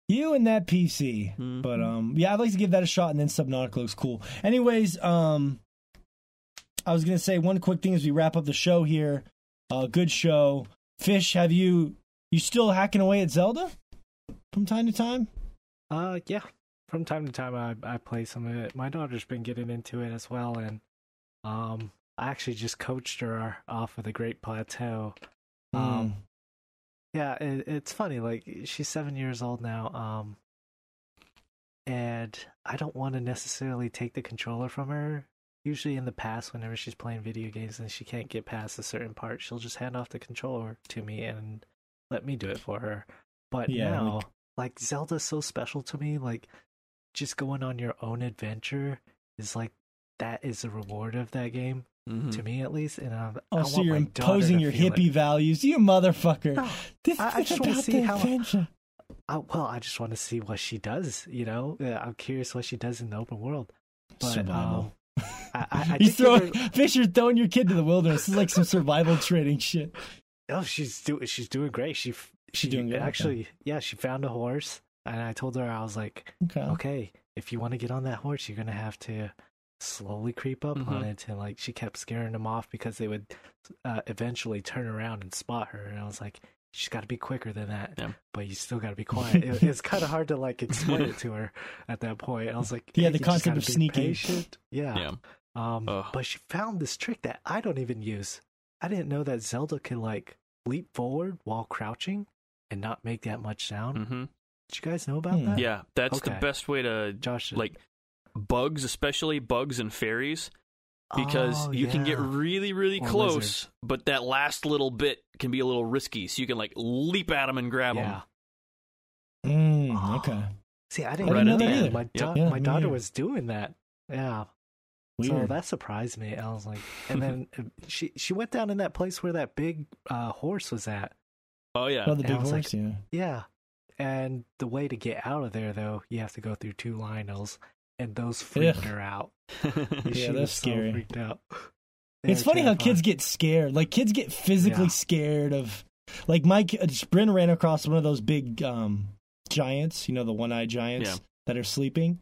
You and that PC. Mhm. But um yeah, I'd like to give that a shot and then Subnautica looks cool. Anyways, um I was gonna say one quick thing as we wrap up the show here. Uh good show. Fish, have you you still hacking away at Zelda? From time to time? Uh, yeah. From time to time, I I play some of it. My daughter's been getting into it as well, and um, I actually just coached her off of the Great Plateau. Um, Mm. yeah, it, it's funny. Like she's seven years old now. Um, and I don't want to necessarily take the controller from her. Usually, in the past, whenever she's playing video games and she can't get past a certain part, she'll just hand off the controller to me and let me do it for her. But Yeah, now, like Zelda's so special to me. Like just going on your own adventure is like that is the reward of that game Mhm. to me, at least. And um, Oh, I so want you're imposing your feel it. hippie values, you motherfucker. No, This I- I just wanna see how- adventure. I, well, I just want to see what she does. You know, I'm curious what she does in the open world. But, um, I, I, I He's throwing Fisher's throwing your kid to the wilderness. This is like some survival training shit. Oh, she's doing she's doing great. She she doing good? Okay. actually yeah. She found a horse, and I told her I was like, Okay. okay, if you want to get on that horse, you're gonna have to slowly creep up on Mhm. it. And like she kept scaring them off because they would uh, eventually turn around and spot her. And I was like, she's got to be quicker than that. Yeah. But you still got to be quiet. it, it's kind of hard to like explain it to her at that point. I was like, Yeah, "Hey, the concept of sneaking. patient." Yeah. Yeah. Um, Ugh. but she found this trick that I don't even use. I didn't know that Zelda could like leap forward while crouching and not make that much sound. hmm Did you guys know about Hmm. that? Yeah, that's the best way to Josh. like bugs, especially bugs and fairies, because Oh, you can get really, really Or close, lizards. but that last little bit can be a little risky. So you can like leap at them and grab yeah. them. Mm, Oh. okay. See, I I didn't didn't know know that. that either. My, Yep. Yeah, my daughter neither. was doing that. Yeah. So that surprised me. I was like, and then she she went down in that place where that big uh, horse was at. Oh yeah, oh, the and big horse, like- yeah. Yeah. And the way to get out of there, though, you have to go through two Lynels, and those freaked Ugh. her out. Yeah, she that's was so scary. freaked out. It's They're funny how kids get scared. Like kids get physically Yeah. scared of. Like Mike, uh, Bryn ran across one of those big um giants. You know the one-eyed giants Yeah. that are sleeping,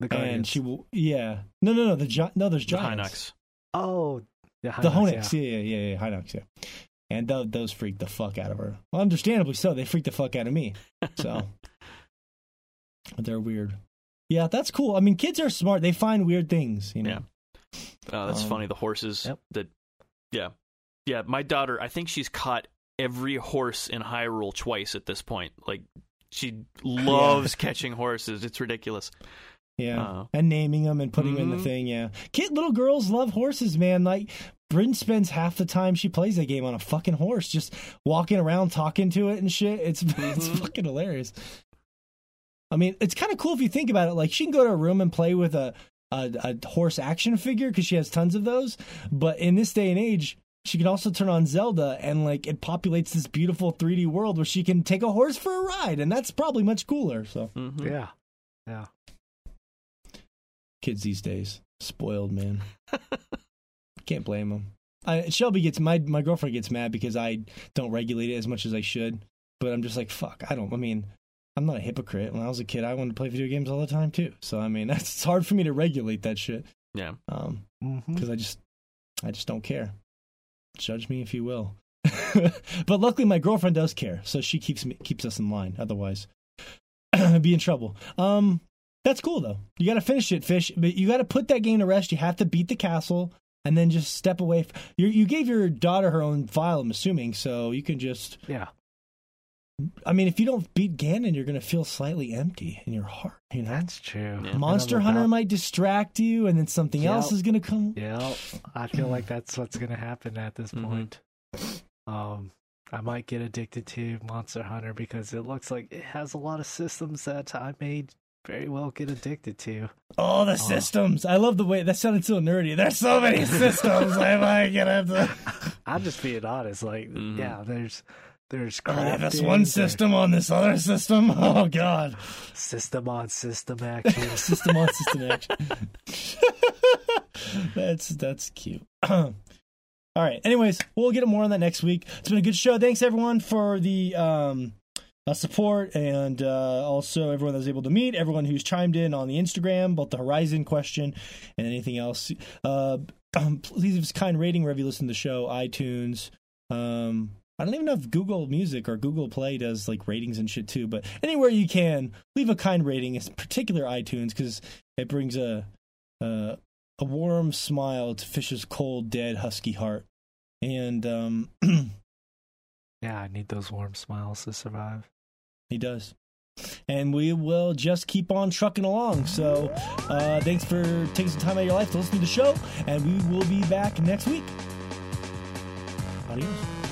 the and she will. Yeah, no, no, no. The gi- no, there's the giants. Hinox. Oh, the The Hinox, Honex, yeah. yeah, yeah, yeah, yeah, Hinox, yeah. And th- those freaked the fuck out of her. Well, understandably so. They freaked the fuck out of me. So they're weird. Yeah, that's cool. I mean, kids are smart. They find weird things. You know. Yeah. Oh, that's Um, funny. The horses Yep. that, yeah, yeah. My daughter, I think she's caught every horse in Hyrule twice at this point. Like she loves catching horses. It's ridiculous. Yeah, Uh, and naming them and putting them in the thing. Yeah, kid, little girls love horses, man. Like Bryn spends half the time she plays that game on a fucking horse, just walking around talking to it and shit. It's it's Mhm. fucking hilarious. I mean, it's kind of cool if you think about it. Like she can go to a room and play with a a, a horse action figure because she has tons of those. But in this day and age. She can also turn on Zelda and like it populates this beautiful 3D world where she can take a horse for a ride, and that's probably much cooler. So mhm. Yeah. Yeah. Kids these days. Spoiled man. Can't blame them I, shelby gets my my girlfriend gets mad because i don't regulate it as much as i should but i'm just like fuck i don't i mean i'm not a hypocrite. When i was a kid i wanted to play video games all the time too. So i mean that's it's hard for me to regulate that shit. Yeah. um Mm-hmm. because i just i just don't care. Judge me if you will. But luckily my girlfriend does care so she keeps me keeps us in line. Otherwise i'd be in trouble. Um That's cool though. You got to finish it, fish. But you got to put that game to rest. You have to beat the castle and then just step away. You you gave your daughter her own file. I'm assuming, so you can just. Yeah. I mean, if you don't beat Ganon, you're gonna feel slightly empty in your heart. You know, That's true. Yeah. Monster Hunter about- might distract you, and then something Yep. else is gonna come. Yeah, I feel like that's what's gonna happen at this Mhm. point. Um, I might get addicted to Monster Hunter because it looks like it has a lot of systems that I may very well get addicted to. Oh, the systems! I love the way that sounded so nerdy. There's so many systems. I might get into. I'm just being honest. Like, Mhm. yeah, there's there's Oh, crafting, this one there's system on this other system. Oh God. system on system action. system on system action. that's that's cute. All right. Anyways, we'll get more on that next week. It's been a good show. Thanks everyone for the um, uh, support and uh, also everyone that was able to meet, everyone who's chimed in on the Instagram, both the Horizon question and anything else. Uh, please give us kind rating wherever you listen to the show, iTunes. Um, I don't even know if Google Music or Google Play does like ratings and shit too, but anywhere you can, leave a kind rating, in particular iTunes, because it brings a, a a warm smile to Fish's cold, dead, husky heart. And um, yeah, I need those warm smiles to survive. He does. And we will just keep on trucking along. So uh, thanks for taking some time out of your life to listen to the show, and we will be back next week. Adios.